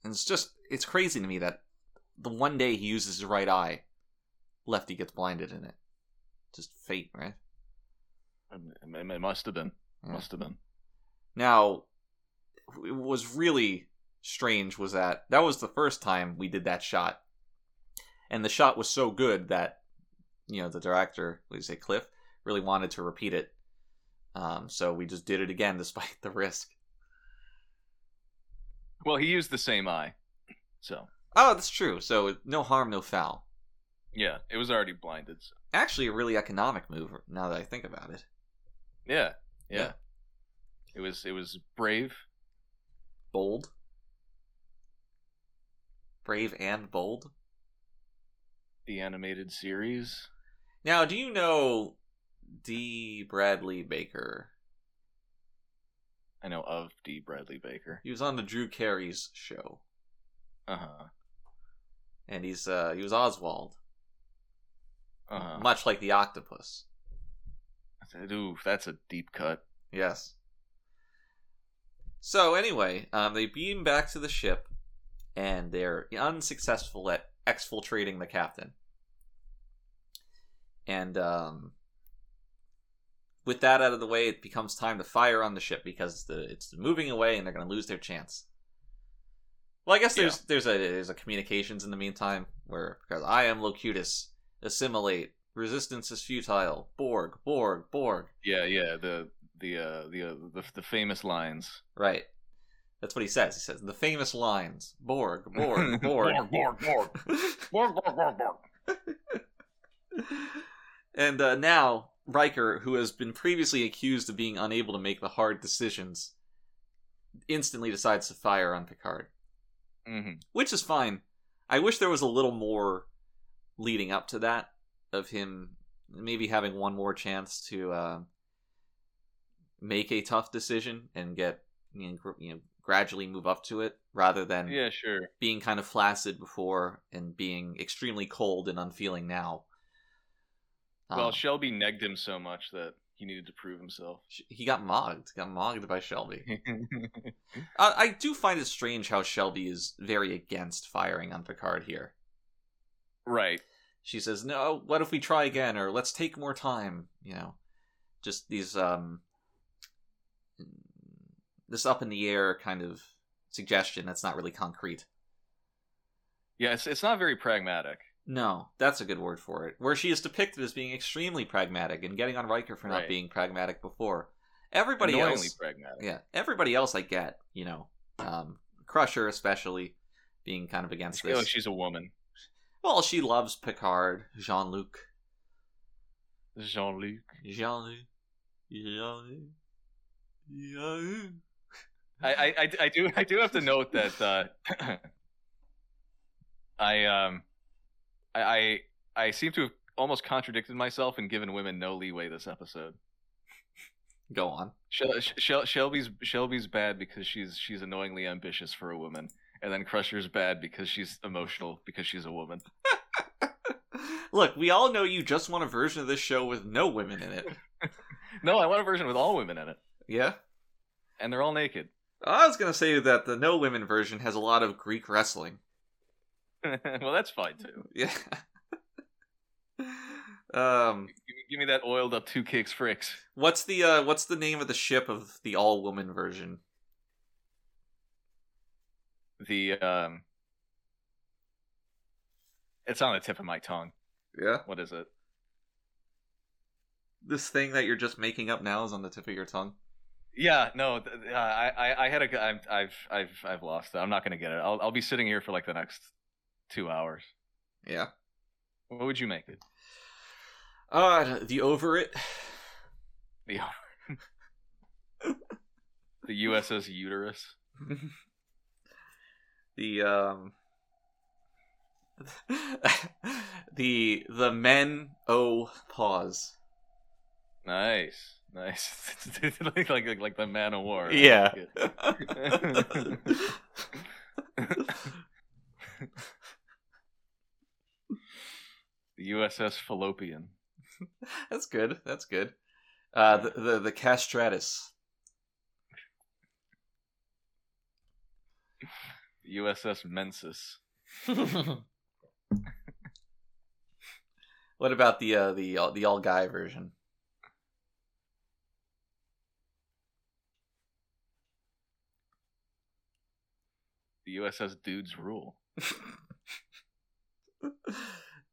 And it's just it's crazy to me that the one day he uses his right eye, Lefty gets blinded in it. Just fate, right? It, it- it must have been. Yeah. Must have been. Now, what was really strange was that that was the first time we did that shot, and the shot was so good that you know the director, what do you say, Cliff, really wanted to repeat it. Um, so we just did it again despite the risk. Well, he used the same eye, so Oh, that's true. So no harm, no foul. Yeah, it was already blinded. So. Actually, a really economic move. Now that I think about it. Yeah, yeah, Yeah. It was it was brave. Bold. Brave and bold. The animated series. Now, do you know D. Bradley Baker? I know of D. Bradley Baker. He was on the Drew Carey's show, Uh huh. and he's uh he was Oswald, Uh huh. much like the octopus. Ooh, that's a deep cut. Yes. So anyway, um, they beam back to the ship, and they're unsuccessful at exfiltrating the captain. And um, with that out of the way, it becomes time to fire on the ship because the, it's moving away, and they're going to lose their chance. Well, I guess there's there's a there's a communications in the meantime where because I am Locutus, assimilate, resistance is futile, Borg, Borg, Borg. Yeah, yeah. The the uh, the, uh, the the famous lines. Right. That's what he says. He says the famous lines: Borg, Borg, Borg, Borg, Borg, Borg. Borg, Borg, Borg, Borg. and uh, now Riker, who has been previously accused of being unable to make the hard decisions, instantly decides to fire on Picard, hmm which is fine. I wish there was a little more leading up to that of him maybe having one more chance to uh, make a tough decision and get you know, gr- you know gradually move up to it rather than Yeah, sure. being kind of flaccid before and being extremely cold and unfeeling now. Well, Um, Shelby negged him so much that he needed to prove himself. he got mogged, got mogged by Shelby. I, I do find it strange how Shelby is very against firing on Picard here. right. She says, "No, what if we try again, or let's take more time." You know, just these um, this up in the air kind of suggestion that's not really concrete. Yeah, it's it's not very pragmatic. No, that's a good word for it. Where she is depicted as being extremely pragmatic and getting on Riker for not Right. being pragmatic before. Everybody Annoyingly else, pragmatic. yeah, everybody else I get, you know, um, Crusher especially being kind of against I feel this. like she's a woman. Well, she loves Picard, Jean Luc, Jean Luc. Jean Luc, Jean Luc, I, I, I, do I do have to note that uh, I um I, I I seem to have almost contradicted myself and given women no leeway this episode. Go on. Shel- Shel- Shelby's Shelby's bad because she's she's annoyingly ambitious for a woman, and then Crusher's bad because she's emotional because she's a woman. Look, we all know you just want a version of this show with no women in it. No, I want a version with all women in it, Yeah. and they're all naked. I was gonna say that the no women version has a lot of Greek wrestling. well, that's fine too. Yeah. um, Give me, give me that oiled up two kicks fricks. what's the uh, what's the name of the ship of the all woman version? The um, it's on the tip of my tongue. Yeah. What is it? This thing that you're just making up now is on the tip of your tongue. Yeah, no, th- uh, I, I, I had a, I've, I've, I've, I've lost it. I'm not gonna get it. I'll, I'll be sitting here for like the next two hours. Yeah. What would you make it? Uh, the over it. The, the USS Uterus. the um. the the men oh pause. Nice, nice. like, like, like the Man of War. Yeah. the USS Fallopian. That's good. That's good. Uh, the the, the castratus. The USS Mensis. what about the uh, the all- the all guy version? The USS Dudes Rule.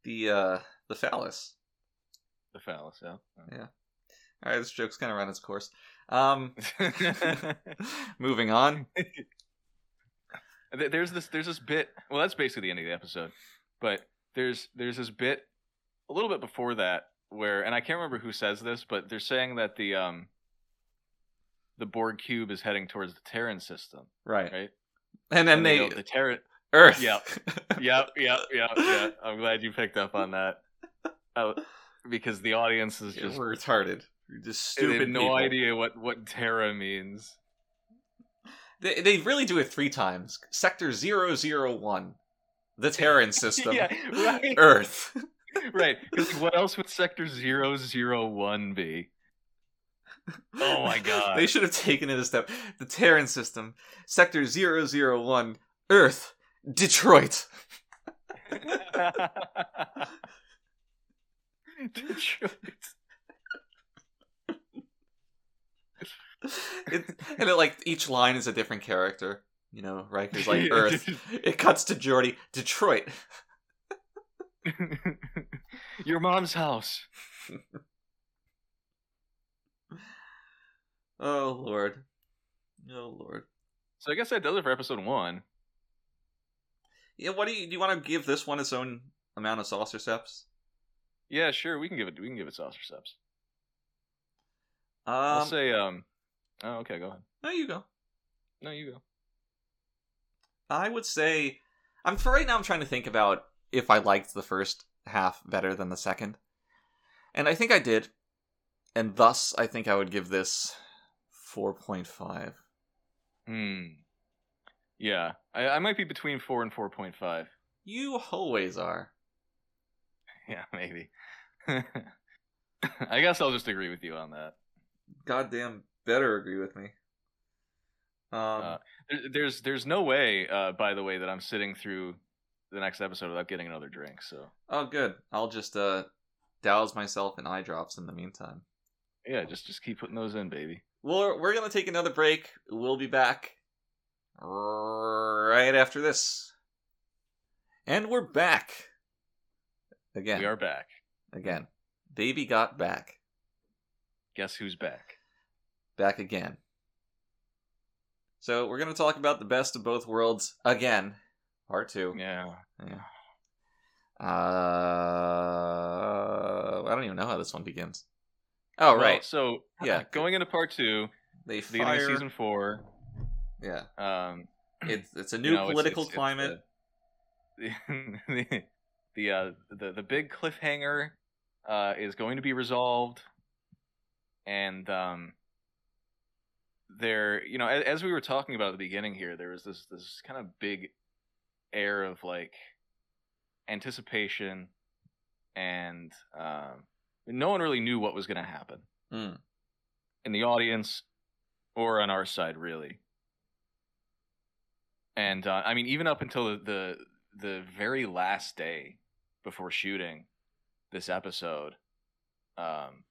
the uh the phallus. The phallus, yeah. yeah. All right, this joke's kind of run its course. Um, moving on. Th- There's this there's this bit. Well, that's basically the end of the episode. But there's there's this bit a little bit before that where, and I can't remember who says this, but they're saying that the um the Borg cube is heading towards the Terran system, Right. right? And then And they go, the Terran. Earth. Yep. Yep, yep, yep, yep. I'm glad you picked up on that. Uh, because the audience is Yeah, just we're retarded. Just they stupid. have no people. idea what what Terra means. They, they really do it three times. Sector 001. The Terran system. yeah, right. Earth. right. what else would Sector 001 be? Oh my god. They should have taken it a step. The Terran system. Sector 001. Earth. Detroit. Detroit. It, and it, like each line is a different character. You know, Riker's like Earth. It cuts to Geordi. Detroit. Your mom's house. Oh Lord. Oh Lord. So I guess that does it for episode one. Yeah, what do you do you want to give this one its own amount of saucer steps? Yeah, sure. We can give it. We can give it saucer steps. Um I'll say. Um. Oh, okay. Go ahead. no you go. No, you go. I would say I'm for right now I'm trying to think about if I liked the first half better than the second. And I think I did. And thus I think I would give this 4.5. Hmm. Yeah, I, I might be between four and four point five. You always are. Yeah, maybe. I guess I'll just agree with you on that. Goddamn better agree with me. Um Uh, there's there's no way, uh, by the way, that I'm sitting through the next episode without getting another drink. So oh good. I'll just uh douse myself in eye drops in the meantime. yeah, just just keep putting those in, baby. Well, we're going to take another break. We'll be back right after this. And we're back. Again. We are back. Again. Baby got back. Guess who's back? Back again. So, we're going to talk about the best of both worlds again. Part two. Yeah. Yeah. Uh, I don't even know how this one begins. Oh, Well, right. So Yeah. going into part two, They fire. of season four. Yeah. Um, It's it's a you new know, political it's- it's climate. The the the, uh, the the big cliffhanger uh, is going to be resolved, and um, there, you know, as, as we were talking about at the beginning here, there was this this kind of big air of like anticipation, and um, no one really knew what was going to happen Mm. in the audience or on our side really and uh, i mean even up until the, the the very last day before shooting this episode um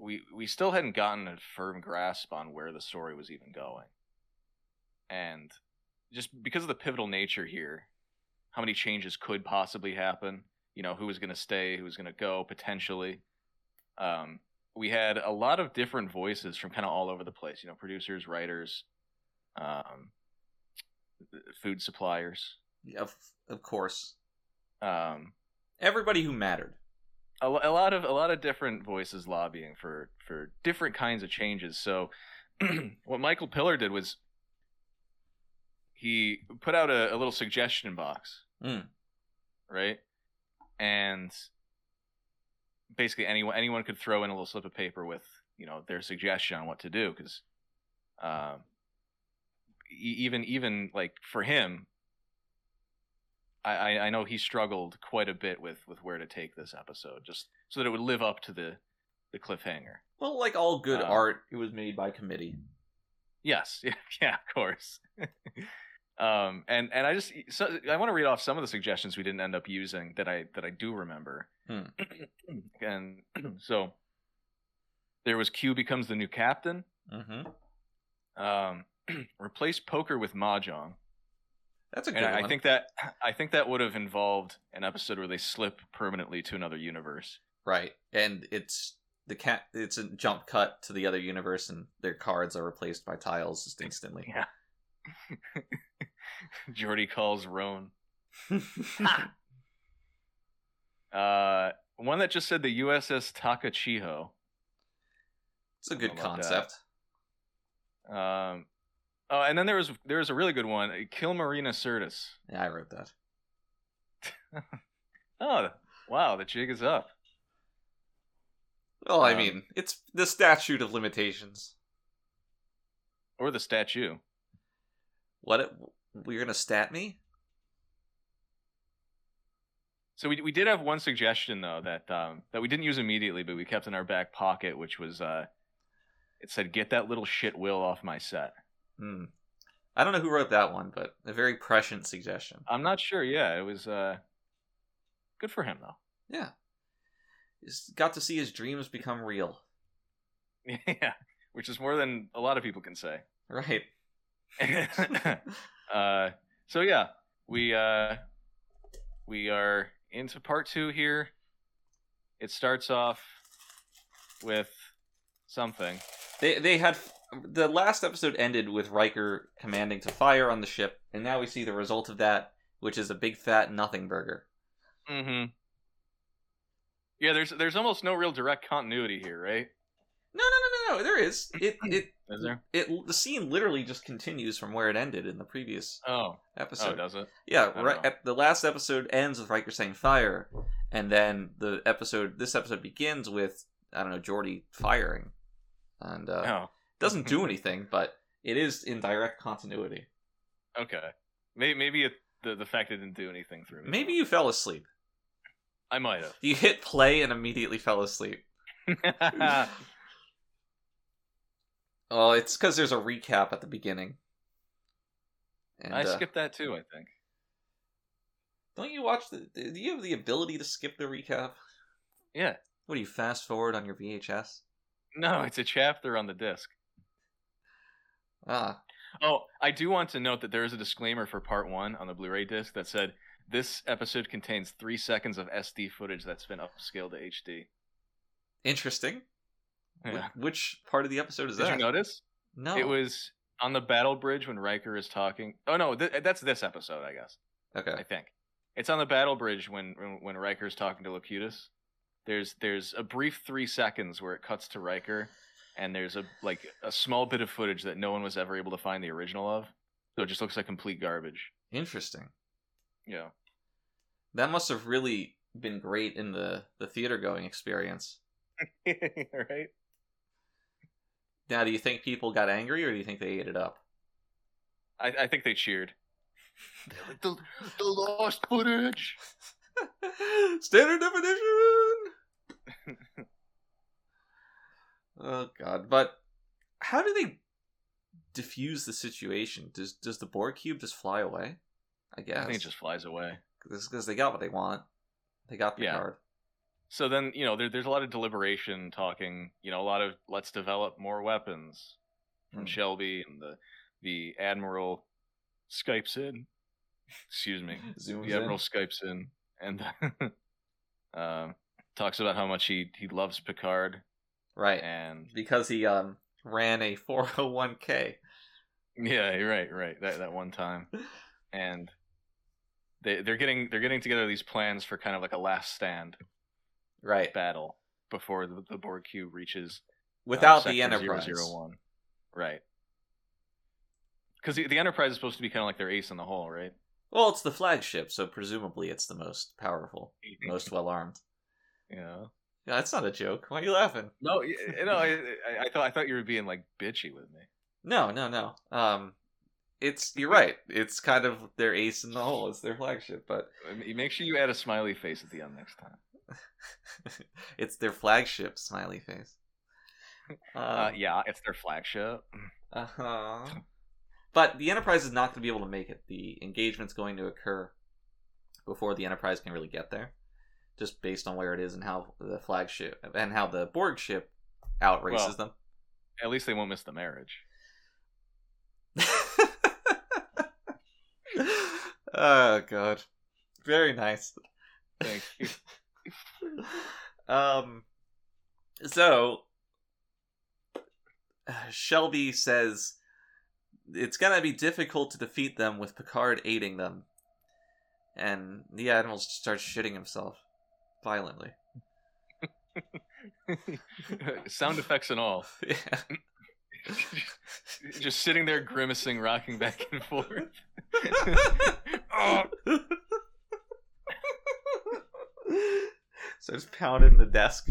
we we still hadn't gotten a firm grasp on where the story was even going and just because of the pivotal nature here how many changes could possibly happen you know who was going to stay who was going to go potentially um we had a lot of different voices from kind of all over the place. You know, producers, writers, um, food suppliers, Of, of course. um, Everybody who mattered. A, a lot of a lot of different voices lobbying for for different kinds of changes. So, what Michael Piller did was he put out a, a little suggestion box, Mm. right? And basically anyone anyone could throw in a little slip of paper with you know their suggestion on what to do because um, even even like for him I, I know he struggled quite a bit with with where to take this episode just so that it would live up to the the cliffhanger Well, like all good Uh, art, it was made by committee. Yes, yeah, yeah, of course. um, and and I just so I want to read off some of the suggestions we didn't end up using that I that I do remember. Hmm. and so there was Q becomes the new captain. Mm-hmm. Um, replace poker with mahjong, That's a good and one. I think that I think that would have involved an episode where they slip permanently to another universe. right, and it's the cat. It's a jump cut to the other universe, and their cards are replaced by tiles just instantly. Yeah. Geordi calls Roan. Uh, one that just said the USS Takachiho. it's a good I love that. concept. Um, oh, and then there was there was a really good one. Kill Marina Sirtis. Yeah, I wrote that. Oh, wow, the jig is up. Well, I Um, mean, it's the statute of limitations. Or the statue. What? It, we're gonna stat me? So we we did have one suggestion though that um that we didn't use immediately, but we kept in our back pocket, which was uh, it said, "Get that little shit will off my set." Hmm. I don't know who wrote that one, but a very prescient suggestion. I'm not sure. Yeah, it was uh, good for him though. Yeah. He's got to see his dreams become real. yeah, which is more than a lot of people can say. Right. uh, so yeah, we uh, we are into part two here. It starts off with something. They they had the last episode ended with Riker commanding to fire on the ship, and now we see the result of that, which is a big fat nothing burger. Mm-hmm. Yeah, there's there's almost no real direct continuity here, right? No, no, no, no, no. There is. It it Is there? it the scene literally just continues from where it ended in the previous Oh, episode. oh, does it? Yeah, right. know. The last episode ends with Riker saying fire, and then the episode, this episode begins with I don't know Geordi firing, and uh, Oh, doesn't do anything, but it is in direct continuity. okay. Maybe maybe it, the the fact it didn't do anything through me. Maybe you fell asleep. I might have. You hit play and immediately fell asleep. Oh, it's because there's a recap at the beginning. And, I uh, skipped that too. I think. Don't you watch the? Do you have the ability to skip the recap? Yeah. What do you fast forward on your VHS? No, it's a chapter on the disc. Ah, Oh, I do want to note that there is a disclaimer for part one on the Blu-ray disc that said this episode contains three seconds of SD footage that's been upscaled to HD. interesting. Wh- Which part of the episode is Did that? Did you notice? No, It was on the battle bridge when Riker is talking. Oh no, th- that's this episode, I guess. okay. I think it's on the battle bridge when when, when Riker is talking to Locutus. There's there's a brief three seconds where it cuts to Riker, and there's a like a small bit of footage that no one was ever able to find the original of. So it just looks like complete garbage. Interesting. Yeah. That must have really been great in the the theater going experience. right. Now, do you think people got angry, or do you think they ate it up? I, I think they cheered. the, the lost footage. Standard definition. Oh God! But how do they diffuse the situation? Does does the Borg cube just fly away? I guess I think it just flies away. because they got what they want. They got Yeah. Picard. So then, you know, there, there's a lot of deliberation talking, you know, a lot of let's develop more weapons from Hmm. Shelby and the the Admiral Skypes in. Excuse me. Zooms The in. Admiral Skypes in and um, talks about how much he, he loves Picard right? and Because he um ran a 401k. yeah, right, right. That that one time. And they they're getting they're getting together these plans for kind of like a last stand Right. battle before the, the Borg cube reaches Without uh, the Enterprise. 001. Right. Because the, the Enterprise is supposed to be kind of like their ace in the hole, right? Well, it's the flagship, so presumably it's the most powerful, most well armed. Yeah. Yeah, that's not a joke. Why are you laughing? No, you know, I, I, thought I thought you were being like bitchy with me. No, no, no. Um, it's you're right. It's kind of their ace in the hole. It's their flagship, but Make sure you add a smiley face at the end next time. it's their flagship smiley face. Uh, Um, yeah, it's their flagship. uh-huh. But the Enterprise is not going to be able to make it. The engagement's going to occur before the Enterprise can really get there, just based on where it is and how the flagship and how the Borg ship outraces them. At least they won't miss the marriage. oh god, very nice. Thank you. um, so Shelby says it's gonna be difficult to defeat them with Picard aiding them. And the Admiral starts shitting himself violently. Sound effects and all. Yeah. Just sitting there grimacing, rocking back and forth. oh, so just pounding the desk.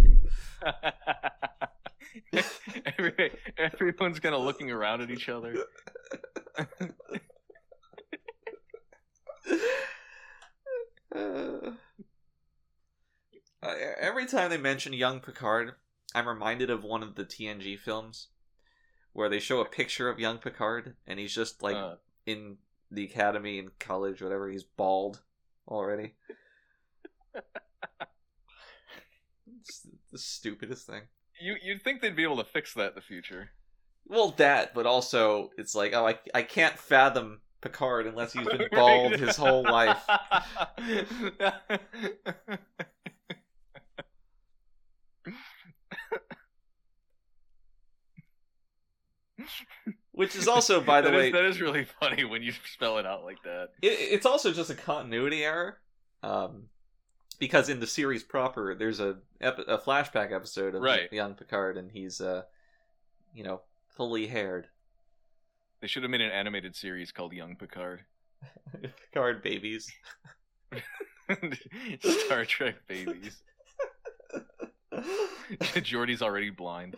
Every, everyone's kind of looking around at each other. Uh, uh, every time they mention young Picard, I'm reminded of one of the TNG films where they show a picture of young Picard and he's just like Uh, in the academy in college, whatever. He's bald already. it's the stupidest thing. you you'd think they'd be able to fix that in the future. Well, that, but also it's like, oh, I, I can't fathom Picard unless he's been bald his whole life. Which is also, by the That is- way, that is really funny when you spell it out like that. it, it's also just a continuity error. Um, because in the series proper, there's a ep- a flashback episode of Right. young Picard, and he's uh, you know, fully haired. They should have made an animated series called Young Picard. Picard babies. Star Trek babies. Geordi's already blind.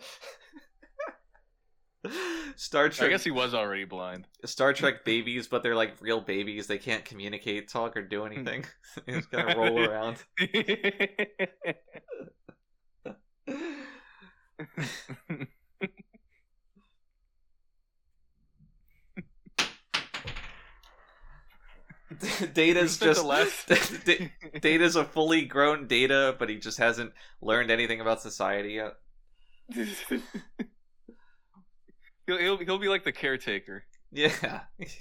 Star Trek. I guess he was already blind. Star Trek babies, but they're like real babies. They can't communicate, talk, or do hmm. anything. they just gotta roll around. Data's just Da- Data's a fully grown Data, but he just hasn't learned anything about society yet. He'll, he'll he'll be like the caretaker. Yeah.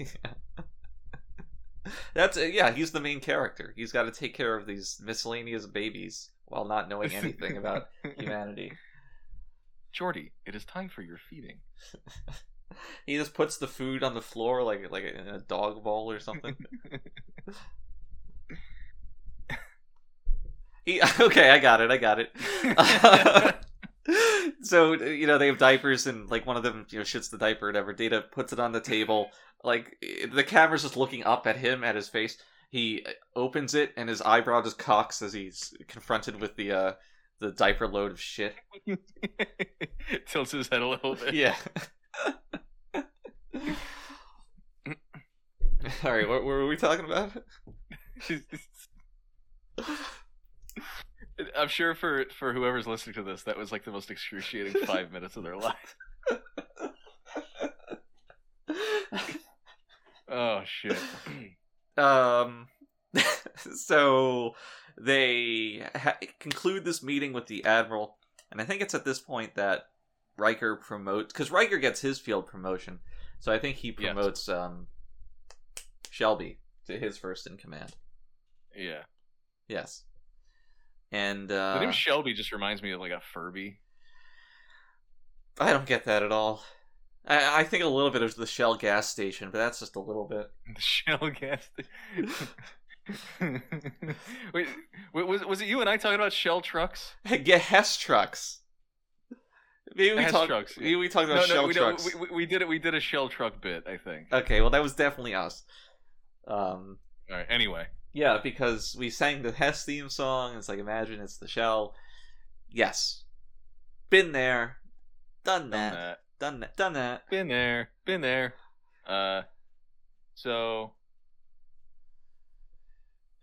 That's uh, yeah, he's the main character. He's got to take care of these miscellaneous babies while not knowing anything about humanity. Geordi, it is time for your feeding. He just puts the food on the floor like like in a dog bowl or something. He, okay, I got it. I got it. so you know they have diapers and like one of them you know shits the diaper or whatever. Data puts it on the table. Like the camera's just looking up at him at his face. He opens it and his eyebrow just cocks as he's confronted with the uh the diaper load of shit. Tilts his head a little bit. Yeah. All right, what, what were we talking about? I'm sure for for whoever's listening to this, that was like the most excruciating five minutes of their life. Oh shit! Um, so they ha- conclude this meeting with the admiral, and I think it's at this point that Riker promotes because Riker gets his field promotion, so I think he Yes. promotes um Shelby to his first in command. Yeah, Yes, and the uh, name Shelby just reminds me of like a Furby. I don't get that at all. I, I think a little bit of the Shell gas station, but that's just a little bit. The Shell gas. station. Wait, was was it you and I talking about Shell trucks? Get Hess trucks. Maybe we talked. trucks, Maybe we talked about Shell we, trucks. we, we did it. We did a Shell truck bit, I think. Okay, well that was definitely us. Um, All right. Anyway, yeah, because we sang the Hess theme song. It's like imagine it's the Shell. Yes, been there, done done that, that. done that, done that. Been there. Been there. Uh, so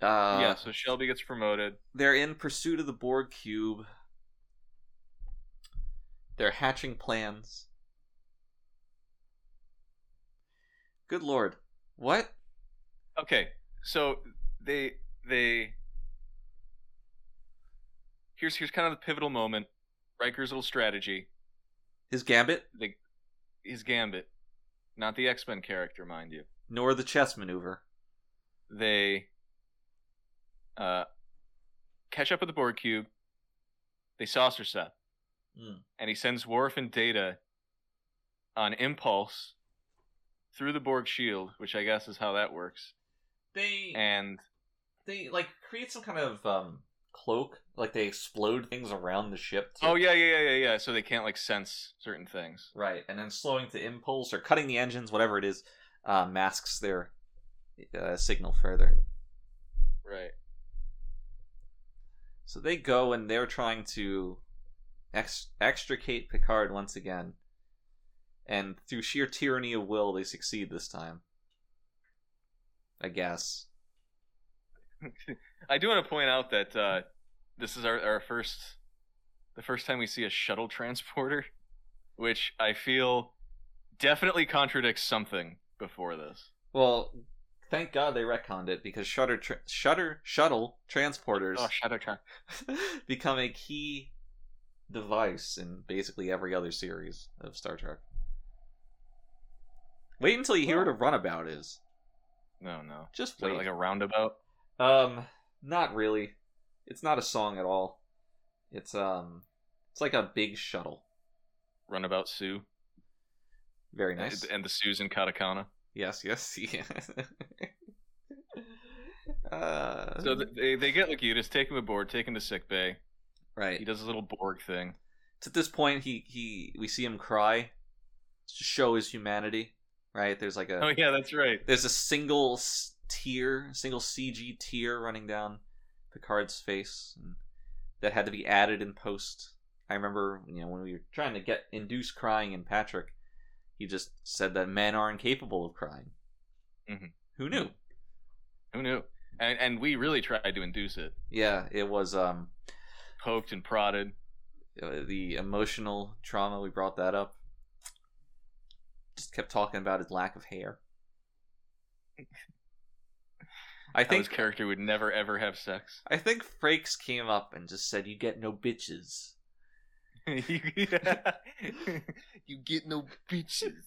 Uh, yeah. So Shelby gets promoted. they're in pursuit of the Borg cube. They're hatching plans. Good lord, what? Okay, so they they here's here's kind of the pivotal moment. Riker's little strategy, His gambit, the his gambit, not the X Men character, mind you. nor the chess maneuver. They uh catch up with the Borg cube. They saucer sep, Hmm. and he sends Worf and Data on impulse through the Borg shield, which I guess is how that works. They And they like create some kind of um cloak, like they explode things around the ship. to- oh yeah, yeah, yeah, yeah, yeah. So they can't like sense certain things. right, and then slowing to impulse or cutting the engines, whatever it is, uh, masks their uh, signal further. Right. So they go and they're trying to ex- extricate Picard once again. And through sheer tyranny of will, they succeed this time. I guess. I do want to point out that uh, this is our, our first, the first time we see a shuttle transporter, which I feel definitely contradicts something before this. Well, thank God they retconned it because shutter tra- shutter shuttle transporters Oh, shuttle tran- become a key device in basically every other series of Star Trek. Wait until you hear what a runabout is. No, no. Just wait. like a roundabout? Um, not really. It's not a song at all. It's um, it's like a big shuttle. Runabout Sue. Very nice. And the Sue's in Katakana. Yes, yes, yeah. uh, So th- they, they get Locutus, take him aboard, take him to sick bay. right. He does his little Borg thing. It's at this point he he we see him cry to show his humanity. Right. There's like a Oh yeah, that's right. there's a single tear, single CG tear running down Picard's face, and that had to be added in post. I remember, you know, when we were trying to get induce crying in Patrick, he just said that men are incapable of crying. Mhm. Who knew? Who knew? And and we really tried to induce it. Yeah, it was um Poked and prodded. uh, the emotional trauma. We brought that up. Just kept talking about his lack of hair. I think his character would never ever have sex. I think Frakes came up and just said, "You get no bitches." you get no bitches.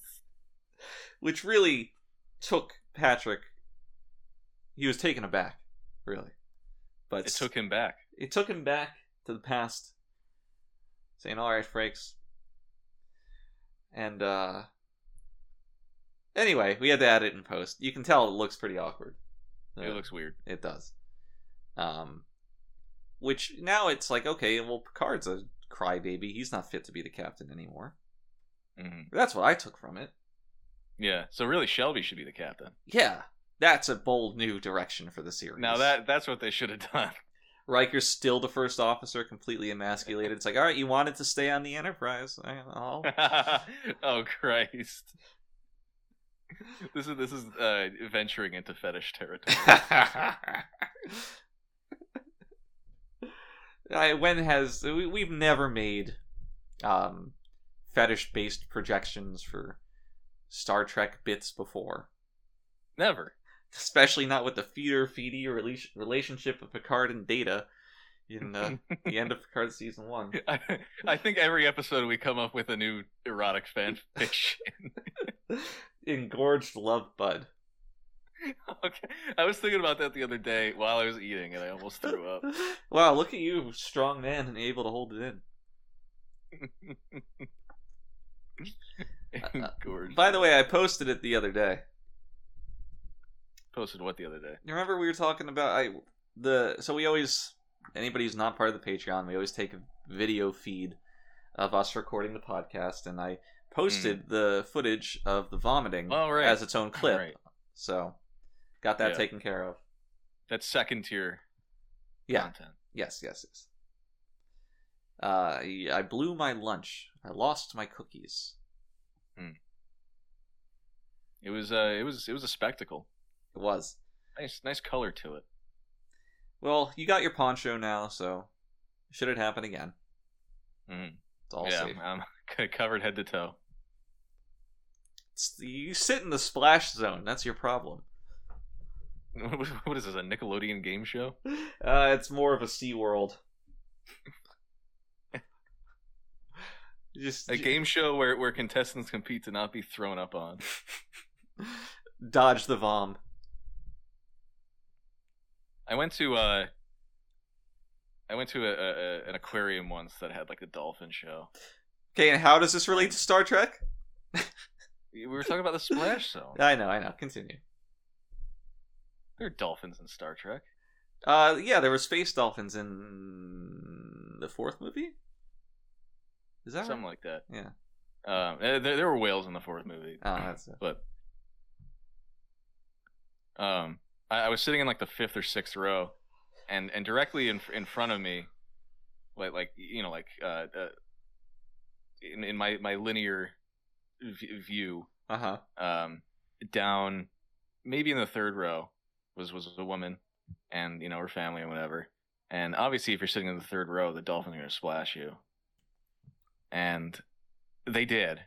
which really took Patrick. He was taken aback, really. But It took him back. it took him back to the past, saying, "All right, Frakes." And uh anyway, we had to add it in post. You can tell it looks pretty awkward. It Uh, looks weird. it does. Um, which now it's like, okay, well, Picard's a crybaby. He's not fit to be the captain anymore. hmm That's what I took from it. Yeah. So really, Shelby should be the captain. Yeah, that's a bold new direction for the series. Now that that's what they should have done. Riker's still the first officer, completely emasculated. It's like, all right, you wanted to stay on the Enterprise. I'll... oh Christ. This is this is uh, venturing into fetish territory. I, when has we, we've never made um, fetish-based projections for Star Trek bits before, Never. especially not with the feeder feedy rela- relationship of Picard and Data in uh, the end of Picard season one. I, I think every episode we come up with a new erotic fan fiction. Engorged love bud. okay. I was thinking about that the other day while I was eating and I almost threw up. Wow, look at you, strong man, and able to hold it in. Gorge. By the way, I posted it the other day. posted what the other day? You remember we were talking about I the so we always anybody who's not part of the Patreon, we always take a video feed of us recording the podcast, and I posted the footage of the vomiting Oh, right. as its own clip. Right. So got that Yeah. taken care of. That's second tier Yeah. content. Yes. Yes. Yes. Uh, I blew my lunch. I lost my cookies. It was uh it was it was a spectacle. It was. Nice nice color to it. Well, you got your poncho now, so should it happen again, Mhm. it's all yeah, safe. I'm covered head to toe. You sit in the splash zone. That's your problem. What what is this? A Nickelodeon game show? Uh, it's more of a Sea World. Just A game show where where contestants compete to not be thrown up on. dodge the vom. I went to uh I went to a, a, a- an aquarium once that had like a dolphin show. Okay, and how does this relate to Star Trek? We were talking about the splash zone. I know, I know. Continue. There are dolphins in Star Trek. Uh, yeah, there were space dolphins in the fourth movie. Is that Something right? like that. Yeah. Um, eh, there, there were whales in the fourth movie. Oh, that's it. but um, I, I was sitting in like the fifth or sixth row, and and directly in in front of me, like like you know like uh, uh in in my my linear v- view, Uh huh. um, down maybe in the third row was was a woman, and you know her family and whatever. And obviously, if you're sitting in the third row, the dolphins are gonna splash you. And they did.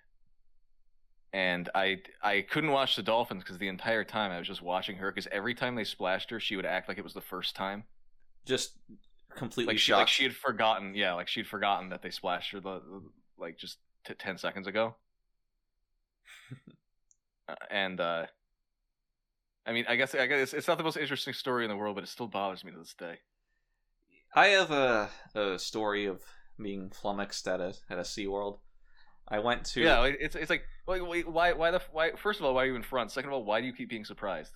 And I I couldn't watch the dolphins because the entire time I was just watching her because every time they splashed her, she would act like it was the first time, Just completely like she shocked. like she had forgotten, yeah, like she'd forgotten that they splashed her the, the- like just t- ten seconds ago. Uh, and uh, I mean, I guess I guess it's, it's not the most interesting story in the world, but it still bothers me to this day. I have a, a story of being flummoxed at a at a SeaWorld. I went to Yeah, it's it's like wait, wait, why why the why? First of all, why are you in front? Second of all, why do you keep being surprised?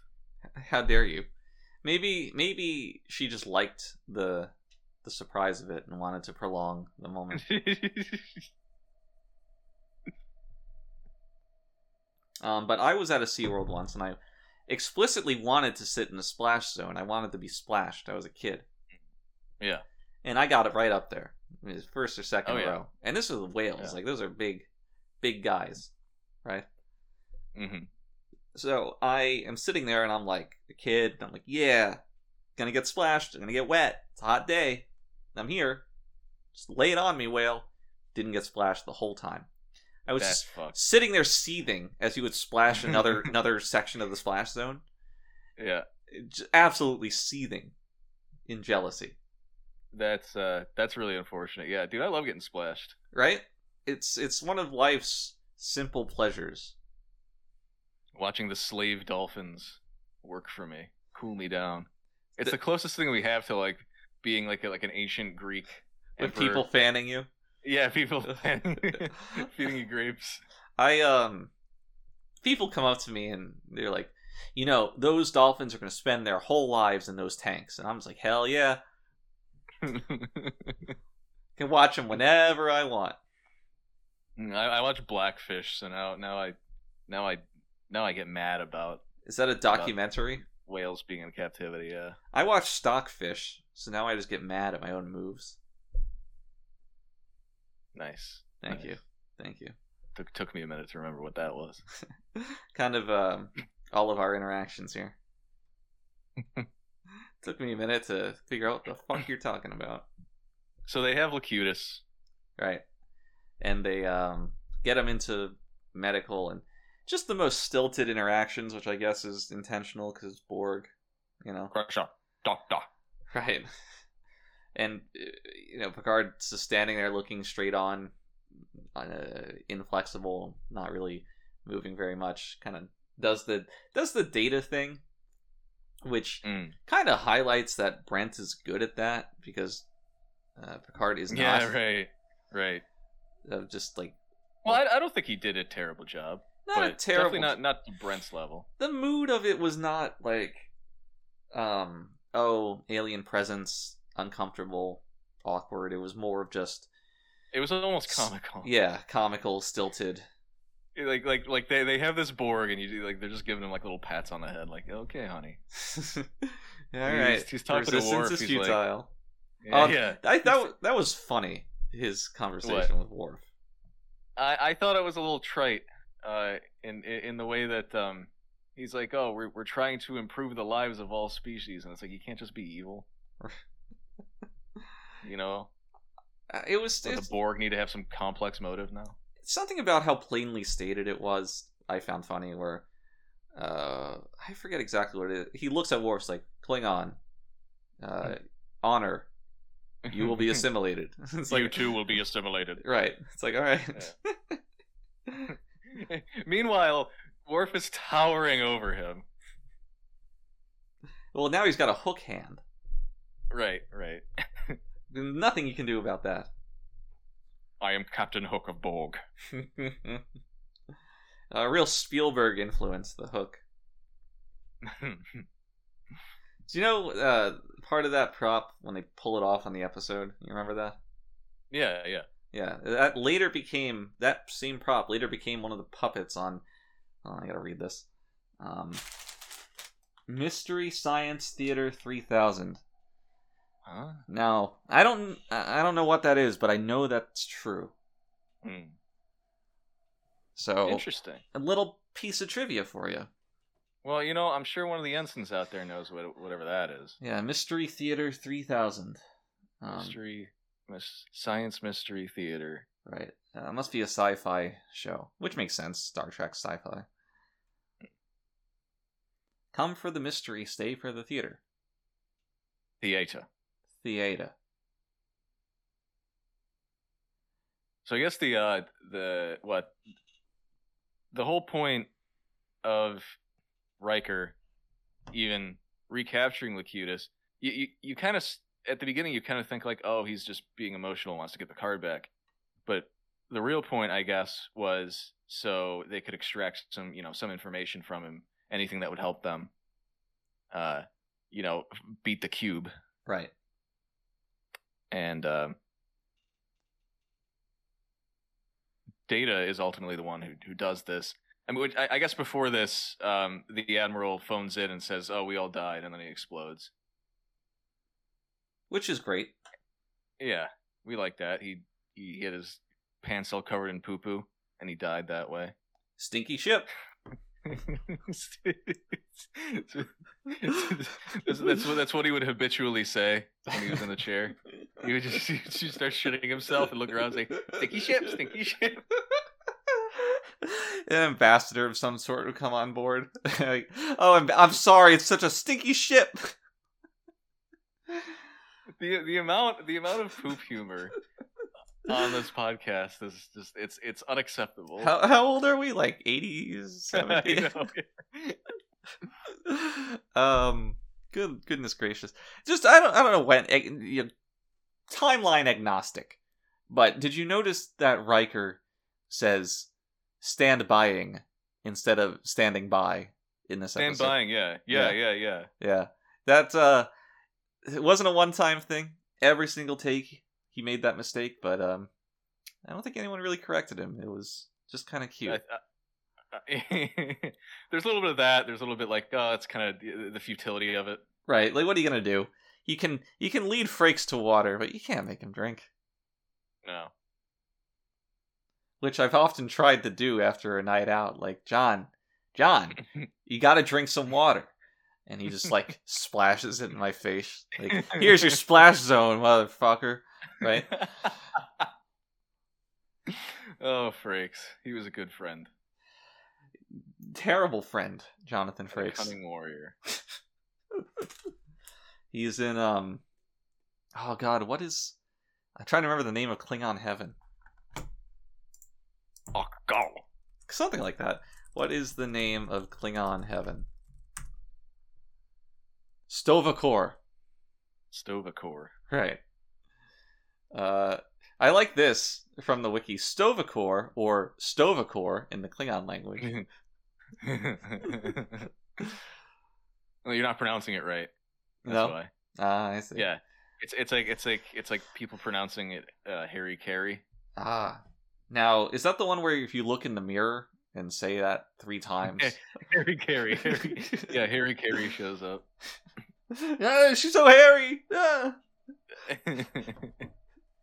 How dare you? Maybe maybe she just liked the the surprise of it and wanted to prolong the moment. Um, but I was at a SeaWorld once and I explicitly wanted to sit in the splash zone. I wanted to be splashed. I was a kid. yeah, And I got it right up there. First or second Oh, yeah. row. And this was whales. Yeah. Like those are big big guys. Right? Mm-hmm. So I am sitting there and I'm like a kid. And I'm like, yeah, gonna get splashed. I'm gonna get wet. It's a hot day. I'm here. Just lay it on me, whale. Didn't get splashed the whole time. I was that's just fucked. sitting there seething as he would splash another another section of the splash zone. Yeah, J- Absolutely seething in jealousy. that's uh that's really unfortunate. Yeah, dude, I love getting splashed. Right? It's it's one of life's simple pleasures. Watching the slave dolphins work for me, cool me down. It's The- the closest thing we have to like being like a, like an ancient Greek. With emperor. people fanning you. Yeah, people feeding you grapes. I um people come up to me and they're like, you know, those dolphins are gonna spend their whole lives in those tanks. And I'm just like, hell yeah. Can watch them whenever I want. I, I watch Blackfish, so now now I now I now I get mad about Is that a documentary? whales being in captivity. Yeah, I watch Stockfish, so now I just get mad at my own moves. Nice. Thank Nice. you. Thank you. Took took me a minute to remember what that was. kind of um, all of our interactions here. Took me a minute to figure out what the fuck you're talking about. So they have Locutus. Right. And they um, get him into medical and just the most stilted interactions, which I guess is intentional because Borg, you know. Doctor. Right. And, uh, you know, Picard's just standing there looking straight on, uh, inflexible, not really moving very much. Kind of does the does the data thing, which Mm. kind of highlights that Brent is good at that because uh, Picard is not. Yeah, right, right. Of just like Well, I, I don't think he did a terrible job, not a terrible. definitely not not to Brent's level. The mood of it was not like, um, oh, alien presence, uncomfortable, awkward. It was more of just It was almost comical. yeah, comical, stilted. like like like they they have this Borg, and you do like they're just giving him like little pats on the head, like okay, honey. All He's- he's talking to Worf, is he's like- futile. Yeah, Um, yeah. I that that was funny. His conversation with Worf. I, I thought it was a little trite, uh, in in in the way that um, he's like, oh, we're we're trying to improve the lives of all species, and it's like you can't just be evil. you know, Uh, It was the Borg need to have some complex motive now. something about how plainly stated it was. I found funny where uh, I forget exactly what it is. He looks at Worf's like Klingon, uh, honor. You will be assimilated. it's like you too will be assimilated. right. It's like all right. Meanwhile, Worf is towering over him. well, now he's got a hook hand. Right, right. Nothing you can do about that. I am Captain Hook of Borg. A real Spielberg influence, the hook. Do you know uh, part of that prop when they pull it off on the episode? You remember that? yeah, yeah. Yeah, that later became that same prop later became one of the puppets on. Oh, I gotta read this. Um, Mystery Science Theater three thousand. Huh? Now I don't I don't know what that is, but I know that's true. Hmm. So Interesting. a little piece of trivia for you. Well, you know, I'm sure one of the ensigns out there knows what whatever that is. Yeah, Mystery Theater three thousand. Um, mystery, mis- science mystery theater. Right. Uh, it must be a sci-fi show, which makes sense. Star Trek sci-fi. Come for the mystery, stay for the theater. Theater. Theater. So I guess the uh the what the whole point of Riker even recapturing Locutus, you you, you kind of at the beginning you kind of think like, oh, he's just being emotional, wants to get the card back, but the real point, I guess, was so they could extract some you know some information from him, anything that would help them, uh, you know, beat the cube Right. And um, Data is ultimately the one who who does this. I mean, which, I, I guess before this, um, the admiral phones in and says, "Oh, we all died," and then he explodes. Which is great. Yeah, we like that. He he had his pants all covered in poo poo, and he died that way. Stinky ship. That's, that's what that's what he would habitually say when he was in the chair. He would just, he would just start shitting himself and look around and say, "Stinky ship, stinky ship." An ambassador of some sort would come on board. like, oh, I'm, I'm sorry, it's such a stinky ship. the the amount the amount of poop humor on this podcast is just it's it's unacceptable. How, how old are we? Like 80s, I 70s? know. um, good goodness gracious. Just I don't I don't know when eh, you know, timeline agnostic. But did you notice that Riker says stand buying instead of standing by in this Stand episode? buying, yeah. yeah, yeah, yeah, Yeah. That uh it wasn't a one time thing. Every single take he made that mistake, but um I don't think anyone really corrected him. It was just kind of cute. I- there's a little bit of that. There's a little bit like, oh, it's kind of the, futility of it. Right? Like what are you going to do? You can you can lead Frakes to water, but you can't make him drink. No. Which I've often tried to do after a night out. Like, John, John, you got to drink some water. And he just like splashes it in my face. Like, here's your splash zone, motherfucker. Right? oh, Frakes. He was a good friend. Terrible friend, Jonathan Frakes. A cunning warrior. He's in um Oh god, what is I'm trying to remember the name of Klingon Heaven. Oh, go. Something like that. What is the name of Klingon Heaven? Sto-vo-kor. Sto-vo-kor. Right. Uh I like this from the wiki. Sto-vo-kor or Stovacor in the Klingon language. well, you're not pronouncing it right. That's no. why. Ah, I see. Yeah. It's it's like it's like it's like people pronouncing it uh, Harry Carey. Ah. Now, is that the one where if you look in the mirror and say that three times? Harry Carey. Harry, yeah, Harry Carey shows up. Ah, she's so hairy. Ah.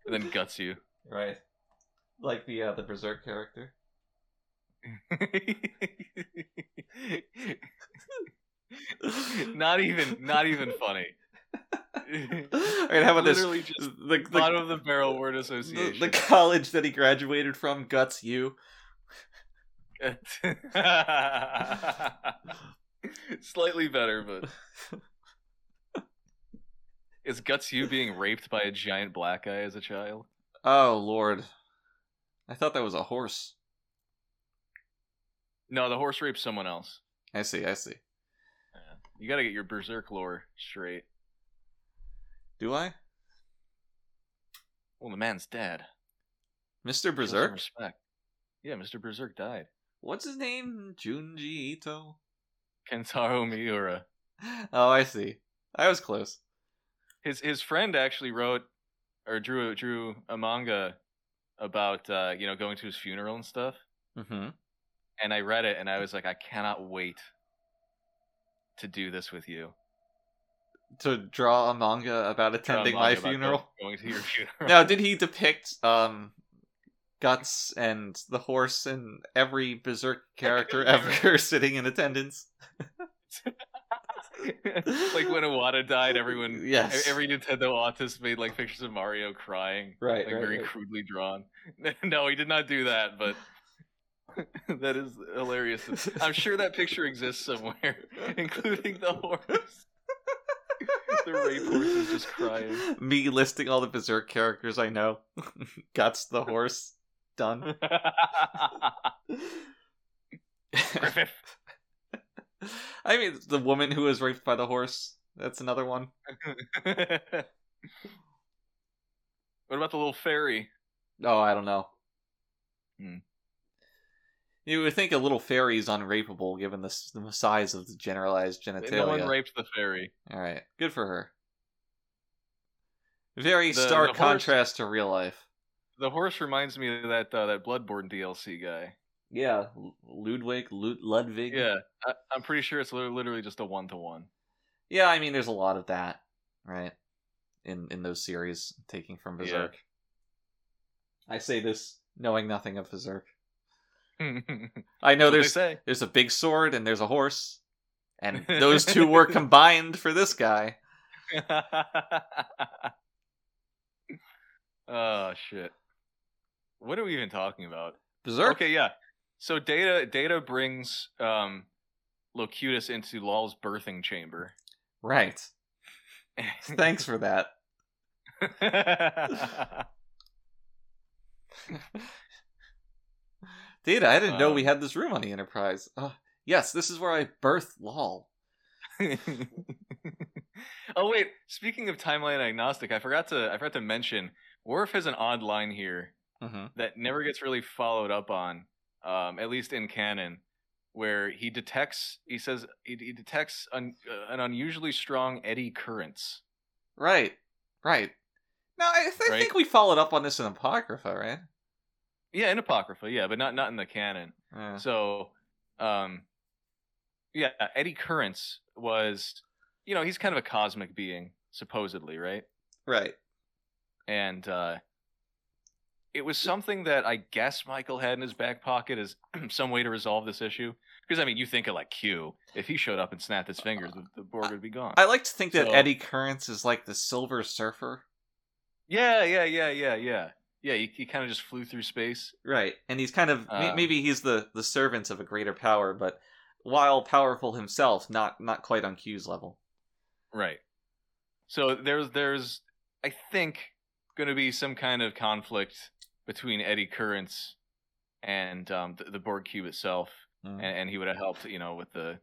And then guts you. Right. Like the uh, the berserk character. not even not even funny. All right, how about this? Literally just The, the, bottom of the barrel word association. the college that he graduated from, Guts U. Slightly better, but is Guts you being raped by a giant black guy as a child? Oh lord, I thought that was a horse. No, the horse raped someone else. I see, I see. You gotta get your berserk lore straight. Do I, Well, the man's dead. Mister Berserk? respect. Yeah, Mr. Berserk died. What's his name? Junji Ito. Kentaro Miura. Oh, I see. I was close. His his friend actually wrote or drew drew a manga about uh, you know going to his funeral and stuff. Mm-hmm. And I read it and I was like, I cannot wait to do this with you. To draw a manga about attending manga my about funeral. Going to your funeral. now, did he depict um Guts and the horse and every berserk character ever sitting in attendance? like when Iwata died, everyone, Yes. every Nintendo artist made like pictures of Mario crying, Right, like right, very right. crudely drawn. no, he did not do that, but that is hilarious. I'm sure that picture exists somewhere, including the horse. the rape horse is just crying. Me listing all the berserk characters I know. Guts the horse. Done. Griffith. I mean, the woman who was raped by the horse. That's another one. what about the little fairy? Oh, I don't know. Hmm. You would think a little fairy is unrapeable given the, the size of the generalized genitalia. No one raped the fairy. All right, good for her. Very The- stark the horse- contrast to real life. The horse reminds me of that uh, that Bloodborne DLC guy. Yeah, Ludwig, Lud- Ludwig. Yeah, I, I'm pretty sure it's literally just a one to one. yeah. I mean, there's a lot of that, right? In in those series, taking from Yeah. Berserk. I say this knowing nothing of Berserk. I know there's say. there's a big sword and there's a horse, and those two were combined for this guy. oh shit! What are we even talking about? Berserk. Okay, yeah. So Data Data brings um, Locutus into Lal's birthing chamber. Right. Thanks for that. Data, I didn't know Um, we had this room on the Enterprise. Uh, yes, this is where I birthed LOL. oh wait, speaking of timeline agnostic, I forgot to I forgot to mention Worf has an odd line here Mm-hmm. that never gets really followed up on, um, at least in canon, where he detects he says he, he detects un, uh, an unusually strong eddy currents. Right, right. Now, I, th- I think we followed up on this in Apocrypha, right? Yeah, in apocrypha, yeah, but not not in the canon. Yeah. So, um, yeah, Eddie Currents was, you know, he's kind of a cosmic being, supposedly, right? Right. And uh, it was something that I guess Michael had in his back pocket as some way to resolve this issue. Because I mean, you think of like Q. If he showed up and snapped his fingers, the, the Borg would be gone. I like to think that Eddie Currents is like the Silver Surfer. yeah, yeah, yeah, yeah, yeah, yeah. He, he kind of just flew through space. Right. And he's kind of Um, maybe he's the the servant of a greater power, but while powerful himself, not not quite on Q's level. Right. So there's there's I think going to be some kind of conflict between Eddie Currents and um, the, the Borg cube itself, Mm. and, and he would have helped, you know, with the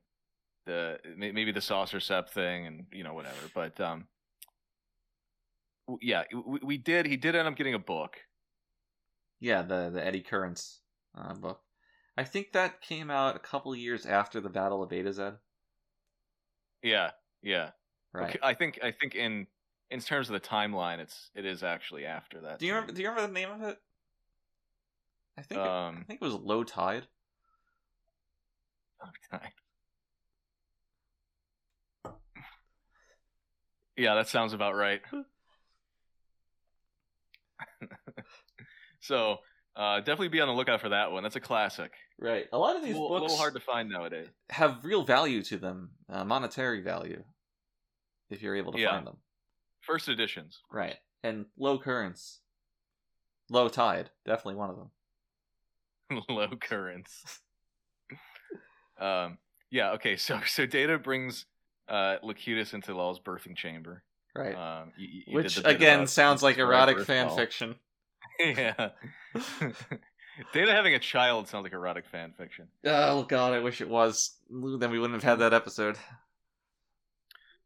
the maybe the saucer sep thing and you know whatever. But um, yeah, we, we did. He did end up getting a book. Yeah, the the Eddie Currents uh, book. I think that came out a couple years after the Battle of Betazed. Yeah, yeah. Right. Okay, I think I think in in terms of the timeline, it's it is actually after that. Do you remember? Do you remember the name of it? I think it, I Um, think it was Low Tide. Okay. Yeah, that sounds about right. so, uh, definitely be on the lookout for that one. That's a classic. Right. A lot of A these little, books little hard to find nowadays. have real value to them, uh, monetary value, if you're able to Yeah. find them. First editions. Right. And low currents, low tide, definitely one of them. Low currents. um, yeah, okay, so so Data brings uh, Locutus into Lal's birthing chamber. Right. Um, you- you- Which again sounds like erotic fan Law. fiction. yeah. Data having a child sounds like erotic fan fiction. Oh god, I wish it was. Then we wouldn't have had that episode.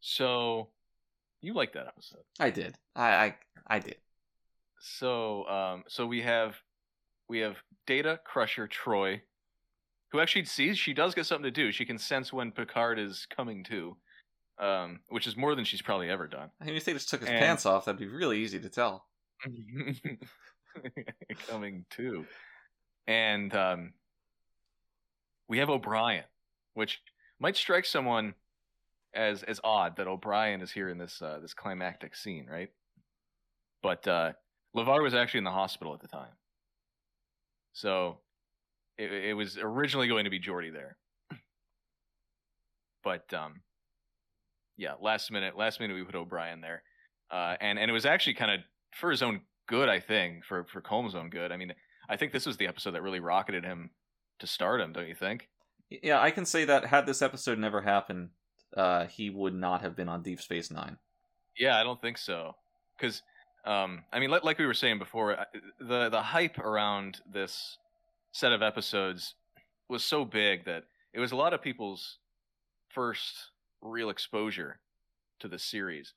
So, you like that episode. I did. I I, I did. So, um, so we have we have Data, Crusher, Troi, who actually sees she does get something to do. She can sense when Picard is coming to, um, which is more than she's probably ever done. I mean, if they just took his And- pants off, that'd be really easy to tell. coming to, and um, we have O'Brien, which might strike someone as as odd that O'Brien is here in this uh, this climactic scene, right? But uh, LeVar was actually in the hospital at the time, so it, it was originally going to be Geordi there, but um, yeah, last minute, last minute we put O'Brien there, uh, and and it was actually kind of for his own good, I think, for for Colm's own good. I mean, I think this was the episode that really rocketed him to stardom, don't you think? Yeah, I can say that had this episode never happened, uh, he would not have been on Deep Space Nine. Yeah, I don't think so. Because, um, I mean, like, we were saying before, the the hype around this set of episodes was so big that it was a lot of people's first real exposure to the series,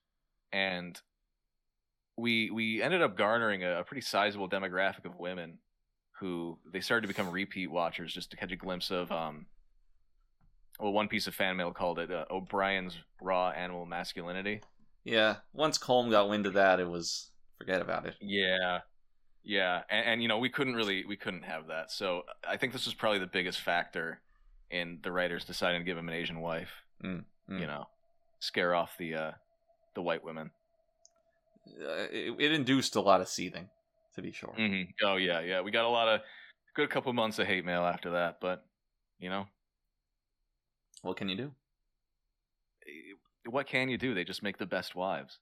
and we we ended up garnering a, a pretty sizable demographic of women who they started to become repeat watchers just to catch a glimpse of um well one piece of fan mail called it uh, O'Brien's raw animal masculinity. Yeah, once Colm got wind of that, it was forget about it. Yeah, yeah, and, and you know we couldn't really we couldn't have that. So I think this was probably the biggest factor in the writers deciding to give him an Asian wife. Mm, mm. You know, scare off the uh the white women. Uh, it, it induced a lot of seething, to be sure. hmm Oh yeah, yeah. We got a lot of good couple months of hate mail after that, but you know What can you do? eh, what can you do? They just make the best wives.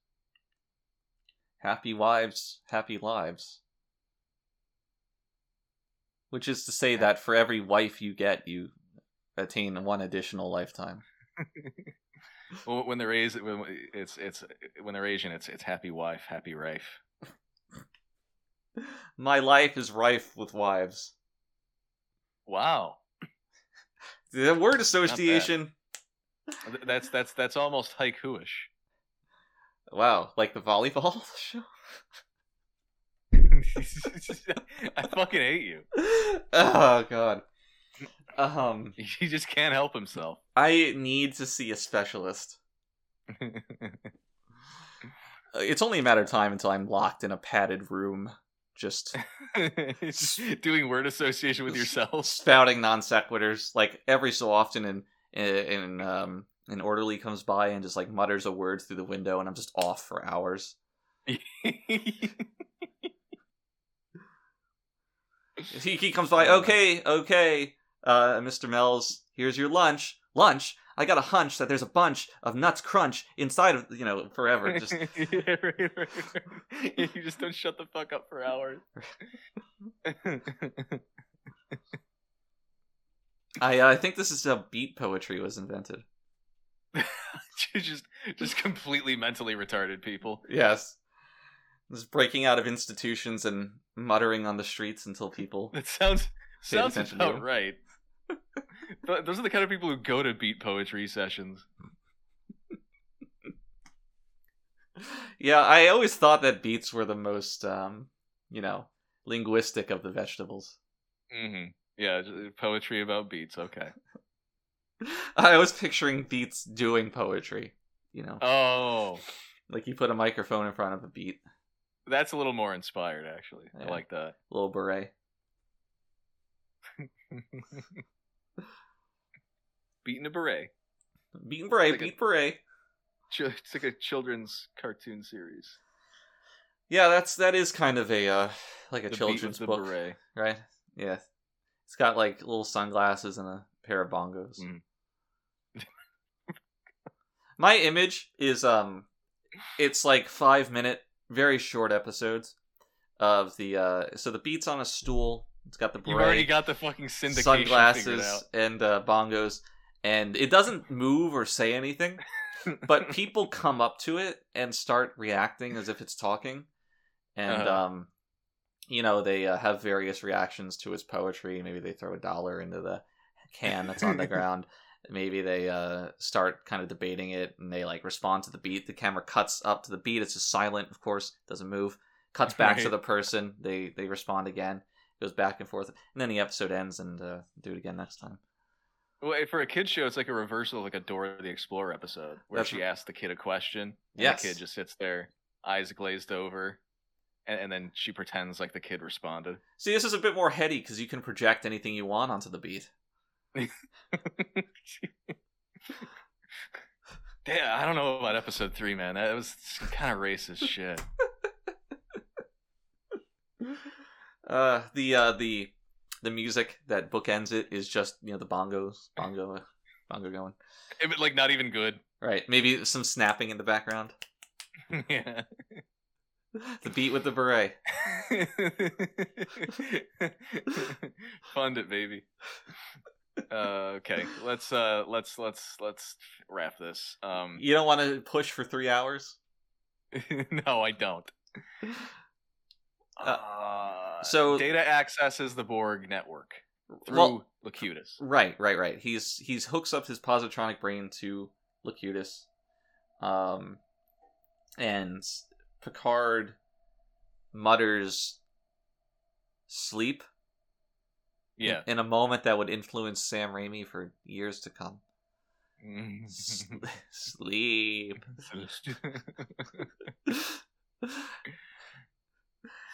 Happy wives, happy lives. Which is to say that for every wife you get, you attain one additional lifetime. Well, when they're Asian, when it's it's when they're Asian, it's it's happy wife, happy rife. My life is rife with wives. Wow, The word association. That's that's that's almost haiku-ish. Wow, like the volleyball show. I fucking hate you. oh god. Um, He just can't help himself. I need to see a specialist. It's only a matter of time until I'm locked in a padded room, just Doing word association with yourself. spouting non sequiturs. Like every so often, and in um, an orderly comes by and just like mutters a word through the window, and I'm just off for hours. He, he comes by, okay, okay, uh, Mr. Mells, here's your lunch. Lunch? I got a hunch that there's a bunch of nuts crunch inside of, you know, forever. Just Yeah, right, right, right. you just don't shut the fuck up for hours. I, uh, I think this is how beat poetry was invented. just just completely mentally retarded people. Yes. Just breaking out of institutions and muttering on the streets until people. That sounds sounds about right. Th- Those are the kind of people who go to beat poetry sessions. Yeah, I always thought that beets were the most, um, you know, linguistic of the vegetables. hmm Yeah, poetry about beats. Okay. I was picturing Beats doing poetry, you know, Oh, like you put a microphone in front of a beat. that's a little more inspired, actually. I like that. little beret. Beating a beret. Beet and beret, Like a- beret. Ch- It's like a children's cartoon series. Yeah, that's that is kind of a uh, like a The children's book, beret. right? Yeah, it's got like little sunglasses and a pair of bongos. Mm. My image is um, it's like five minute, very short episodes of the uh. So the beat's on a stool. It's got the You've already got the fucking syndication sunglasses, and uh, bongos, and it doesn't move or say anything. but people come up to it and start reacting as if it's talking and Uh-huh. um you know they uh, have various reactions to his poetry maybe they throw a dollar into the can that's on the ground maybe they uh start kind of debating it and they like respond to the beat the camera cuts up to the beat it's just silent of course doesn't move cuts back to the person they they respond again goes back and forth, and then the episode ends and uh, do it again next time. Well, eh, for a kid show, it's like a reversal of like a Dora the Explorer episode where That's she asks the kid a question. And Yes. The kid just sits there, eyes glazed over, and, and then she pretends like the kid responded. See, this is a bit more heady because you can project anything you want onto the beat. Damn, I don't know about episode three, man. That was kind of racist shit. Uh, the uh, the the music that bookends it is just you know the bongos, bongo, bongo going. It like not even good. Right, maybe some snapping in the background. yeah. The beat with the beret. Fund it, baby. Uh, okay, let's uh, let's let's let's wrap this. Um, You don't want to push for three hours. no, I don't. Uh, Uh, so- data accesses the Borg network through Well- Locutus. Right, right, right. He's he's hooks up his positronic brain to Locutus, um, and Picard mutters sleep Yeah. in, a moment that would influence Sam Raimi for years to come. S- sleep.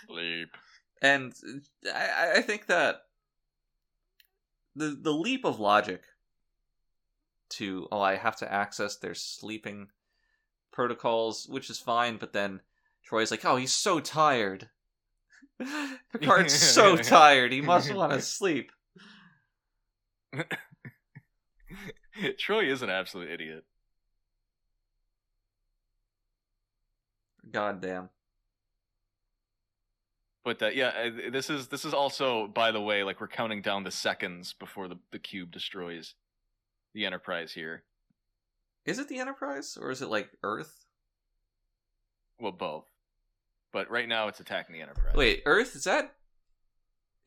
Sleep. and I, I think that the the leap of logic to oh I have to access their sleeping protocols, which is fine, but then Troi's like, oh he's so tired. Picard's so tired, he must want to sleep. Troi is an absolute idiot. God damn. But uh, yeah, uh, this is this is also, by the way, like we're counting down the seconds before the the cube destroys the Enterprise here. Is it the Enterprise or is it like Earth? Well, both. But right now, it's attacking the Enterprise. Wait, Earth is that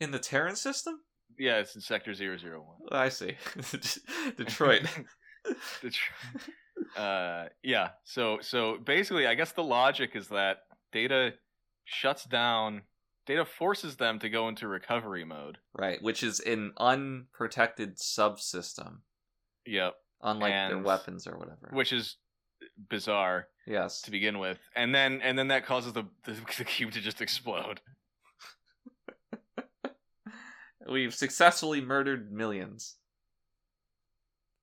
in the Terran system? Yeah, it's in Sector 001. Oh, I see. Detroit. Detr- uh, yeah. So so basically, I guess the logic is that Data shuts down. Data forces them to go into recovery mode. Right, which is an unprotected subsystem, Yep. unlike their weapons or whatever. Which is bizarre yes, to begin with, and then and then that causes the the, the cube to just explode. we've successfully murdered millions.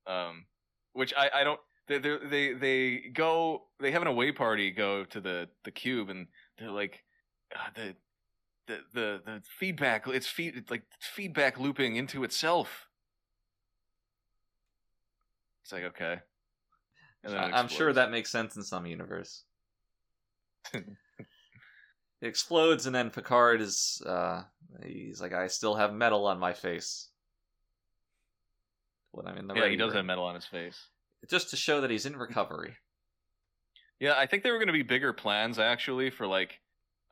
Um, which I I don't. They they they go. They have an away party. Go to the the cube, and they're like, uh, the the the the feedback. It's feed it's like feedback looping into itself. It's like okay. And then it I- I'm sure that makes sense in some universe. it explodes, and then Picard is uh, he's like, I still have metal on my face. When I'm in the yeah, he does room. have metal on his face. just to show that he's in recovery. Yeah, I think there were going to be bigger plans actually for like,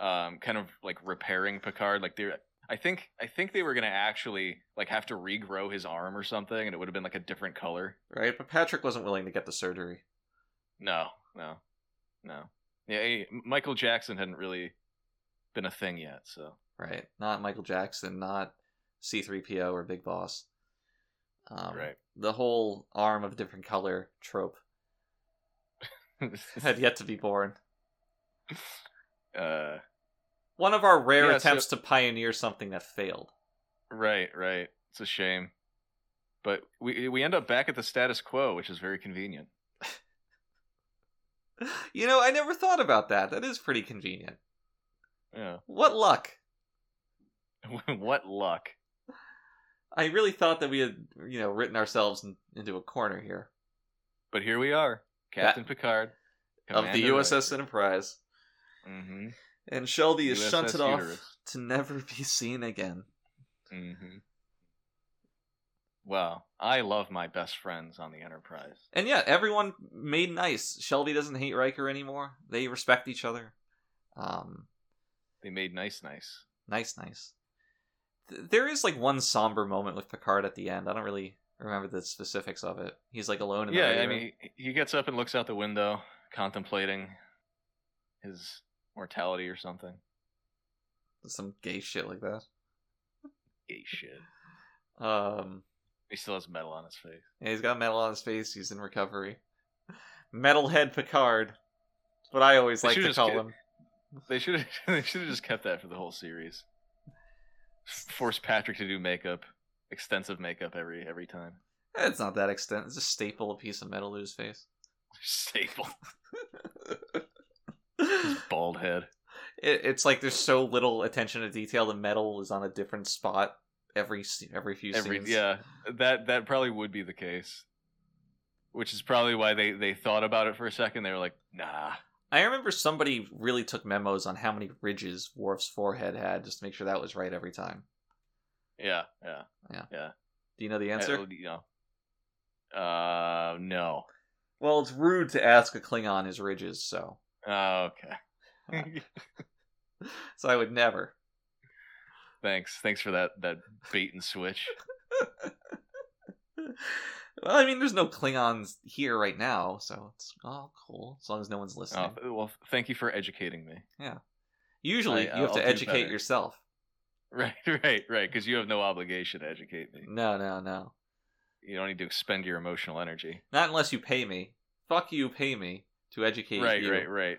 um, kind of like repairing Picard. Like they, I think, I think they were going to actually like have to regrow his arm or something, and it would have been like a different color. Right, but Patrick wasn't willing to get the surgery. No, no, no. Yeah, he- Michael Jackson hadn't really been a thing yet, so Right, not Michael Jackson, not C3PO or Big Boss. Um, right. The whole arm of a different color trope had yet to be born. uh, One of our rare Yeah, so- attempts to pioneer something that failed. right, right. It's a shame, but we we end up back at the status quo, which is very convenient. You know, I never thought about that. That is pretty convenient. Yeah. What luck! what luck. I really thought that we had, you know, written ourselves in, into a corner here But here we are, Captain Picard of the USS Enterprise, Mm-hmm. And Shelby is USS shunted off to never be seen again. Mm-hmm. Wow, I love my best friends on the Enterprise. And yeah, everyone made nice. Shelby doesn't hate Riker anymore. They respect each other. Um, They made nice, nice. nice, nice. Th- There is like one somber moment with Picard at the end. I don't really remember the specifics of it. He's like alone in the Yeah, I mean, he gets up and looks out the window, contemplating his mortality or something. some gay shit like that. Gay shit. Um, He still has metal on his face. yeah, he's got metal on his face. He's in recovery. Metalhead Picard. That's what I always They like to call get- him. They should have. They should have just kept that for the whole series. Force Patrick to do makeup, extensive makeup every every time. It's not that extent. It's just staple a piece of metal to his face. Staple. His bald head. it, it's like there's so little attention to detail. The metal is on a different spot every every few Every scenes. yeah, that that probably would be the case. Which is probably why they they thought about it for a second. They were like, nah. I remember somebody really took memos on how many ridges Worf's forehead had, just to make sure that was right every time. Yeah, yeah. Yeah, yeah. Do you know the Uh, answer? you know. Uh, no. Well, it's rude to ask a Klingon his ridges, so Oh, okay. so I would never. Thanks. Thanks for that that bait and switch. Well, I mean, there's no Klingons here right now, so it's all cool as long as no one's oh, listening. Oh, well, thank you for educating me. Yeah. Usually, I- you have I'll to educate yourself. Right, right, right. Because you have no obligation to educate me. No, no, no. You don't need to expend your emotional energy. Not unless you pay me. Fuck you, pay me to educate Right, you. right, right.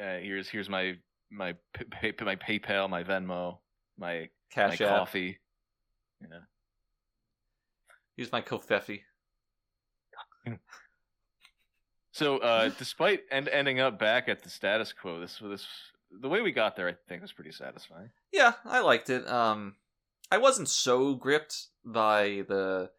Uh, here's here's my my pay, my PayPal, my Venmo, my Cash my app. coffee. Yeah. Use my kofefi. So, uh, despite end, ending up back at the status quo, this this the way we got there, I think, was pretty satisfying. Yeah, I liked it. Um, I wasn't so gripped by the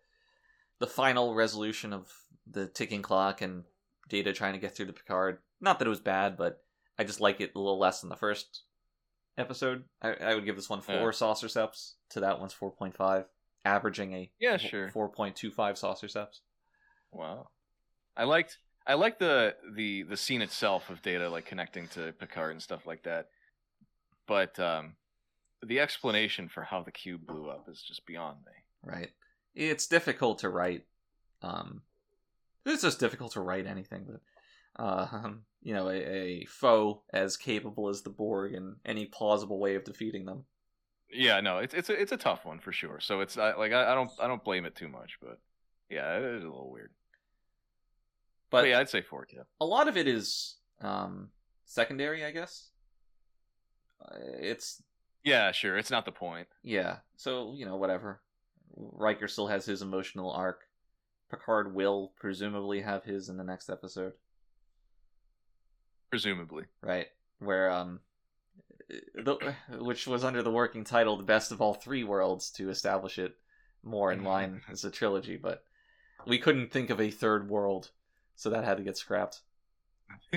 the final resolution of the ticking clock and Data trying to get through to Picard. Not that it was bad, but I just like it a little less than the first episode. I, I would give this one four Yeah. saucer steps. To that one's four point five, averaging a Yeah, sure. four point two five saucer steps. Wow. I liked I liked the the the scene itself of Data like connecting to Picard and stuff like that. But um the explanation for how the cube blew up is just beyond me. Right. It's difficult to write. Um, it's just difficult to write anything, but uh, um, you know, a, a foe as capable as the Borg and any plausible way of defeating them. Yeah, no, it's it's a, it's a tough one for sure. So it's I, like I, I don't I don't blame it too much, but yeah, it is a little weird. But, But yeah, I'd say four. Yeah. a lot of it is um, secondary, I guess. Uh, it's Yeah, sure. It's not the point. yeah. So you know, whatever. Riker still has his emotional arc. Picard will presumably have his in the next episode. Presumably. right? Where um, the, which was under the working title "The Best of All Three Worlds" to establish it more in line as a trilogy, but we couldn't think of a third world, so that had to get scrapped.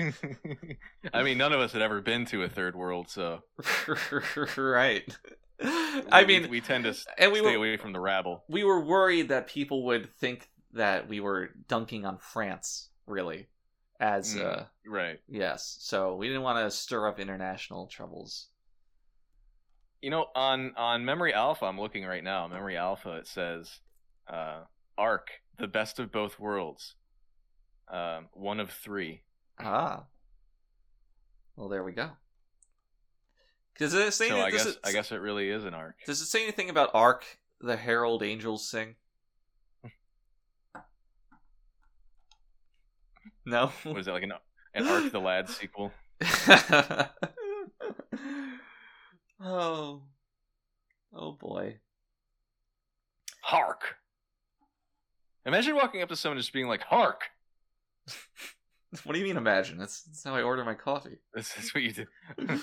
I mean, none of us had ever been to a third world, so right. I we- mean, we tend to and we stay were away from the rabble. we were worried that people would think that we were dunking on France, really, as Mm. uh, Right. yes. So we didn't want to stir up international troubles. You know, on on Memory Alpha, I'm looking right now. Memory Alpha, it says, uh, "Arc, the best of both worlds, um, one of three. Ah. Well, there we go. Does it say? So I guess it, I guess it really is an arc. Does it say anything about Arc, the Herald Angels sing? No. Was it like an an Arc the Lad sequel? oh. Oh boy. Hark! Imagine walking up to someone and just being like, "Hark!" What do you mean? Imagine that's, that's how I order my coffee. That's, is what you do.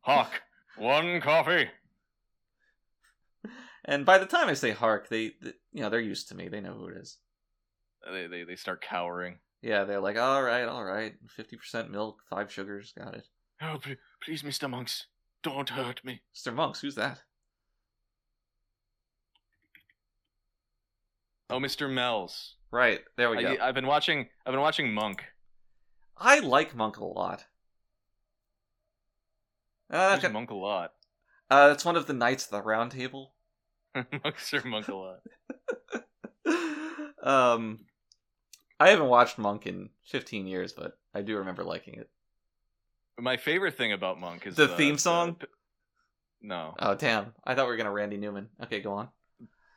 Hawk, one coffee. And by the time I say hark, they, th you know, they're used to me. They know who it is. They, they they start cowering. Yeah, they're like, all right, all right, fifty percent milk, five sugars, got it. Oh, please, please, Mr. Monks, don't hurt me. Mr. Monks, who's that? Oh, Mr. Mel's. Right, there we go. I, I've been watching. I've been watching Monk. I like Monk a lot. Uh, Who's Monk a lot. uh, it's one of the Knights of the Round Table. Monks are Monk a lot. um, I haven't watched Monk in 15 years, but I do remember liking it. My favorite thing about Monk is The theme song? p- No, Oh damn! I thought we were gonna Randy Newman. Okay, go on.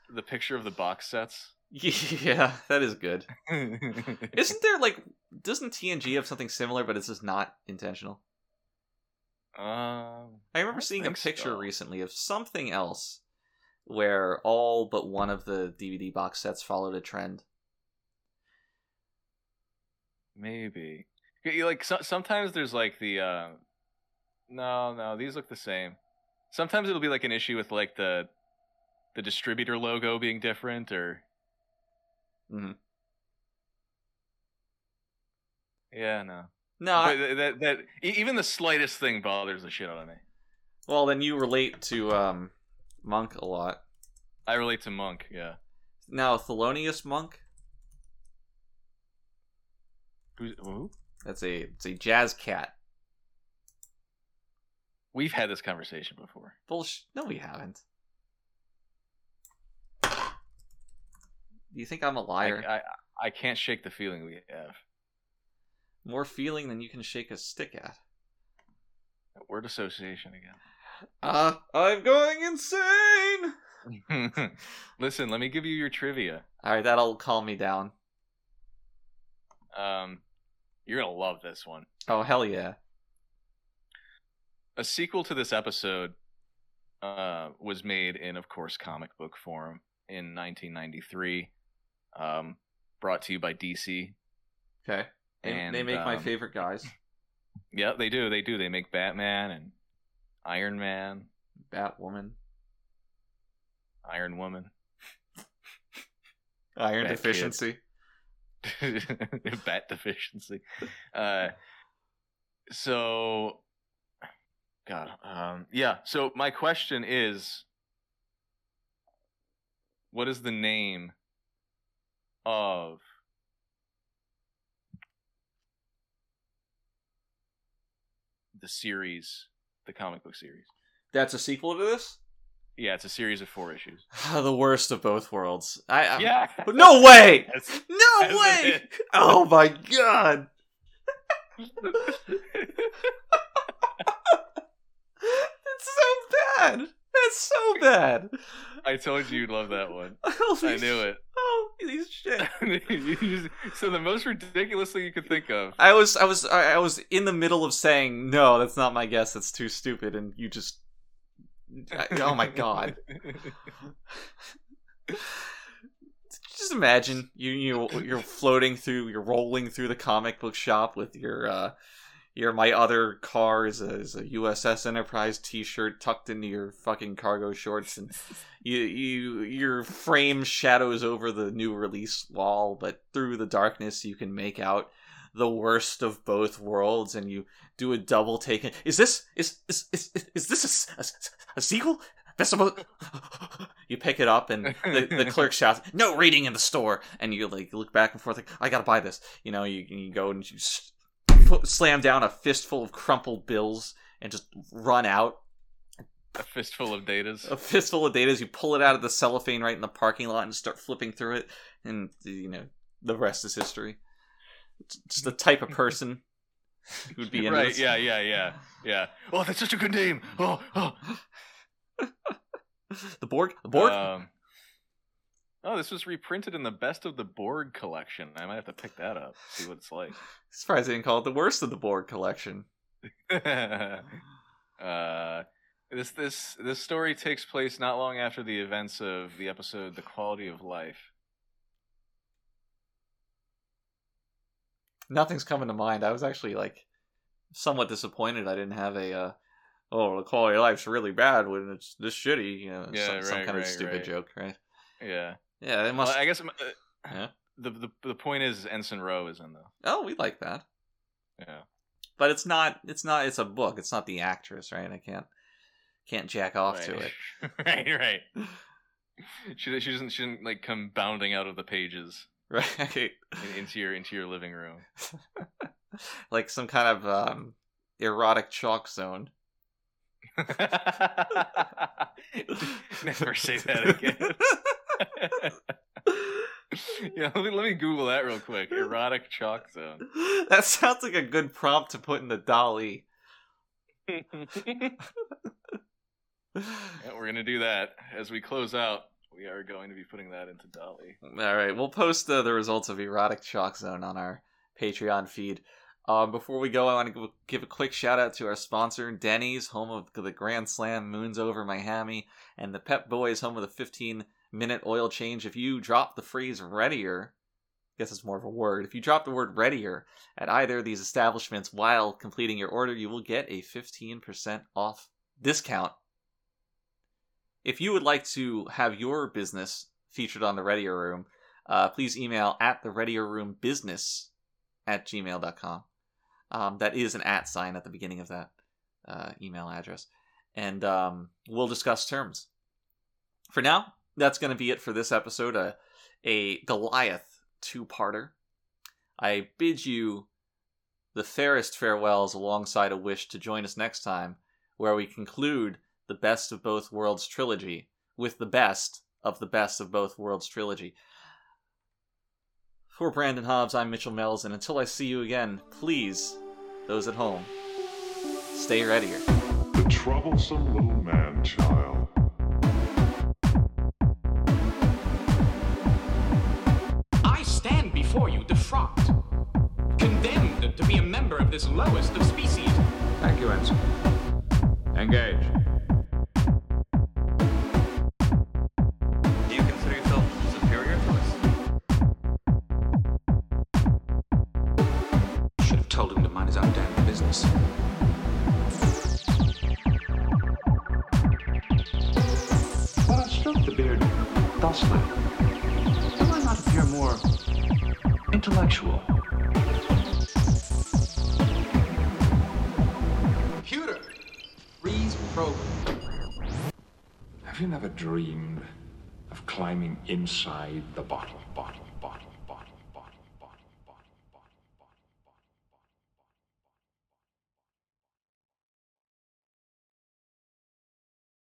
the picture of the box sets. Yeah, that is good. Isn't there like doesn't TNG have something similar, but it's just not intentional? Um, I remember don't seeing a picture so. recently of something else where all but one of the DVD box sets followed a trend. Maybe. Like so- sometimes there's like the. Uh, no, no, these look the same. Sometimes it'll be like an issue with like the, the distributor logo being different or. Mhm. Yeah, no. No, I, that that even the slightest thing bothers the shit out of me. well then you relate to um, Monk a lot. I relate to Monk. Yeah. Now Thelonious Monk, Who's who? that's a it's a jazz cat. We've had this conversation before. Bullsh. No, we haven't. Do you think I'm a liar? I I can't shake the feeling we have. More feeling than you can shake a stick at. Word association again. Uh, I'm going insane. Listen, let me give you your trivia. All right, that'll calm me down. Um, you're gonna love this one. Oh hell yeah! A sequel to this episode uh, was made in, of course, comic book form in 1993. Um, brought to you by DC. Okay, they, And, they make my um, favorite guys: Yeah, they do. They do. They make Batman and Iron Man, Batwoman, Iron Woman, Iron Bat Kid. Bat deficiency. Uh, so, God, um, yeah. So my question is, what is the name of the series, the comic book series? That's a sequel to this. Yeah, it's a series of four issues. the worst of both worlds. I, I Yeah. No way! That's- No Isn't way! Oh my god! It's so bad. It's so bad. I told you you'd love that one. Holy I knew it. Holy shit! so the most ridiculous thing you could think of. I was, I was, I was in the middle of saying no. That's not my guess. That's too stupid. And you just, oh my god! Just imagine you you you're floating through, you're rolling through the comic book shop with your uh your my other car is a, is a USS Enterprise T-shirt tucked into your fucking cargo shorts, and you you your frame shadows over the new release wall, but through the darkness you can make out the worst of both worlds, and you do a double take. Is this is is is, is this a a, a sequel? Best of both. You pick it up, and the, the clerk shouts, "No reading in the store!" And you like look back and forth, like, "I gotta buy this." You know, you you go and you put, slam down a fistful of crumpled bills and just run out. A fistful of datas. A fistful of data. You pull it out of the cellophane right in the parking lot and start flipping through it, and you know the rest is history. Just the type of person who'd be into right? this. Yeah, yeah, yeah, yeah. Oh, that's such a good name. Oh, oh. The Borg. The Borg. Um, oh, this was reprinted in the Best of the Borg collection. I might have to pick that up. See what it's like. Surprised they didn't call it the worst of the Borg collection. uh, this this this story takes place not long after the events of the episode "The Quality of Life." Nothing's coming to mind. I was actually like somewhat disappointed I didn't have a uh oh the quality of life's really bad when it's this shitty, you know, Yeah, some, some right, kind of stupid right. joke, right? Yeah. Yeah, it Well, must I guess uh, Yeah. the, the the point is Ensign Ro is in though. Oh, we like that. Yeah. But it's not it's not it's a book. It's not the actress, right? I can't can't jack off to it. right, right. She she doesn't she doesn't like come bounding out of the pages Right? in, into your into your living room. like some kind of um erotic chalk zone. Never say that again. yeah, let me, let me Google that real quick. Erotic chalk zone. that sounds like a good prompt to put in the DALL-E. Yeah, we're gonna do that as we close out. We are going to be putting that into DALL-E. All right, we'll post uh, the results of Erotic Shock Zone on our Patreon feed. Um, before we go, I want to give a quick shout out to our sponsor, Denny's, home of the Grand Slam, Moons Over Miami, and the Pep Boys, home of the 15 minute oil change. If you drop the phrase readier, I guess it's more of a word. If you drop the word readier at either of these establishments while completing your order, you will get a 15% off discount. If you would like to have your business featured on the Readier Room, uh, please email at the Readier Room Business at gmail.com. Um, that is an at sign at the beginning of that uh, email address. And um, we'll discuss terms. For now, that's going to be it for this episode. Uh, a Goliath two parter. I bid you the fairest farewells alongside a wish to join us next time, where we conclude the Best of Both Worlds trilogy with the best of the Best of Both Worlds trilogy. For Brandon Hobbs, I'm Mitchell Mills, and until I see you again, please, those at home, stay readier. The troublesome little man child. I stand before you defrocked, condemned to be a member of this lowest of species. Thank you, Ensign. Engage. Damn business. But I stroked the beard thusly. Do I not appear more intellectual? Computer, freeze program. Have you never dreamed of climbing inside the bottle bottle?